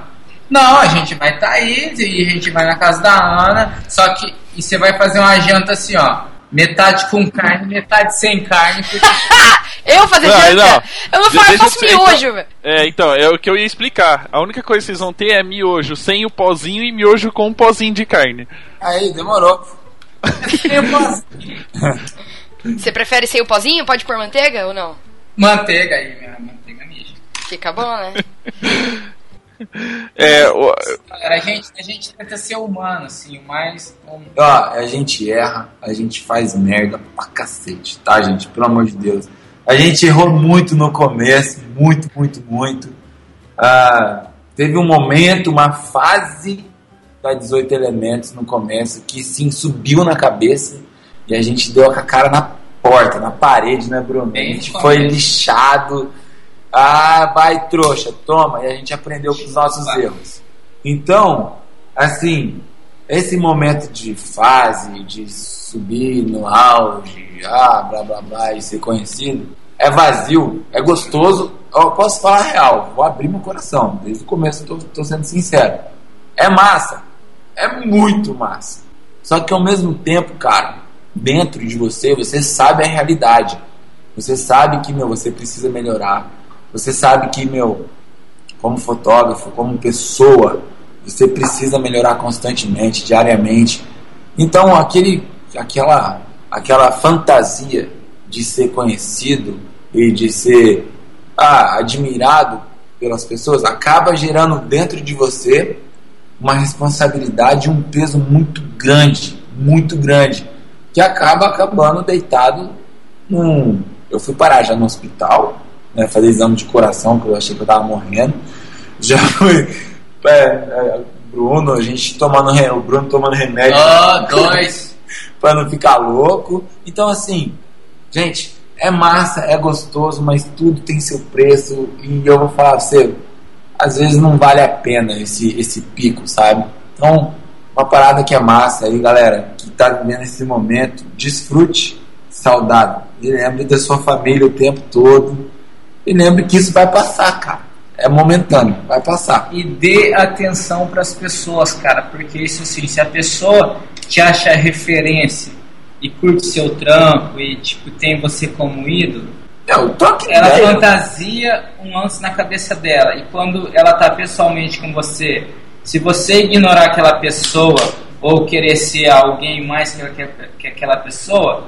Não, a gente vai estar tá aí e a gente vai na casa da Ana. Só que e você vai fazer uma janta assim, ó. Metade com carne, metade sem carne. Porque... Eu fazer Não, janta? não. Eu não faço, eu faço eu- miojo, velho. É, então, é o que eu ia explicar. A única coisa que vocês vão ter é miojo sem o pozinho e miojo com um pozinho de carne. Aí, demorou. Você prefere sem o pozinho? Pode pôr manteiga ou não? manteiga aí, minha manteiga mija. Fica bom, né? É, o- Galera, a gente, a gente tenta ser humano, assim, mas. Ó, a gente erra, a gente faz merda pra cacete, tá, gente? Pelo amor de Deus. A gente errou muito no começo, muito, muito, muito. Ah, teve um momento, uma fase da 18 Elementos no começo que sim subiu na cabeça e a gente deu com a cara na porta, na parede, né, Bruno? A gente foi lixado. Ah, vai trouxa, toma. E a gente aprendeu com os nossos Vai. erros. Então, assim, esse momento de fase, de subir no auge, ah, blá blá blá, e ser conhecido, é vazio, é gostoso. Eu posso falar real, vou abrir meu coração, desde o começo tô sendo sincero. É massa, é muito massa. Só que ao mesmo tempo, cara, dentro de você, você sabe a realidade. Você sabe que, meu, você precisa melhorar. Você sabe que, meu, como fotógrafo, como pessoa, você precisa melhorar constantemente, diariamente. Então, aquele, aquela, aquela fantasia de ser conhecido e de ser ah, admirado pelas pessoas acaba gerando dentro de você uma responsabilidade um peso muito grande, muito grande, que acaba acabando deitado num. Eu fui parar já no hospital, né, fazer exame de coração, porque eu achei que eu tava morrendo. Já fui. É, é, Bruno, a gente tomando o Bruno tomando remédio Ó, dois. pra não ficar louco. Então, assim, gente, é massa, é gostoso, mas tudo tem seu preço. E eu vou falar pra você, às vezes não vale a pena esse, esse pico, sabe? Então, uma parada que é massa aí, galera, que tá vivendo esse momento, desfrute, saudade. E lembre da sua família o tempo todo. E lembre que isso vai passar, cara. É momentâneo, vai passar. E dê atenção pras pessoas, cara, porque isso assim, se a pessoa te acha referência e curte seu trampo e tipo tem você como ídolo, Eu tô aqui ela fantasia um lance na cabeça dela. E quando ela tá pessoalmente com você, se você ignorar aquela pessoa ou querer ser alguém mais que, que, que aquela pessoa,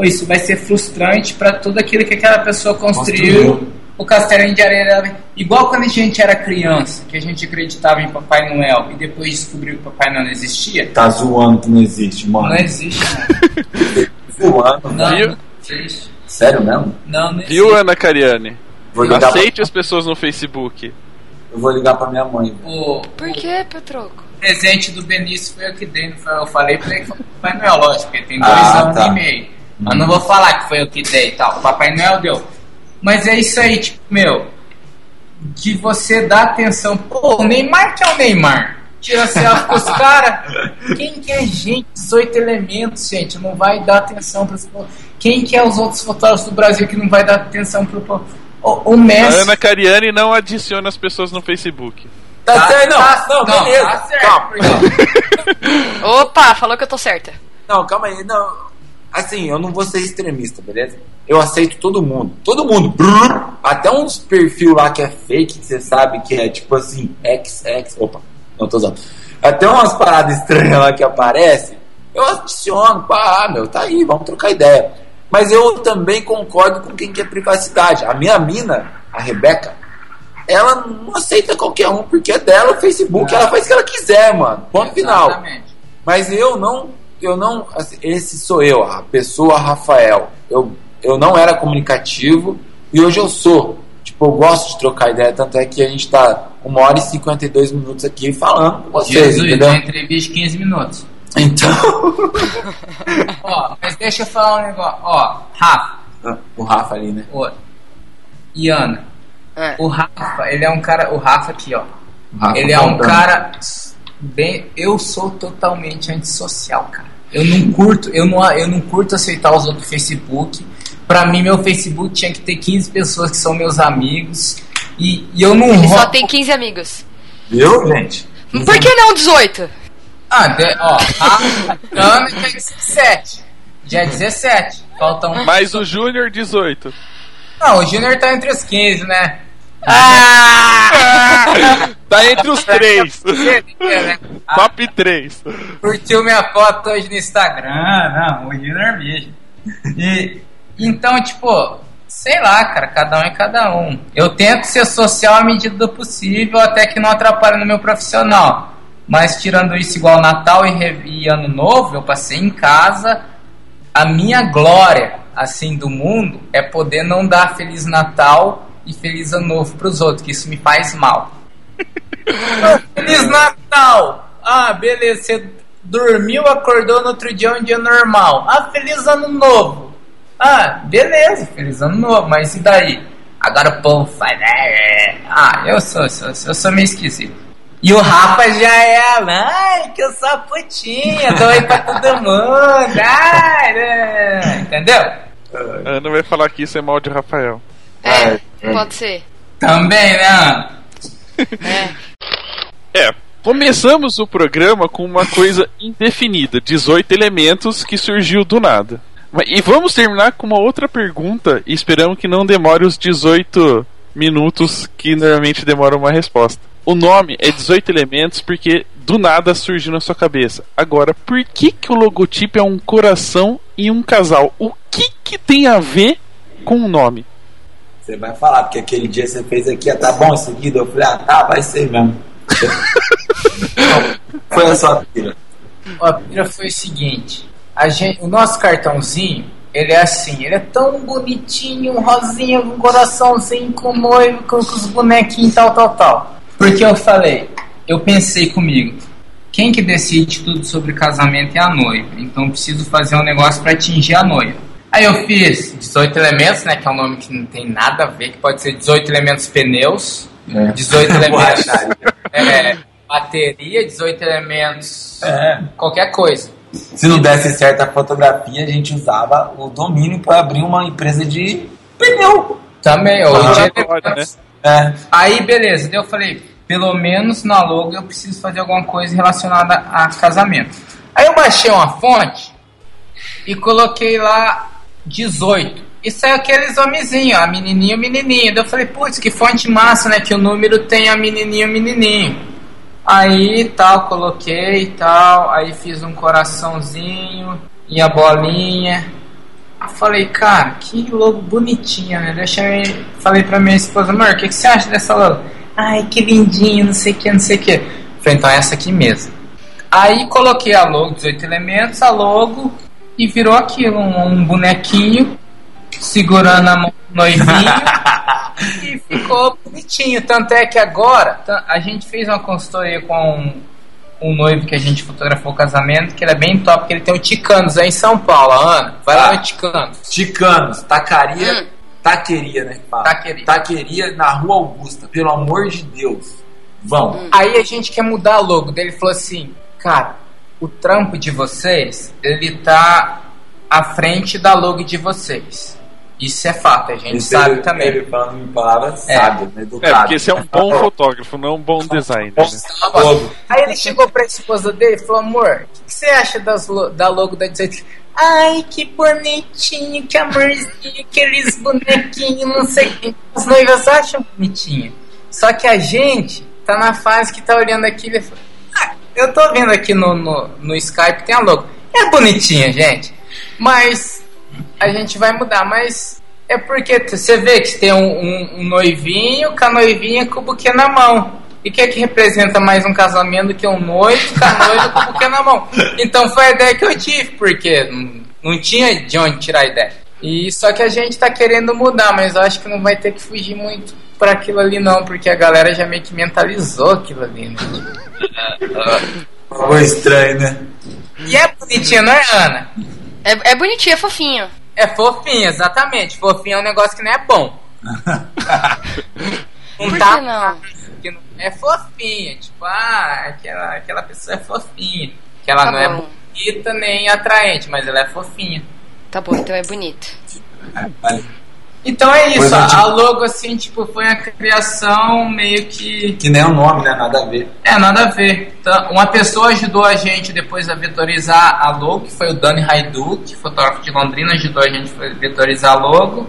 ou isso vai ser frustrante para tudo aquilo que aquela pessoa construiu. Construiu. O castelinho de areia dela. Igual quando a gente era criança, que a gente acreditava em Papai Noel e depois descobriu que Papai Noel não existia. Tá zoando que não existe, mano. Não existe, não. Zoando, Não, Viu? não existe. Sério mesmo? Não, não existe. Viu, Ana Cariani? Vou ligar, Aceite pra, as pessoas no Facebook. eu vou ligar pra minha mãe. O, Por que, Petroco? presente do Benício foi eu que dei? Eu falei pra ele que foi o Papai Noel, lógico, porque tem dois Ah, anos tá. e meio. Mas não vou falar que foi eu que dei e tal. O Papai Noel deu. Mas é isso aí, tipo, meu, de você dar atenção. Pô, o Neymar que é o Neymar. Tira selfie com os caras. Quem que é gente? 18 elementos, gente. Não vai dar atenção para Quem que é os outros fotógrafos do Brasil que não vai dar atenção pro. O, o A Messi. Ana Cariani não adiciona as pessoas no Facebook. Tá, certo, não. tá- não, beleza. Tá certo, calma, porque- calma. Opa, falou que eu tô certa. Não, calma aí. Não. Assim, eu não vou ser extremista, beleza? Eu aceito todo mundo. Todo mundo. Brrr. Até uns perfil lá que é fake, que você sabe que é tipo assim, XX. Opa, não tô usando. Até umas paradas estranhas lá que aparecem, eu adiciono. Pá, ah, meu, tá aí, vamos trocar ideia. Mas eu também concordo com quem quer privacidade. A minha mina, a Rebeca, ela não aceita qualquer um, porque é dela o Facebook, Não. ela faz o que ela quiser, mano. Ponto final. Exatamente. Mas eu não, eu não, assim, esse sou eu, a pessoa Rafael. Eu, eu não era comunicativo e hoje eu sou. Tipo, eu gosto de trocar ideia, tanto é que a gente tá uma hora e 52 minutos aqui falando com vocês, Jesus, entendeu? uma entrevista de 15 minutos. Então, Ó, mas deixa eu falar um negócio. Ó, Rafa, o Rafa ali, né? ó, e Ana. É. O Rafa, ele é um cara. O Rafa aqui, ó. Rafa ele é um cara bem. Eu sou totalmente antissocial, cara. Eu não curto, eu não, eu não curto aceitar os outros Facebook. Pra mim, meu Facebook tinha que ter 15 pessoas que são meus amigos. E, e eu não. Ele só tem 15 amigos. Viu, gente? Por que não 18? Ah, de, ó, a Ana tem 17. Dia 17. Faltam. Mais o Júnior 18. Não, o Júnior tá entre os 15, né? Ah! tá entre os três. Top 3. Curtiu minha foto hoje no Instagram? Não, o Junior mesmo. E, então, tipo, sei lá, cara, cada um é cada um. Eu tento ser social à medida do possível, até que não atrapalhe no meu profissional. Mas tirando isso igual Natal e, e Ano Novo, eu passei em casa. A minha glória, assim, do mundo é poder não dar Feliz Natal e Feliz Ano Novo pros outros, que isso me faz mal. Feliz Natal! Ah, beleza, você dormiu, acordou no outro dia, um dia normal. Ah, Feliz Ano Novo! Ah, beleza, Feliz Ano Novo, mas e daí? Agora o povo faz. É, é. Ah, eu sou, sou, eu sou meio esquisito. E o Rafa já é, ai, que eu sou a putinha, dou aí pra todo mundo, ai, né? entendeu? Ana vai falar que isso é mal de Rafael. É, é, pode ser. Também, né? É. É. Começamos o programa com uma coisa indefinida: 18 elementos que surgiu do nada. E vamos terminar com uma outra pergunta e esperamos que não demore os 18 minutos que normalmente demora uma resposta. O nome é 18 elementos porque do nada surgiu na sua cabeça. Agora, por que, que o logotipo é um coração e um casal? O que, que tem a ver com o nome? Você vai falar, porque aquele dia você fez aqui, ah, tá bom isso aqui? Eu falei, ah, tá, vai ser mesmo. foi a sua pira? A pira foi o seguinte: a gente, o nosso cartãozinho, ele é assim, ele é tão bonitinho, um rosinha, um coraçãozinho com noivo, com, com os bonequinhos tal, tal, tal. Porque eu falei, eu pensei comigo, quem que decide tudo sobre casamento é a noiva. Então preciso fazer um negócio para atingir a noiva. Aí eu fiz 18 elementos, né? Que é um nome que não tem nada a ver, que pode ser 18 elementos pneus, é. 18 elementos é, bateria, 18 elementos é. qualquer coisa. Se não desse certo a fotografia, a gente usava o domínio para abrir uma empresa de pneu. Também, ou ah, de pode, né? é. Aí beleza, daí eu falei, pelo menos na logo eu preciso fazer alguma coisa relacionada a casamento. Aí eu baixei uma fonte e coloquei lá 18. Isso é aqueles homenzinhos, a menininha, menininho. Daí eu falei, putz, que fonte massa, né? Que o número tem a menininha, menininho. Aí tal, coloquei tal. Aí fiz um coraçãozinho e a bolinha. Eu falei, cara, que logo bonitinha, né? Eu falei pra minha esposa, amor, o que, que você acha dessa logo? Ai, que lindinho, não sei o que, não sei o que. Falei, então é essa aqui mesmo. Aí coloquei a logo, 18 elementos, a logo, e virou aquilo, um, um bonequinho segurando a mão do noivinho e ficou bonitinho. Tanto é que agora a gente fez uma consultoria com um, um noivo que a gente fotografou o casamento, que ele é bem top, que ele tem o Ticanos aí em São Paulo, Ana. Vai ah, lá no Ticanos. Ticanos, tacaria, hum. taqueria, né? Taqueria. Taqueria na Rua Augusta, pelo amor de Deus. Vão. Hum. Aí a gente quer mudar o logo dele, falou assim, cara, o trampo de vocês, ele tá à frente da logo de vocês. Isso é fato, a gente Esse sabe ele, também. Ele falando em palavras é. sábias, né? É, porque esse é um bom fotógrafo, não um bom designer. Né? Aí ele chegou pra esposa dele e falou: amor, o que, você acha das, da logo da 18? Ai, que bonitinho, que amorzinho, aqueles bonequinhos, não sei o que. As noivas acham bonitinho. Só que a gente tá na fase que tá olhando aqui e fala, eu tô vendo aqui no, no, no Skype, tem a logo. É bonitinha, gente. Mas a gente vai mudar. Mas é porque você vê que tem um, um, um noivinho com a noivinha com o buquê na mão. E o que é que representa mais um casamento que um noivo com a noiva com o buquê na mão? Então foi a ideia que eu tive, porque não, não tinha de onde tirar a ideia. E só que a gente tá querendo mudar, mas eu acho que não vai ter que fugir muito para aquilo ali não, porque a galera já meio que mentalizou aquilo ali, né? Ficou estranho, né? E é bonitinho, não é, Ana? É, é bonitinho, é fofinho. É fofinho, exatamente. Fofinho é um negócio que não é bom. Por que não? Não é fofinha, tipo, ah, aquela, aquela pessoa é fofinha. Que ela Tá não é bom. bonita nem atraente, mas ela é fofinha. Tá bom, então é bonito. Vale. Então é isso, é, a, tipo- a logo assim, tipo, foi a criação meio que. Que nem o nome, né? Nada a ver. É, nada a ver. Então, uma pessoa ajudou a gente depois a vetorizar a logo, que foi o Dani Haiduk, fotógrafo de Londrina, ajudou a gente a vetorizar a logo.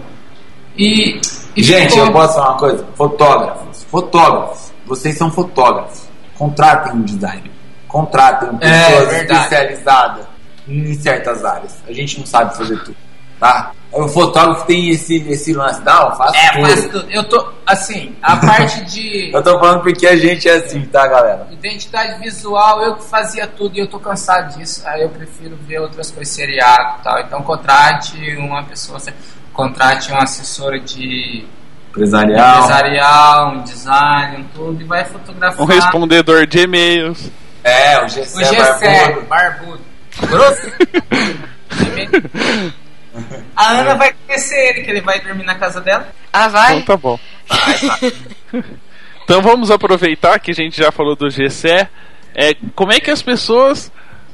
E. e Gente, ficou- eu posso falar uma coisa? Fotógrafos, fotógrafos, vocês são fotógrafos. Contratem um designer. Contratem É, pessoas verdade. especializadas em certas áreas. A gente não sabe fazer tudo, tá? O fotógrafo tem esse, esse lance, não, eu faço É, tudo. faz tudo. Eu tô, assim, a parte de Eu tô falando porque a gente é assim, tá, galera? identidade visual, eu que fazia tudo e eu tô cansado disso. Aí eu prefiro ver outras coisas, seriado e tal. Então contrate uma pessoa, contrate uma assessora de Empresarial. empresarial, um design, um tudo, e vai fotografar. Um respondedor de e-mails. É, o O Gessé Gessé, Barbudo. barbudo. Grosso. A Ana vai conhecer ele, que ele vai dormir na casa dela. Ah, vai? Então tá bom. então vamos aproveitar que a gente já falou do GCE. É, como é que as pessoas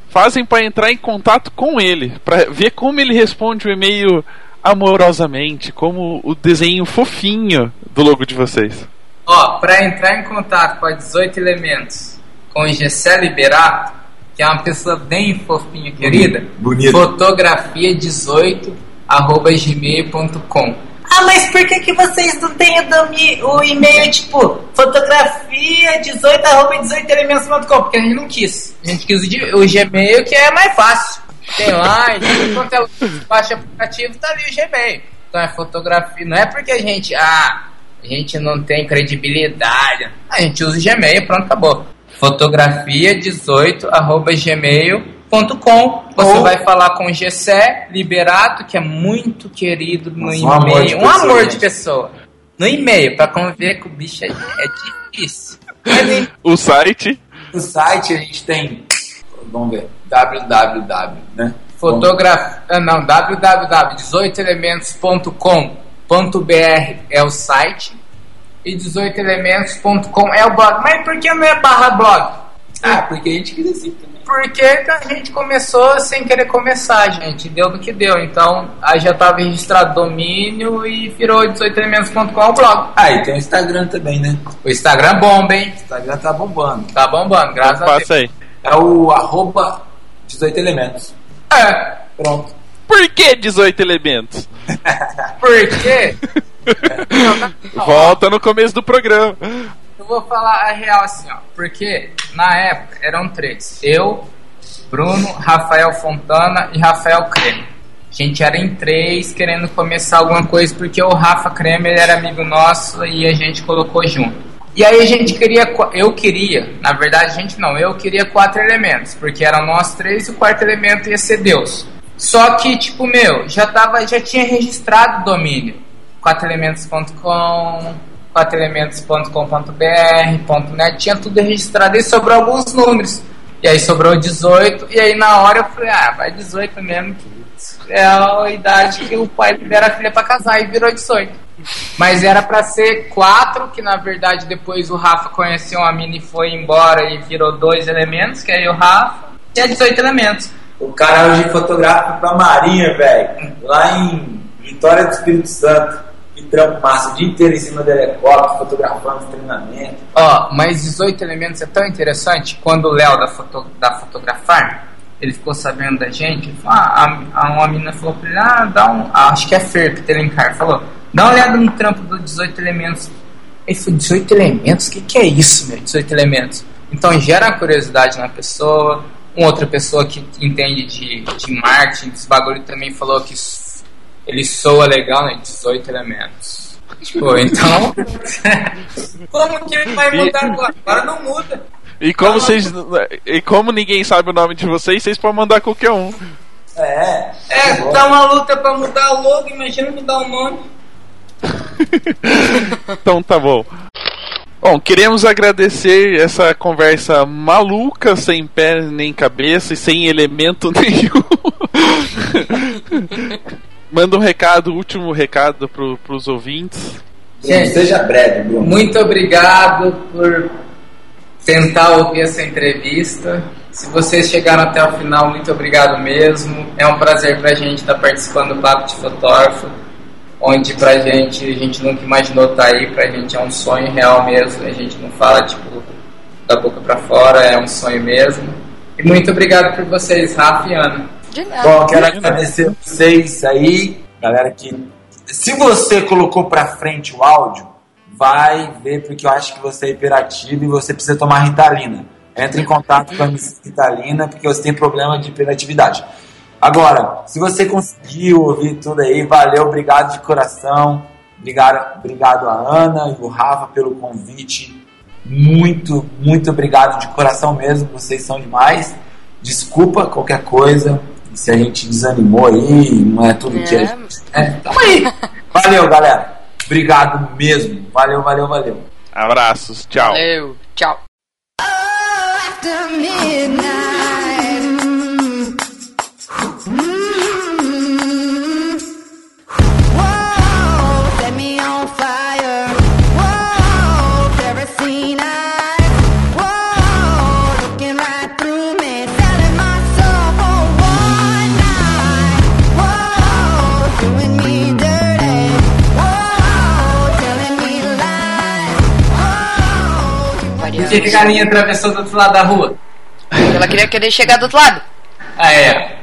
fazem para entrar em contato com ele? Para ver como ele responde o e-mail amorosamente, como o desenho fofinho do logo de vocês. Ó, pra entrar em contato com a 18 Elementos, com o Gessé Liberato, que é uma pessoa bem fofinha, querida, bonito. fotografia 18 arroba gmail.com. Ah, mas por que, que vocês não têm o, domi- o e-mail tipo fotografia 18 arroba 18 elementos.com? Porque a gente não quis. A gente quis o, o Gmail que é mais fácil. Tem lá, então, quando é o baixa aplicativo, tá ali o Gmail. Então é fotografia. Não é porque a gente, ah, a gente não tem credibilidade. A gente usa o Gmail, pronto, acabou. Fotografia 18 arroba gmail.com. Você Ou- vai falar com o Gessé Liberato, que é muito querido no Nossa, um amor de e-mail. Um pessoa, amor de pessoa. No e-mail, pra conviver com o bicho é, é difícil. Mas O site No site a gente tem, vamos ver, www, né? Fotografia. ah, Não, www.18elementos.com.br é o site e 18elementos.com é o blog. Mas por que não é barra blog? Ah, porque a gente quis assim também. Porque a gente começou sem querer começar, gente. Deu do que deu. Então, aí já estava registrado domínio e virou 18elementos.com o blog. Ah, e tem o Instagram também, né? O Instagram bomba, hein? O Instagram tá bombando. Tá bombando, graças a Deus. passa aí. É o arroba 18 elementos. É, Pronto. Por que 18 elementos? porque... Não, Volta no começo do programa. Eu vou falar a real assim, ó. Porque na época eram três. Eu, Bruno, Rafael Fontana e Rafael Creme. A gente era em três querendo começar alguma coisa porque o Rafa Creme era amigo nosso e a gente colocou junto. E aí a gente queria, eu queria, na verdade a gente não, eu queria quatro elementos, porque eram nós três e o quarto elemento ia ser Deus. Só que, tipo, meu, já, tava, já tinha registrado o domínio. quatro-elementos.com, quatro-elementos.com.br, .net, tinha tudo registrado e sobrou alguns números. E aí sobrou 18, e aí na hora eu falei, ah, vai 18 mesmo, que é a idade que o pai libera a filha pra casar, e virou 18. Mas era pra ser quatro, que na verdade depois o Rafa conheceu a mina e foi embora e virou dois elementos, que aí o Rafa, e é 18 elementos. O cara hoje fotografa pra Marinha, velho. Lá em Vitória do Espírito Santo. Que trampo massa. O dia inteiro em cima do helicóptero, fotografando os treinamentos. Ó, mas 18 elementos é tão interessante. Quando o Léo da, foto, da Fotografar, ele ficou sabendo da gente, ah, a, a- uma menina falou pra ele, ah, dá um. ah, acho que é Fer, que Telencar, falou, dá uma olhada no trampo do 18 elementos. Ele falou, 18 elementos? O que, que é isso, meu? 18 elementos. Então gera curiosidade na pessoa. Uma outra pessoa que entende de, de marketing, desse bagulho, também falou que ele soa legal, né? 18 elementos. Tipo, então. como que ele vai mudar agora? Agora não muda. E como vocês. E como ninguém sabe o nome de vocês, vocês podem mandar qualquer um. É. É, tá uma luta pra mudar o logo, imagina mudar o nome. Então tá bom. Bom, queremos agradecer essa conversa maluca, sem pé nem cabeça e sem elemento nenhum. Manda um recado, último recado pro, pros ouvintes. Gente, seja breve, Bruno. Muito obrigado por tentar ouvir essa entrevista. Se vocês chegaram até o final, muito obrigado mesmo. É um prazer pra gente estar participando do Papo de Fotógrafo, onde pra gente, a gente nunca imaginou estar aí, pra gente é um sonho real mesmo. A gente não fala, tipo, da boca pra fora, é um sonho mesmo. E muito obrigado por vocês, Rafa e Ana. De nada. Bom, quero agradecer vocês aí, galera que. Se você colocou pra frente o áudio, vai ver porque eu acho que você é hiperativo e você precisa tomar Ritalina. Entre em contato com a Miss Ritalina porque você tem problema de hiperatividade. Agora, se você conseguiu ouvir tudo aí, valeu, obrigado de coração. Obrigado, obrigado a Ana e o Rafa pelo convite. Muito, muito obrigado de coração mesmo, vocês são demais. Desculpa qualquer coisa, se a gente desanimou aí, não é tudo que a É. gente. É, tamo aí. Valeu, galera. Obrigado mesmo. Valeu, valeu, valeu. Abraços, tchau. Valeu, tchau. after que, que a galinha atravessou do outro lado da rua? Ela queria querer chegar do outro lado. Ah, é.